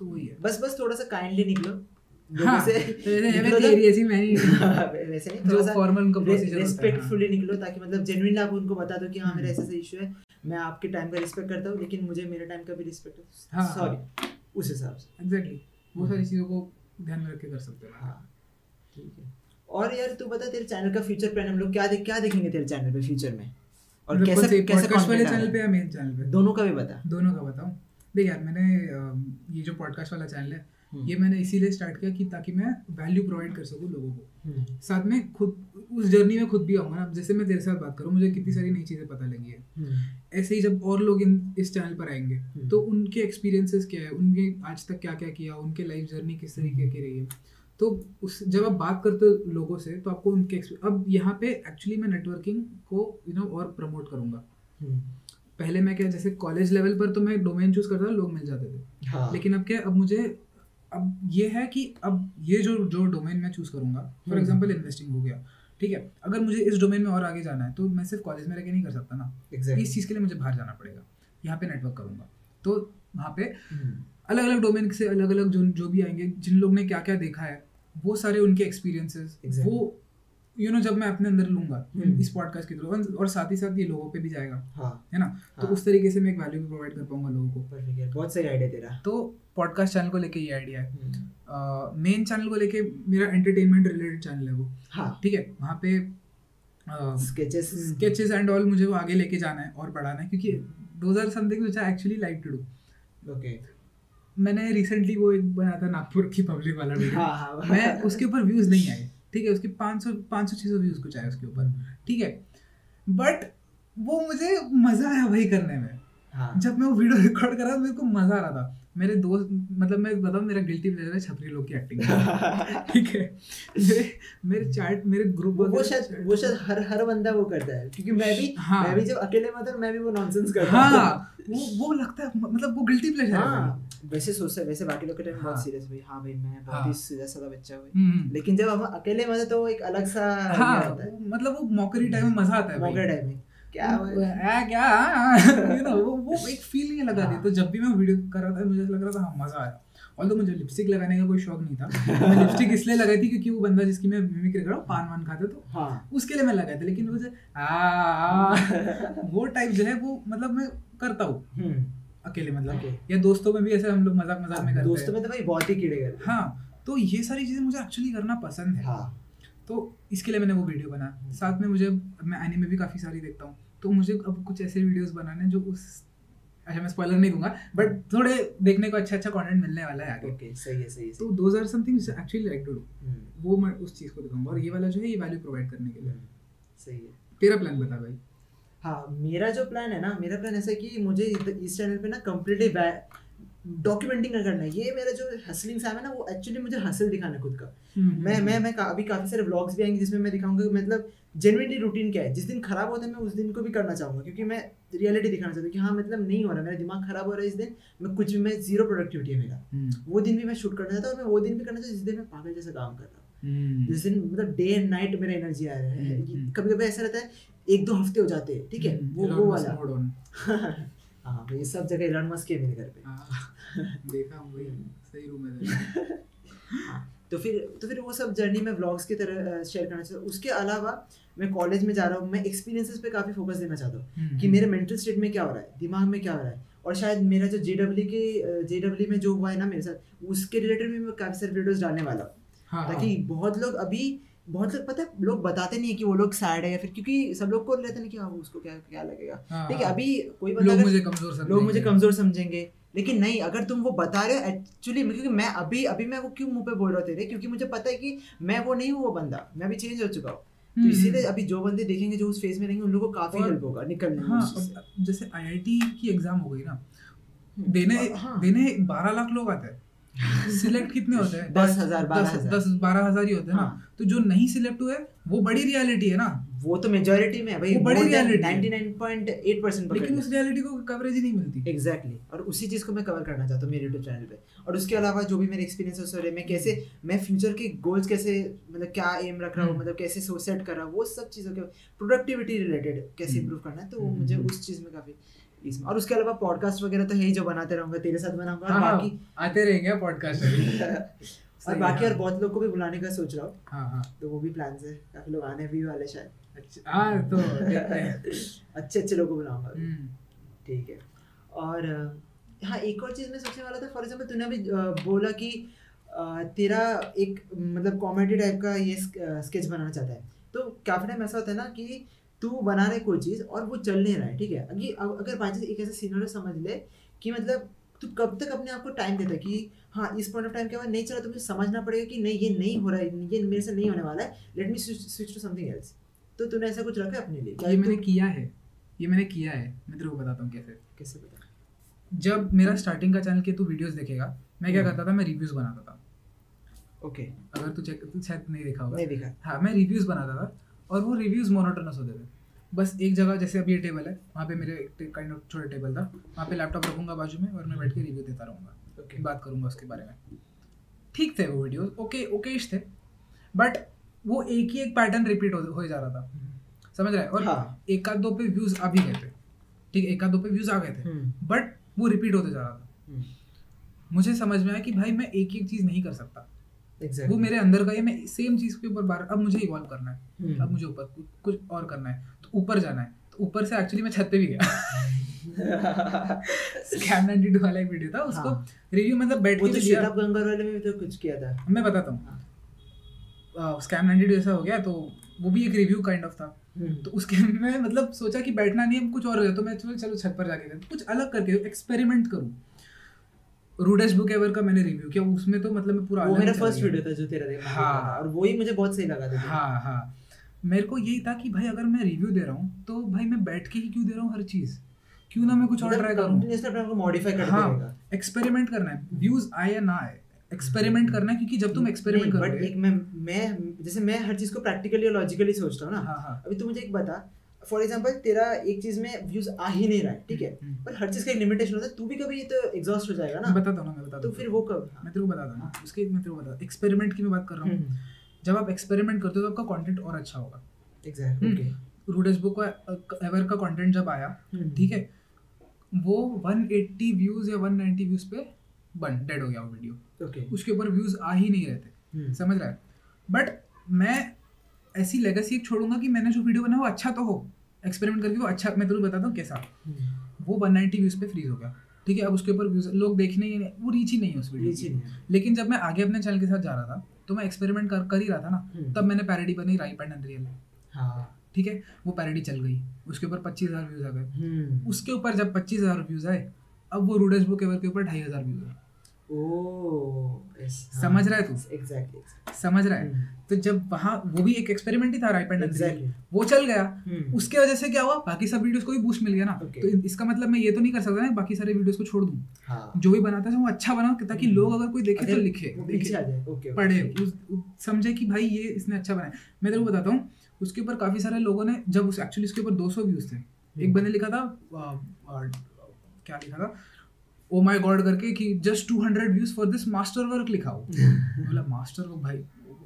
तो वही है। बस बस थोड़ा सा काइंडली निकलो। हाँ निकलो मैं तो- होता है रिस्पेक्टफुली निकलो ताकि मतलब जेन्युइन आप उनको बता दो कि हाँ मेरा हम्म। ऐसा ऐसा इशू है मैं आपके टाइम का रिस्पेक्ट करता हूँ लेकिन मुझे मेरे टाइम का भी रिस्पेक्ट है। हाँ, सॉरी उस हिसाब से। एग्जैक्टली वो सारी चीज़ों को ध्यान में रख के कर सकते हो। हाँ ठीक है। और यार तू बता तेरे चैनल का फ्यूचर प्लान हम लोग क्या देख क्या देखेंगे तेरे चैनल पे फ्यूचर में? और कैसा कैसा पॉडकास्ट वाले चैनल पे या मेन चैनल पे? दोनों का भी बता। दोनों का बताऊँ? देख यार मैंने ये जो पॉडकास्ट वाला चैनल है हम्म। ये मैंने इसीलिए स्टार्ट किया कि ताकि मैं वैल्यू प्रोवाइड कर सकूँ लोगों को। हम्म, साथ में खुद उस जर्नी में खुद भी आऊँगा ना। अब जैसे मैं तेरे साथ बात करूँ मुझे कितनी सारी नई चीज़ें पता लगी है। हम्म, ऐसे ही जब और लोग इन इस चैनल पर आएँगे हम्म। तो उनके एक्सपीरियंसेस क्या है? उनके आज तक क्या क्या? किया उनके लाइफ जर्नी किस तरीके की रही है? तो उस जब आप बात करते हो लोगों से तो आपको उनके अब यहाँ पे एक्चुअली मैं नेटवर्किंग को यू नो और प्रमोट करूँगा। हम्म, पहले मैं क्या जैसे कॉलेज लेवल पर तो मैं डोमेन चूज़ करता था लोग मिल जाते थे। हाँ। लेकिन अब क्या अब मुझे अब ये है कि अब ये जो जो डोमेन मैं चूज़ करूँगा फॉर एग्ज़ाम्पल इन्वेस्टिंग हो गया ठीक है? अगर मुझे इस डोमेन में और आगे जाना है तो मैं सिर्फ़ कॉलेज में रह के नहीं कर सकता ना। Exactly. इस चीज़ के लिए मुझे बाहर जाना पड़ेगा यहाँ पे नेटवर्क करूँगा। तो वहाँ पे अलग अलग डोमेन से अलग अलग जो जो भी आएँगे जिन लोग ने क्या क्या देखा है वो सारे उनके एक्सपीरियंसेस Exactly. वो यू नो जब मैं अपने अंदर लूँगा हम्म। इस पॉडकास्ट के थ्रू और- साथ ही साथ ये लोगों पे भी जाएगा हाँ। है ना? तो हाँ। उस तरीके से मैं एक वैल्यू भी प्रोवाइड कर पाऊँगा लोगों को। बहुत सही आइडिया तेरा। तो पॉडकास्ट चैनल को लेके ये आइडिया है। हम्म, मेन चैनल को लेके मेरा एंटरटेनमेंट रिलेटेड चैनल है वो। हाँ। ठीक है? वहाँ पे स्केचेस स्केचेस एंड ऑल मुझे वो आगे लेके जाना है और बढ़ाना है क्योंकि those are something which I actually like to do okay मैंने रिसेंटली वो एक बनाया था नागपुर की पब्लिक वाला वीडियो हाँ हाँ। मैं उसके ऊपर व्यूज़ नहीं आए। ठीक है, उसके 500 500 600 व्यूज़ कुछ आए उसके ऊपर। ठीक है? बट वो मुझे मज़ा आया वही करने में। हाँ। जब मैं वो वीडियो रिकॉर्ड कर रहा था मेरे को मज़ा आ रहा था। मेरे दोस्त मतलब मैं बताऊँ मेरा गिल्टी प्लेजर है छपरी लोग की एक्टिंग ठीक है? मेरे मेरे चैट मेरे ग्रुप वो वो शायद वो शायद हर हर बंदा वो करता है। क्योंकि मैं भी हाँ। मैं भी जब अकेले में हूँ मैं भी वो नॉनसेंस करता हूँ। हाँ वो वो लगता है मतलब वो गिल्टी प्लेजर हाँ, है। हाँ वैसे सोचते वैसे बाकी लोग के टाइम बहुत हाँ। सीरियस भाई हाँ भाई मैं बहुत हाँ। ही सीधा साधा बच्चा हूँ हम्म, लेकिन जब हम अकेले में तो एक अलग सा हाँ है। मतलब वो मौकरी टाइम में मज़ा आता है भाई। मौका टाइम में। क्या वो- क्या? यू नो वो वो एक फीलिंग लगा दी हाँ। तो जब भी मैं वीडियो कर रहा था मुझे लग रहा था हाँ मज़ा आया। और तो मुझे लिपस्टिक लगाने का कोई शौक नहीं था मैं लिपस्टिक इसलिए लगाई थी क्योंकि वो बंदा जिसकी मैं मिमिक्री कर रहा हूँ पान वान खाते तो हाँ। उसके लिए मैं लगाया था। लेकिन मुझे वो टाइप जो है वो मतलब मैं करता हूँ। हम्म, अकेले मतलब. या दोस्तों में भी ऐसे हम लोग मज़ाक मज़ाक में करते दोस्तों हैं। में तो भाई बहुत ही कीड़े करते हैं। हाँ तो ये सारी चीज़ें मुझे एक्चुअली करना पसंद है। हाँ। तो इसके लिए मैंने वो वीडियो बनाया। साथ में मुझे मैं एनीमे भी काफ़ी सारी देखता हूँ। तो मुझे अब कुछ ऐसे वीडियोस बनाने जो उस अच्छा मैं स्पॉइलर नहीं दूँगा बट थोड़े देखने को अच्छा अच्छा कंटेंट मिलने वाला है आगे। ओके सही है सही है तो those are something actually like to do hmm, वो मैं उस चीज़ को दिखाऊँगा। और ये वाला जो है ये वैल्यू प्रोवाइड करने के लिए। हम्म, सही है। तेरा प्लान बता भाई। हाँ मेरा जो प्लान है ना मेरा प्लान ऐसा है कि मुझे इस चैनल पे ना कम्प्लीटली डॉक्यूमेंटिंग करना है ये मेरा जो हसलिंग सैम है ना वो एक्चुअली मुझे हसल दिखाना है खुद का। हम्म, मैं मैं मैं का, अभी काफ़ी सारे व्लॉग्स भी आएँगे जिसमें मैं दिखाऊँगा कि मतलब जेनुइनली रूटीन क्या है? जिस दिन खराब होता है मैं उस दिन को भी करना चाहूँगा क्योंकि मैं रियलिटी दिखाना चाहता हूँ कि हाँ मतलब नहीं हो रहा मेरा दिमाग खराब हो रहा है इस दिन मैं कुछ भी मैं ज़ीरो प्रोडक्टिविटी है मेरा। हम्म, वो दिन भी मैं शूट करना चाहता हूँ और मैं वो दिन भी करना चाहता हूँ जिस दिन मैं पागल जैसा काम कर रहा हूँ। हम्म, जिस दिन मतलब डे एंड नाइट मेरा एनर्जी आ रहा है हम्म, कभी कभी ऐसा रहता है एक दो हफ़्ते हो जाते हैं ठीक है? हम्म, वो वो वाला। हाँ ये सब जगह इलॉन मस्क के मेरे घर पे। हाँ, देखा हूँ भाई सही रूम है हाँ, तो फिर तो फिर वो सब जर्नी में व्लॉग्स की तरह शेयर करना चाहता हूँ। उसके अलावा मैं कॉलेज में जा रहा हूँ मैं एक्सपीरियंसेस पे काफ़ी फोकस देना चाहता हूँ हम्म, कि मेरे मेंटल स्टेट में क्या हो रहा है दिमाग में क्या हो रहा है। और शायद मेरा जो जे के जे में जो हुआ है ना मेरे साथ उसके रिलेटेड भी मैं काफ़ी सारे वीडियोज़ डालने वाला हूँ। हाँ, हाँ, ताकि बहुत लोग अभी बहुत लोग पता है लोग बताते नहीं है कि वो लोग सैड है या फिर क्योंकि सब लोग को रहता नहीं कि हाँ उसको क्या क्या लगेगा। हाँ, ठीक है हाँ। अभी कोई बंदा लोग अगर- मुझे कमज़ोर समझेंगे लेकिन नहीं अगर तुम वो बता रहे हो एक्चुअली क्योंकि मैं अभी अभी मैं वो क्यों मुँह पे बोल रहा थे तेरे? क्योंकि मुझे पता है कि मैं वो नहीं हूँ वो बंदा। मैं अभी चेंज हो चुका हूँ। तो हम्म, इसीलिए अभी जो बंदे देखेंगे जो उस फ़ेज़ में रहेंगे उन लोगों को काफ़ी हेल्प होगा निकलने हाँ जैसे आईआईटी की एग्ज़ाम हो गई ना हम्म, देने हाँ। देने बारह लाख लोग आते हैं। सिलेक्ट कितने होते हैं दस हज़ार, बारह दस- दस बारह हज़ार ही होते हैं ना हाँ। तो जो नहीं सिलेक्ट हुए वो बड़ी रियलिटी है ना वो तो मेजोरिटी में है भाई वो बड़ी है। 99.8% लेकिन उस रियलिटी को कवरेज ही नहीं मिलती एग्जैक्टली और उसी चीज़ को मैं कवर करना चाहता हूँ मेरे यूट्यूब चैनल पे और उसके अलावा जो भी मेरे एक्सपीरियंसेस हो रहे हैं मैं कैसे मैं फ्यूचर के गोल्स कैसे मतलब क्या एम रख रहा हूँ हम्म। मतलब कैसे सो सेट कर रहा हूँ वो सब चीज़ों के प्रोडक्टिविटी रिलेटेड कैसे हम्म। इंप्रूव करना है तो हम्म, मुझे हम्म। उस चीज़ में काफ़ी इसमें और उसके अलावा पॉडकास्ट वगैरह तो है ही जो बनाते रहूँगा तेरे साथ बनाऊँगा। हाँ, बाकी आते रहेंगे पॉडकास्ट और बाकी और बहुत लोग को भी बुलाने का सोच रहा हूँ। हाँ हाँ। तो वो भी प्लान है। काफ़ी लोग आने भी वाले शायद। अच्छा हाँ तो अच्छे अच्छे लोगों को बुलाऊँगा हम्म, ठीक है। और हाँ एक और चीज़ मैं सोचने वाला था फॉर एग्ज़ाम्पल तूने अभी बोला कि तेरा एक मतलब कॉमेडी टाइप का ये स्केच बनाना चाहता है। तो काफ़ी टाइम ऐसा होता है ना कि तू बना रहा है कोई चीज़ और वो चल नहीं रहा है ठीक है? अगर अगर बाई चांस एक ऐसा सीनरी समझ ले कि मतलब तू कब तक अपने आप को टाइम देता है कि हाँ इस पॉइंट ऑफ़ टाइम के बाद नहीं चला तो मुझे समझना पड़ेगा कि नहीं ये नहीं हो रहा है ये मेरे से नहीं होने वाला है let me switch to something else तो तूने ऐसा कुछ रखा है अपने लिए? ये मैंने किया है ये मैंने किया है मैं तेरे को बताता हूँ कैसे। कैसे बता जब मेरा स्टार्टिंग का चैनल के तू वीडियोस देखेगा मैं क्या हम्म। करता था? मैं रिव्यूज़ बनाता था। ओके अगर तू चेक तू शायद नहीं देखा होगा। नहीं देखा। हाँ मैं रिव्यूज़ बनाता था। और वो रिव्यूज़ मोनोटोनस होते थे। बस एक जगह जैसे अभी ये टेबल है वहाँ पे मेरे काइंड ऑफ़ छोटा टेबल था। वहाँ पे लैपटॉप रखूँगा बाजू में और मैं बैठ के रिव्यू देता रहूँगा। ओके बात करूँगा उसके बारे में। ठीक थे वो वीडियोस ओके ओकेश थे। बट वो एक ही एक पैटर्न रिपीट हो, हो जा रहा था। समझ रहे और हाँ। एक आध दो पे व्यूज़ आ भी गए थे। ठीक है एक आध दो पे व्यूज़ आ गए थे। बट वो रिपीट होते जा रहा था। हम्म, मुझे समझ में आया कि भाई मैं एक एक चीज़ नहीं कर सकता। Exactly. वो मेरे अंदर का ये मैं सेम चीज़ के ऊपर बार अब मुझे इवॉल्व करना है। हम्म। अब मुझे ऊपर कुछ और करना है। तो ऊपर जाना है। तो ऊपर से एक्चुअली मैं छत पे भी गया। स्कैम 92 वाला एक वीडियो था उसको हाँ। रिव्यू मतलब बैठ के तो भी किया शेताब गंगा वाले में भी तो कुछ किया था। मैं बताता हूँ। स्कैम 92 ऐसा हो गया तो वो भी एक रिव्यू काइंड ऑफ़ था। हम्म, तो उसके मैं मतलब सोचा कि बैठना नहीं है कुछ और हो जाए तो मैं चलो छत पर जाके कुछ अलग करके एक्सपेरिमेंट करूँ। रूडेश बुक एवर का मैंने रिव्यू किया उसमें तो मतलब मैं पूरा वो मेरा फ़र्स्ट वीडियो था जो तेरा देखा हाँ। और वही मुझे बहुत सही लगा था। हाँ हाँ। मेरे को यही था कि भाई अगर मैं रिव्यू दे रहा हूँ तो भाई मैं बैठ के ही क्यों दे रहा हूँ हर चीज़? क्यों ना मैं कुछ और ट्राई करूँ? कंटिन्यूअसली अपने को मॉडिफाई करते हाँ एक्सपेरिमेंट करना है। व्यूज़ आए या ना आए एक्सपेरिमेंट करना है क्योंकि जब तुम एक्सपेरिमेंट बट एक मैं मैं जैसे मैं हर चीज़ को प्रैक्टिकली और लॉजिकली सोचता हूँ ना। हाँ हाँ। अभी तू मुझे एक बता फॉर एग्जांपल तेरा एक चीज़ में व्यूज़ आ ही नहीं रहा है ठीक है? हम्म। पर हर चीज़ का एक लिमिटेशन होता है तू भी कभी ये तो एग्जॉस्ट हो जाएगा ना? बताता हूँ ना मैं बताता तो फिर वो कब? मैं तेरे को बताता हूँ उसके मैं तेरे को बता एक्सपेरिमेंट की मैं बात कर रहा हूँ। हम्म, जब आप एक्सपेरिमेंट करते हो तो आपका कंटेंट और अच्छा होगा। Exact hmm. ओके रूडेस बुक का एवर का कंटेंट जब आया हम्म। ठीक है वो 180 व्यूज़ या 190 व्यूज़ पे बन डेड हो गया वो वीडियो ओके उसके ऊपर व्यूज़ आ ही नहीं रहे थे। हम्म, समझ रहा है? बट मैं ऐसी लेगेसी एक छोड़ूँगा कि मैंने जो वीडियो बनाया वो अच्छा तो हो। एक्सपेरिमेंट करके वो अच्छा मैं तेरे बताता हूँ कैसा। हम्म, वो 190 व्यूज़ पे फ्रीज हो गया। ठीक है अब उसके ऊपर व्यूज़ लोग देखने ही नहीं वो रीच ही नहीं है उस वीडियो की। लेकिन जब मैं आगे अपने चैनल के साथ जा रहा था तो मैं एक्सपेरिमेंट कर कर ही रहा था ना हम्म। तब मैंने पैरोडी बनी राइप एंड अनरियल हाँ। ठीक है वो पैरोडी चल गई उसके ऊपर पच्चीस हज़ार व्यूज़ आ गए। हम्म, उसके ऊपर जब पच्चीस हज़ार व्यूज़ आए अब वो रूडेस बुक एवर के ऊपर ढाई हज़ार व्यूज़ आए। समझ रहा है तू? exactly समझ रहा है। हम्म, तो जब वहाँ वो भी एक एक्सपेरिमेंट ही था एंड अनरियल exactly. वो चल गया। हम्म, उसके वजह से क्या हुआ? बाकी सब वीडियोस को भी बूस्ट मिल गया ना। Okay. तो इसका मतलब मैं ये तो नहीं कर सकता ना बाकी सारे वीडियोस को छोड़ दूँ। हाँ। जो भी बनाता है वो अच्छा बनाओ ताकि हम्म। लोग अगर कोई देखे तो लिखे। देखे पढ़े समझे कि भाई ये इसने अच्छा बनाया। मैं तेरे को बताता हूँ। उसके ऊपर काफ़ी सारे लोगों ने जब उस एक्चुअली उसके ऊपर 200 व्यूज़ थे। एक बंदे लिखा था क्या लिखा था? ओ माय गॉड करके कि just 200 views for this master work लिखा हो। बोला मास्टर वर्क भाई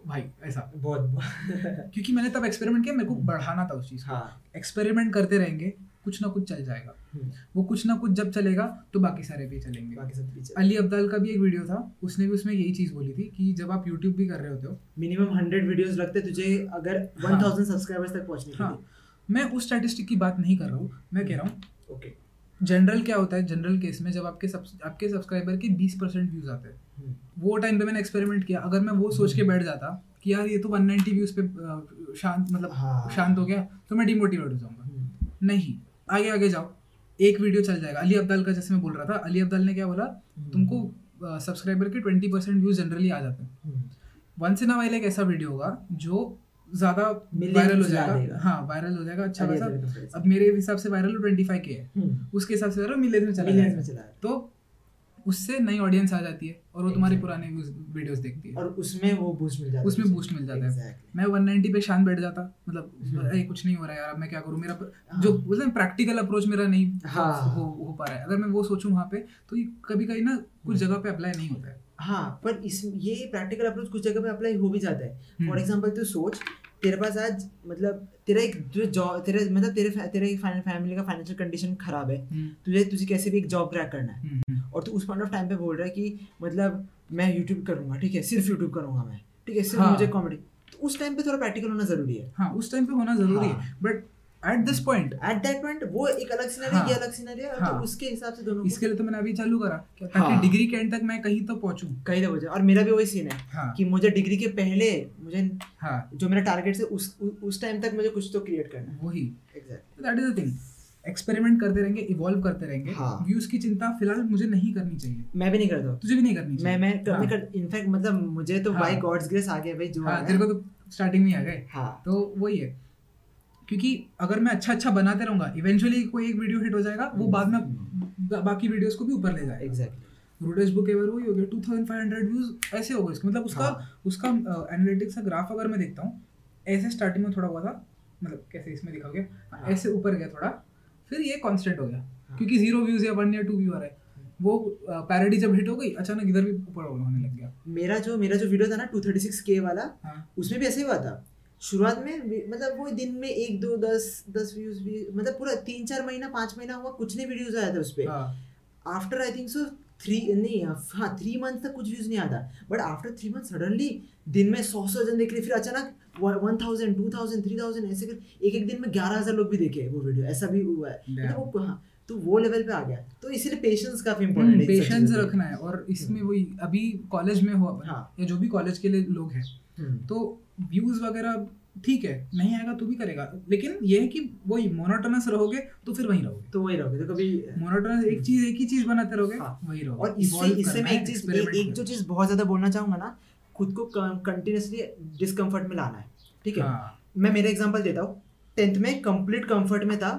भाई ऐसा। बहुत बहुत क्योंकि मैंने तब एक्सपेरिमेंट किया मेरे को बढ़ाना था उस चीज़ हाँ। एक्सपेरिमेंट करते रहेंगे कुछ ना कुछ चल जाएगा। हम्म, वो कुछ ना कुछ जब चलेगा तो बाकी सारे भी चलेंगे। बाकी सब पीछे अली अब्दाल का भी एक वीडियो था उसने भी उसमें यही चीज़ बोली थी कि जब आप यूट्यूब भी कर रहे होते हो मिनिमम हंड्रेड वीडियोस लगते तुझे अगर। वन थाउज़ेंड सब्सक्राइबर्स तक पहुँचने हाँ। मैं उस स्टैटिस्टिक की बात नहीं कर रहा हूँ मैं कह रहा हूँ ओके जनरल क्या होता है? जनरल केस में जब आपके सब आपके सब्सक्राइबर के बीस परसेंट व्यूज़ आते हैं। हम्म, वो टाइम पे मैंने एक्सपेरिमेंट किया। अगर मैं वो सोच के बैठ जाता कि यार ये तो 190 व्यूज़ पे शांत मतलब हाँ। शांत हो गया तो मैं डिमोटिवेट हो जाऊँगा। हम्म, नहीं। आगे आगे जाओ। एक वीडियो चल जाएगा। अली अब्दाल का जैसे मैं बोल रहा था अली अब्दाल ने क्या बोला? हम्म। तुमको सब्सक्राइबर के ट्वेंटी परसेंट व्यूज़ जनरली आ जाते हैं। हम्म, वंस इन अ वाइल एक ऐसा वीडियो होगा जो ज़्यादा वायरल हो जाएगा हाँ वायरल हो जाएगा अच्छा खासा। अब मेरे हिसाब से वायरल ट्वेंटी फाइव के है हम्म, उसके हिसाब से वायरल मिलियंस में चला में चला है। तो उससे नई ऑडियंस आ जाती है और वो तुम्हारे पुराने वीडियोस देखती है और उसमें वो बूस्ट मिल जाता है उसमें boost मिल जाता है। मैं 190 पे शांत बैठ जाता मतलब हम्म। अरे कुछ नहीं हो रहा है यार अब मैं क्या करूँ मेरा हाँ। जो बोलते हैं प्रैक्टिकल अप्रोच मेरा नहीं हाँ। हो हो पा रहा है अगर मैं वो सोचूं वहाँ पे तो ये कभी कभी ना कुछ हम्म। जगह पे अप्लाई नहीं होता है हाँ पर इस ये प्रैक्टिकल अप्रोच कुछ जगह पे अप्लाई हो भी जाता है। फॉर एग्जांपल तू सोच तेरे पास आज मतलब तेरा एक जो जॉब तेरे मतलब तेरे तेरे फैमिली का फाइनेंशियल कंडीशन खराब है हम्म, तुझे तुझे कैसे भी एक जॉब क्रैक करना है। हम्म, हम्म, और तू उस पॉइंट ऑफ़ टाइम पे बोल रहा है कि मतलब मैं यूट्यूब करूँगा ठीक है? सिर्फ़ यूट्यूब करूँगा मैं ठीक है? सिर्फ़ हाँ। मुझे कॉमेडी तो उस टाइम पे थोड़ा प्रैक्टिकल होना ज़रूरी है। हाँ उस टाइम पे होना ज़रूरी है। हाँ। But at this point at that point वो एक अलग सिनेरियो हाँ। ये अलग सिनेरियो है हाँ। तो उसके हिसाब से दोनों इसके लिए तो मैंने अभी चालू करा क्या- हाँ। डिग्री के एंड तक मैं कहीं तो पहुंचूं। कहीं ना हो और मेरा भी वही सीन है हाँ। कि मुझे डिग्री के पहले मुझे हाँ। जो मेरा टारगेट है उस उ- उस टाइम तक मुझे कुछ तो क्रिएट करना है। वही। Exactly that is the thing experiment करते रहेंगे इवॉल्व करते रहेंगे। हाँ। व्यूज़ की चिंता फ़िलहाल मुझे नहीं करनी चाहिए। मैं भी नहीं करता। हूँ तुझे भी नहीं करनी मैं चाहिए मैं हाँ। मैं कर इनफैक्ट मतलब मुझे तो हाँ। बाय गॉड्स ग्रेस आ गया भाई जो हाँ तेरे को तो स्टार्टिंग में ही आ गए। हाँ। तो वही है। क्योंकि अगर मैं अच्छा अच्छा बनाते रहूँगा इवेंचुअली कोई एक वीडियो हिट हो जाएगा वो बाद में बाकी वीडियोस को भी ऊपर ले जाएगा। एग्जैक्टली रूडेज बुक एवर वही हो गया 2500 व्यूज़ ऐसे हो गए उसके मतलब उसका हाँ। उसका एनालिटिक्स का ग्राफ अगर मैं देखता हूँ ऐसे स्टार्टिंग में थोड़ा हुआ था मतलब कैसे इसमें दिखा गया हाँ। ऐसे ऊपर गया थोड़ा फिर ये कॉन्स्टेंट हो गया। हाँ। क्योंकि ज़ीरो व्यूज़ या वन या टू व्यू आ रहा है। वो पैरोडी जब हिट हो गई अचानक इधर भी ऊपर होने लग गया। मेरा जो मेरा जो वीडियो था ना 236k वाला हाँ। उसमें भी ऐसे ही हुआ था। शुरुआत में मतलब वो दिन में एक दो दस दस व्यूज़ भी मतलब पूरा तीन चार महीना पाँच महीना हुआ कुछ नहीं वीडियोज़ आया था उस पर after I think so three नहीं हाँ थ्री मंथ तक कुछ व्यूज़ नहीं आता but after three month suddenly दिन में सौ सौ जन देख रहे फिर अचानक one thousand two thousand three thousand ऐसे कर एक एक दिन में ग्यारह हज़ार लोग भी देखे वो वीडियो ऐसा भी हुआ है। मतलब वो हाँ तो वो लेवल पे आ गया। तो इसीलिए पेशेंस काफ़ी इम्पोर्टेंट है पेशेंस। हम्म, रखना है। और इसमें वही अभी कॉलेज में हो अपन हाँ। या जो भी कॉलेज के लिए लोग हैं हम्म, तो व्यूज़ वगैरह ठीक है नहीं आएगा तो भी करेगा। लेकिन ये है कि वही मोनोटोनस रहोगे तो फिर वही रहोगे। तो वही रहोगे। तो कभी मोनोटोनस एक चीज़ एक ही चीज़ बनाते रहोगे हाँ। वही रहोगे। और इससे इससे मैं एक चीज़ एक, एक जो चीज़ बहुत ज़्यादा बोलना चाहूँगा ना खुद को कंटिन्यूसली डिस्कम्फर्ट में लाना है ठीक है। है। मैं मेरा एग्ज़ाम्पल देता हूँ। टेंथ में कंप्लीट कंफर्ट में था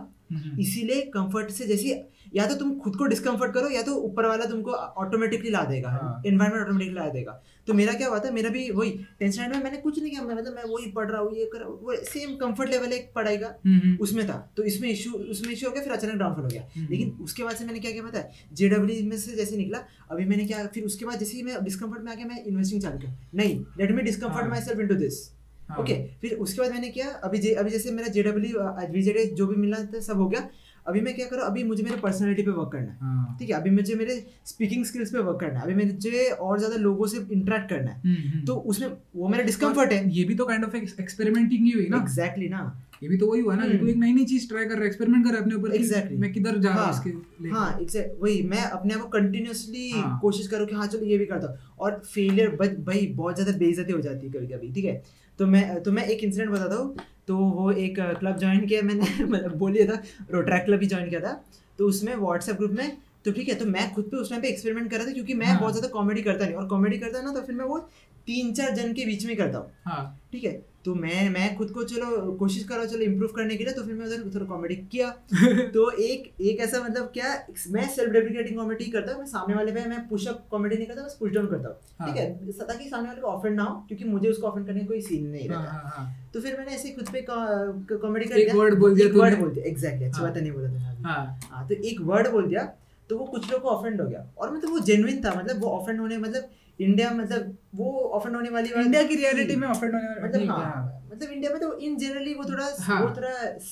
इसीलिए कंफर्ट से जैसे या तो तुम खुद को डिस्कम्फर्ट करो या तो ऊपर वाला तुमको ऑटोमेटिकली ला देगा। हाँ। एनवायरमेंट ऑटोमेटिकली ला देगा। तो मेरा क्या हुआ था मेरा भी वही टेंशन में मैंने कुछ नहीं किया। मतलब मैं वही पढ़ रहा हूँ ये कर हूँ। वो सेम कंफर्ट लेवल एक पढ़ाई का हम्म, हम्म, उसमें था। तो इसमें इशू उसमें इशू हो गया फिर अचानक डाउनफॉल हो गया। हम्म। लेकिन उसके बाद से मैंने क्या किया पता है? जेडब्ल्यू में से जैसे निकला अभी मैंने क्या फिर उसके बाद जैसे ही मैं डिस्कम्फर्ट में आ गया मैं इन्वेस्टिंग चालू किया। नहीं लेट मी डिस्कम्फर्ट हाँ। माई सेल्फ इनटू दिस हाँ। ओके फिर उसके बाद मैंने किया अभी जे, अभी जैसे मेरा जेडब्ल्यू वीजेड जो भी मिला था सब हो गया अभी मैं क्या करूँ अभी मुझे मेरे पर्सनैलिटी पे वर्क करना है हाँ। ठीक है अभी मुझे मेरे स्पीकिंग स्किल्स पे वर्क करना है अभी मुझे और ज़्यादा लोगों से इंटरेक्ट करना है हम्म, हम्म। तो उसमें वो मेरा डिस्कम्फर्ट है ये भी तो काइंड ऑफ़ एक्सपेरिमेंटिंग ही हुई ना एग्जैक्टली ना ये भी तो वही हुआ ना। तू एक नई नई चीज़ ट्राई कर रहा है एक्सपेरिमेंट कर रहा है अपने ऊपर Exactly. मैं किधर जा रहा हूँ इसके लिए हाँ एग्जैक्ट वही मैं अपने आप को कंटिन्यूसली हाँ। कोशिश करूँ कि हाँ चलो ये भी करता हूँ और फेलियर भाई बहुत ज़्यादा बेइज्जती हो जाती है कभी कभी ठीक है तो मैं तो मैं एक इंसिडेंट बताता हूँ। तो वो एक क्लब ज्वाइन किया मैंने मतलब बोल दिया था रोट्रैक क्लब ही ज्वाइन किया था। तो उसमें व्हाट्सएप ग्रुप में तो ठीक है तो मैं खुद पे उस टाइम पे एक्सपेरिमेंट कर रहा था क्योंकि मैं हाँ। बहुत ज़्यादा कॉमेडी करता नहीं। और कॉमेडी करता ना तो फिर मैं वो तीन चार जन के बीच में करता हूँ। हाँ। ठीक है? तो मैं मैं खुद को चलो कोशिश कर रहा हूँ चलो इम्प्रूव करने के लिए तो फिर मैं उधर थोड़ा कॉमेडी किया। तो एक एक ऐसा मतलब क्या मैं सेल्फ डेप्रिकेटिंग कॉमेडी करता हूँ मैं सामने वाले पे मैं पुशअप कॉमेडी नहीं करता बस पुश डाउन करता हूँ। हाँ। ठीक है? ताकि सामने वाले को ऑफेंड ना हो क्योंकि मुझे उसको ऑफेंड करने का कोई सीन नहीं रहता। हाँ हाँ तो फिर मैंने ऐसे खुद पे कॉमेडी कर दिया। word बोल दिया वर्ड बोल दिया। एग्जैक्टली अच्छी। बात नहीं बोला था। हाँ। हाँ तो एक वर्ड बोल दिया तो वो कुछ लोग को ऑफेंड हो गया। और मतलब वो जेन्युइन था मतलब वो ऑफेंड होने मतलब इंडिया मतलब वो ऑफेंड होने वाली बात इंडिया की रियलिटी में ऑफेंड होने वाला मतलब हाँ। मतलब इंडिया में तो इन जनरली वो थोड़ा हाँ। वो थोड़ा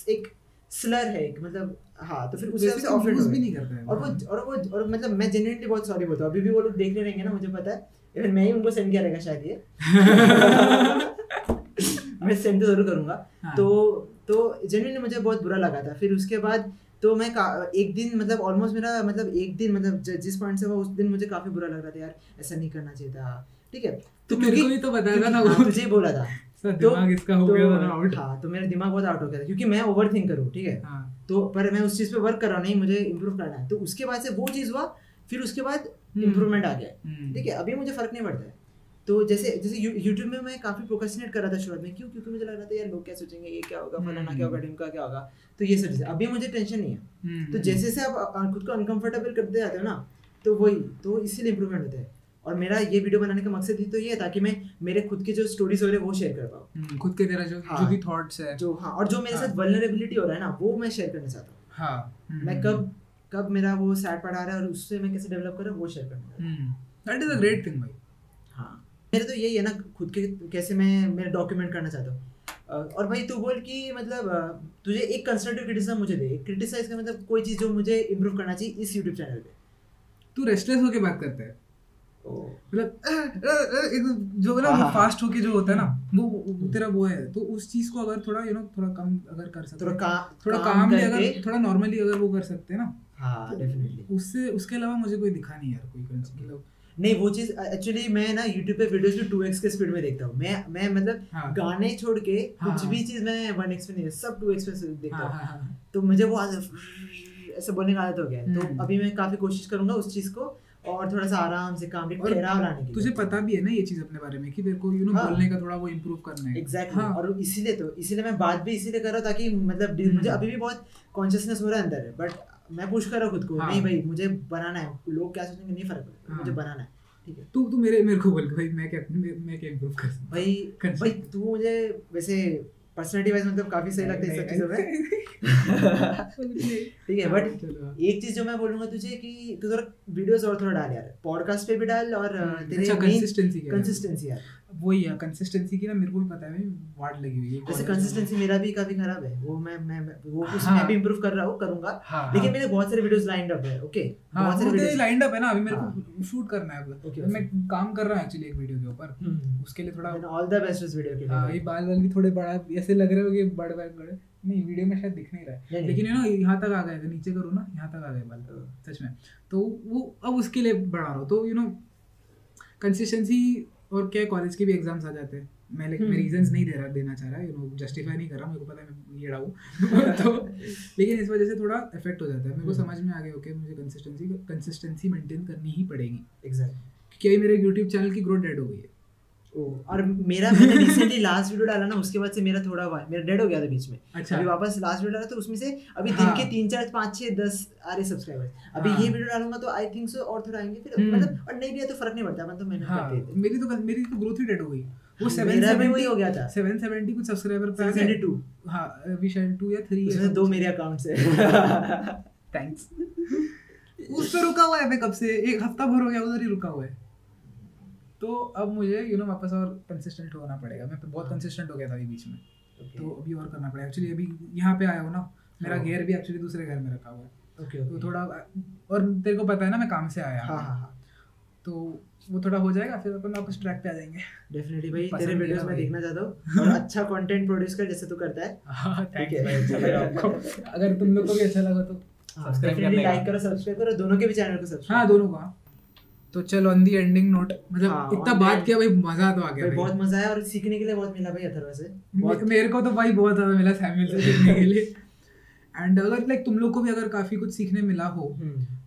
एक स्लर है एक मतलब हाँ तो फिर उस हिसाब से ऑफेंड भी। नहीं करते हैं। और वो और वो और मतलब मैं जेन्युइनली बहुत सॉरी बोलता हूँ। अभी भी वो लोग देख रहे रहेंगे ना मुझे पता है। इवन मैं ही उनको सेंड किया रहेगा शायद ये। मैं सेंड तो ज़रूर करूँगा। हाँ। तो तो जेन्युइनली मुझे बहुत बुरा लगा था। फिर उसके बाद तो मैं एक दिन मतलब ऑलमोस्ट मेरा मतलब एक दिन मतलब जिस पॉइंट से हुआ उस दिन मुझे काफ़ी बुरा लग रहा था यार ऐसा नहीं करना चाहिए था। ठीक है? तो मेरे को भी तो बताया था ना हाँ, वो। तुझे बोला था। तो- दिमाग इसका हो तो- गया था आउट हाँ तो मेरा दिमाग बहुत आउट हो गया था क्योंकि मैं ओवर थिंक करूँ ठीक है? हाँ। तो पर मैं उस चीज़ पे वर्क कर रहा हूँ नहीं मुझे इम्प्रूव करना है। तो उसके बाद से वो चीज़ हुआ फिर उसके बाद। इम्प्रूवमेंट आ गया हम्म। ठीक है? अभी मुझे फ़र्क नहीं पड़ता है। तो जैसे जैसे यूट्यूब में मैं काफ़ी प्रोक्रेस्टिनेट कर रहा था शुरुआत में क्यों? क्योंकि मुझे लग रहा था यार लोग क्या सोचेंगे? ये क्या होगा? फलाना क्या होगा? हम्म। ढिमका क्या होगा? तो ये सब चीज़ें। अभी मुझे टेंशन नहीं है। हम्म, तो जैसे जैसे आप खुद को अनकंफर्टेबल करते जाते हो ना तो वही तो इसीलिए इम्प्रूवमेंट होता है। और मेरा ये वीडियो बनाने का मकसद ही तो ये है ताकि मैं मेरे खुद के जो स्टोरीज हो रहे वो शेयर कर पाऊँ। हम्म, खुद के तेरा जो हाँ। जो भी थॉट्स है। जो हाँ और जो मेरे हाँ। साथ वल्नरेबिलिटी हो रहा है ना वो मैं शेयर करना चाहता हूँ। हाँ। हम्म, मैं कब कब मेरा वो सैड पढ़ा रहा है और उससे मैं कैसे डेवलप कर रहा हूँ वो शेयर करना हूँ। That is a great thing भाई। हाँ। मेरा तो यही है ना खुद के कैसे मैं मेरा डॉक्यूमेंट करना चाहता हूँ। और भाई तू बोल कि मतलब तुझे एक कंस्ट्रक्टिव क्रिटिसिज्म मुझे दे। क्रिटिसाइज का मतलब कोई चीज़ जो मुझे इम्प्रूव करना चाहिए इस यूट्यूब चैनल पे। तू रेस्टलेस होके बात करता है। मतलब अ, जो ना हाँ, वो हाँ, फास्ट होके जो होता है ना वो वो तेरा वो है। तो उस चीज़ को अगर थोड़ा यू नो थोड़ा कम अगर कर सकते थोड़ा हैं, काम थोड़ा काम अगर थोड़ा नॉर्मली अगर वो कर सकते हैं ना। हाँ डेफिनेटली उससे उसके अलावा मुझे कोई दिखा नहीं यार कोई मतलब नहीं वो चीज़ एक्चुअली मैं ना YouTube पे वीडियोस भी 2x के स्पीड में देखता हूँ मैं मैं मतलब हाँ। गाने छोड़ के हाँ, कुछ हाँ। भी चीज़ मैं 1x पे नहीं सब 2x पे देखता हाँ हूँ हाँ हाँ तो मुझे वो ऐसे बोलने का आदत हो गया है तो हम्म। अभी मैं काफ़ी कोशिश करूँगा उस चीज़ को और थोड़ा सा आराम से काम और लाने के तुझे पता भी है ना ये चीज़ अपने बारे में कि तेरे को यू नो हाँ। बोलने का थोड़ा वो इम्प्रूव करना है एग्जैक्टली हाँ। और इसीलिए तो इसीलिए मैं बात भी इसीलिए कर रहा हूँ ताकि मतलब। मुझे अभी भी बहुत कॉन्शियसनेस हो रहा है अंदर बट मैं पुश कर रहा हूँ खुद को। हाँ। नहीं भाई मुझे बनाना है। लोग क्या सोचेंगे नहीं फ़र्क पड़ेगा हाँ। मुझे बनाना है ठीक है। तू तू मेरे मेरे को बोल भाई मैं क्या मैं, क्या इम्प्रूव कर भाई भाई तू मुझे वैसे पर्सनालिटी वाइज मतलब काफ़ी सही लगता है सब चीज़ों में। ठीक है बट एक चीज़ जो मैं बोलूँगा तुझे कि तू थोड़ा वीडियोस और थोड़ा डाल यार। पॉडकास्ट पे भी डाल और तेरे अच्छा कंसिस्टेंसी कंसिस्टेंसी यार। वही है कंसिस्टेंसी की ना मेरे को भी पता है वाट लगी हुई है में। कंसिस्टेंसी मेरा भी काफ़ी खराब है वो मैं मैं वो कुछ हाँ। मैं भी इंप्रूव कर रहा हूँ करूँगा हाँ लेकिन हाँ। मेरे बहुत सारे वीडियोस लाइंड अप है ओके हाँ बहुत सारे वीडियोस लाइंड अप है ना अभी मेरे हाँ। को शूट करना है अब Okay, मैं काम कर रहा हूँ एक्चुअली एक वीडियो के ऊपर उसके लिए थोड़ा ऑल द बेस्ट उस वीडियो के हाँ ये लिए बाल वाल भी थोड़े बड़ा ऐसे लग रहे हो कि बड़े बड़े बड़े नहीं वीडियो में शायद दिख नहीं रहा है। लेकिन यू नो यहाँ तक आ गए थे नीचे करो ना यहाँ तक आ गए बाल सच में तो वो अब उसके लिए बढ़ा रहा हूँ तो यू नो कंसिस्टेंसी और क्या कॉलेज के भी एग्ज़ाम्स आ जाते हैं। मैं लेकिन मैं हम्म। रीजंस नहीं दे रहा देना चाह रहा यू नो जस्टिफाई नहीं कर रहा मेरे को पता है मैं ये हूँ। तो लेकिन इस वजह से थोड़ा इफ़ेक्ट हो जाता है। मेरे को हम्म। समझ में आ गया ओके मुझे कंसिस्टेंसी कंसिस्टेंसी मेंटेन करनी ही पड़ेगी। एग्जैक्ट क्योंकि अभी मेरे यूट्यूब चैनल की ग्रोथ डेड हो गई है। और मेरा मैंने रिसेंटली लास्ट वीडियो डाला ना उसके बाद से मेरा थोड़ा हुआ मेरा डेड हो गया था बीच में। अच्छा। अभी वापस लास्ट वीडियो डाला तो उसमें से अभी हाँ। दिन के तीन चार पाँच छह दस आ रहे सब्सक्राइबर्स अभी हाँ। ये वीडियो डालूँगा तो आई थिंक सो और थोड़ा आएँगे फिर। हम्म। मतलब और नहीं भी है तो फ़र्क नहीं पड़ता तो मेहनत हाँ। मेरी तो मेरी तो ग्रोथ ही डेड हो गई। वो हैं। मेरा भी वही हो गया था। 770 कुछ सब्सक्राइबर पे आ गए। 772 हाँ शायद 2 या 3 उसमें दो मेरे अकाउंट से थैंक्स उस पे रुका हुआ है मैं कब से? एक हफ़्ता भर हो गया उधर ही रुका हुआ है। तो अब मुझे यू नो वापस और कंसिस्टेंट होना पड़ेगा। मैं बहुत कंसिस्टेंट हो गया था अभी बीच में। तो अभी और करना पड़ेगा। एक्चुअली अभी यहाँ पे आया हूँ ना। मेरा हाँ। गियर भी एक्चुअली दूसरे घर में रखा हुआ है। ओके तो थोड़ा और तेरे को पता है ना मैं काम से आया हाँ। हाँ हाँ तो वो थोड़ा हो जाएगा फिर अपन वापस ट्रैक पे आ जाएँगे। डेफिनेटली भाई तेरे वीडियोस में देखना चाहता हूँ। और अच्छा कंटेंट प्रोड्यूस कर जैसे तू करता है। हाँ ठीक थैंक्स है। भाई अच्छा लगा आपको। अगर तुम लोग को भी अच्छा लगा तो सब्सक्राइब करने लाइक करो सब्सक्राइब करो दोनों के भी चैनल को सब्सक्राइब हाँ दोनों का तो चल ऑन दी एंडिंग नोट मतलब हाँ, इतना बात किया भाई मज़ा तो आ गया भाई बहुत मज़ा आया और सीखने के लिए बहुत मिला भाई अथर्व से। बहुत मेरे को तो भाई बहुत ज़्यादा मिला सैमुअल से सीखने के लिए। एंड अगर लाइक तुम लोग को भी अगर काफ़ी कुछ सीखने मिला हो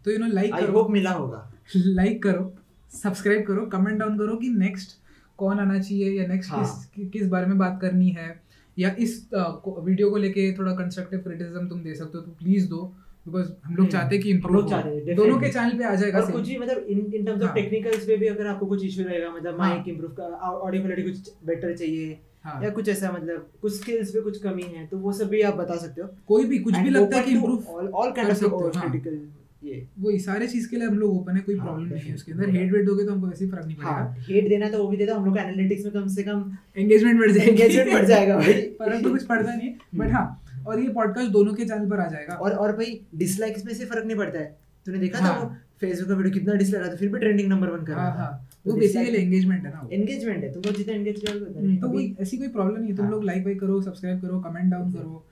तो यू नो लाइक आई करो। होप मिला होगा। लाइक करो सब्सक्राइब करो कमेंट डाउन करो कि नेक्स्ट कौन आना चाहिए या नेक्स्ट हाँ। किस किस बारे में बात करनी है। या इस वीडियो को लेके थोड़ा कंस्ट्रक्टिव क्रिटिसिज्म तुम दे सकते हो तो प्लीज़ दो। बिकॉज़ हम लोग चाहते हैं कि हम लोग चाहते हैं, दोनों के चैनल पे आ जाएगा और कुछ भी मतलब इन इन टर्म्स ऑफ़ हाँ। टेक्निकल्स पे भी अगर आपको कुछ इशू रहेगा मतलब हाँ। माइक इंप्रूव का ऑडियो क्वालिटी कुछ बेटर चाहिए हाँ। या कुछ ऐसा मतलब कुछ स्किल्स पे कुछ कमी है तो वो सब भी आप बता सकते हो। कोई भी कुछ भी लगता है कि इम्प्रूव all all kind कर of सकते हो, हाँ। critical ये। वही सारे चीज़ के लिए हम लोग ओपन है कोई हाँ, प्रॉब्लम नहीं है उसके अंदर। हेट वेट दोगे तो हमको वैसे ही फ़र्क नहीं हाँ पड़ेगा। हेट देना तो वो भी देता हम लोग का एनालिटिक्स में कम से कम एंगेजमेंट बढ़ जाएगी। एंगेजमेंट बढ़ जाएगा। भाई परंतु कुछ पड़ता नहीं है। बट हाँ और ये पॉडकास्ट दोनों के चैनल पर आ जाएगा। और और भाई डिसलाइक्स में से फ़र्क नहीं पड़ता है। तूने देखा था हाँ। वो फेसबुक का वीडियो कितना डिसलाइक आता फिर भी ट्रेंडिंग नंबर वन कर हाँ रहा हाँ। था वो तो बेसिकली एंगेजमेंट है ना एंगेजमेंट है। तुम लोग जितना एंगेज करोगे हम्म, तो वही ऐसी कोई प्रॉब्लम नहीं है। तुम हाँ। लोग लाइक वाइक करो सब्सक्राइब करो कमेंट डाउन करो।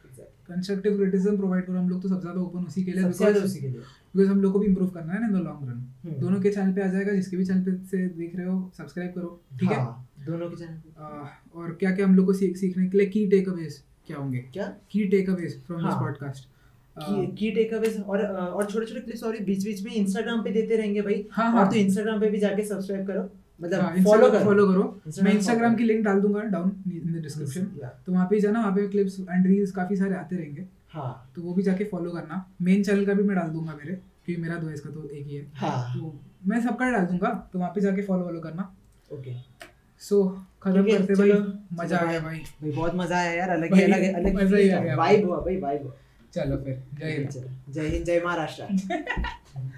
कंस्ट्रक्टिव क्रिटिसिज्म प्रोवाइड करो। हम लोग तो सबसे ज़्यादा ओपन उसी के लिए बिकॉज़ उसी के लिए। बिकॉज़ हम लोग को भी इंप्रूव करना है ना इन द लॉन्ग रन। दोनों के चैनल पे आ जाएगा जिसके भी चैनल पे से देख रहे हो सब्सक्राइब करो। ठीक है? हाँ, दोनों के चैनल पे। और क्या क्या हम लोग को सीखने के लिए की टेक अवेज क्या होंगे? क्या? की टेक अवेज फ्रॉम दिस हाँ। पॉडकास्ट की की टेकअवेज और और छोटे छोटे क्लिप्स और बीच बीच में इंस्टाग्राम पे देते रहेंगे भाई। हाँ, और हाँ। तो इंस्टाग्राम पे भी जाके सब्सक्राइब करो। मतलब हाँ, फॉलो करो। फॉलो करो। Instagram मैं इंस्टाग्राम की लिंक डाल दूँगा डाउन इन द डिस्क्रिप्शन तो वहाँ पे जाना वहाँ पे क्लिप्स एंड रील्स काफ़ी सारे आते रहेंगे। हाँ। तो वो भी जाके फॉलो करना। मेन चैनल का भी मैं डाल दूँगा मेरे क्योंकि मेरा दो इसका तो एक ही है। हाँ। तो मैं सबका डाल दूँगा तो वहाँ पे जाके फॉलो वॉलो करना। ओके सो खत्म करते भाई मज़ा आया भाई। भाई। भाई बहुत मज़ा आया यार अलग ही अलग अलग मज़ा ही आ गया। वाइब हुआ भाई वाइब चलो फिर जय हिंद। जय हिंद जय महाराष्ट्र।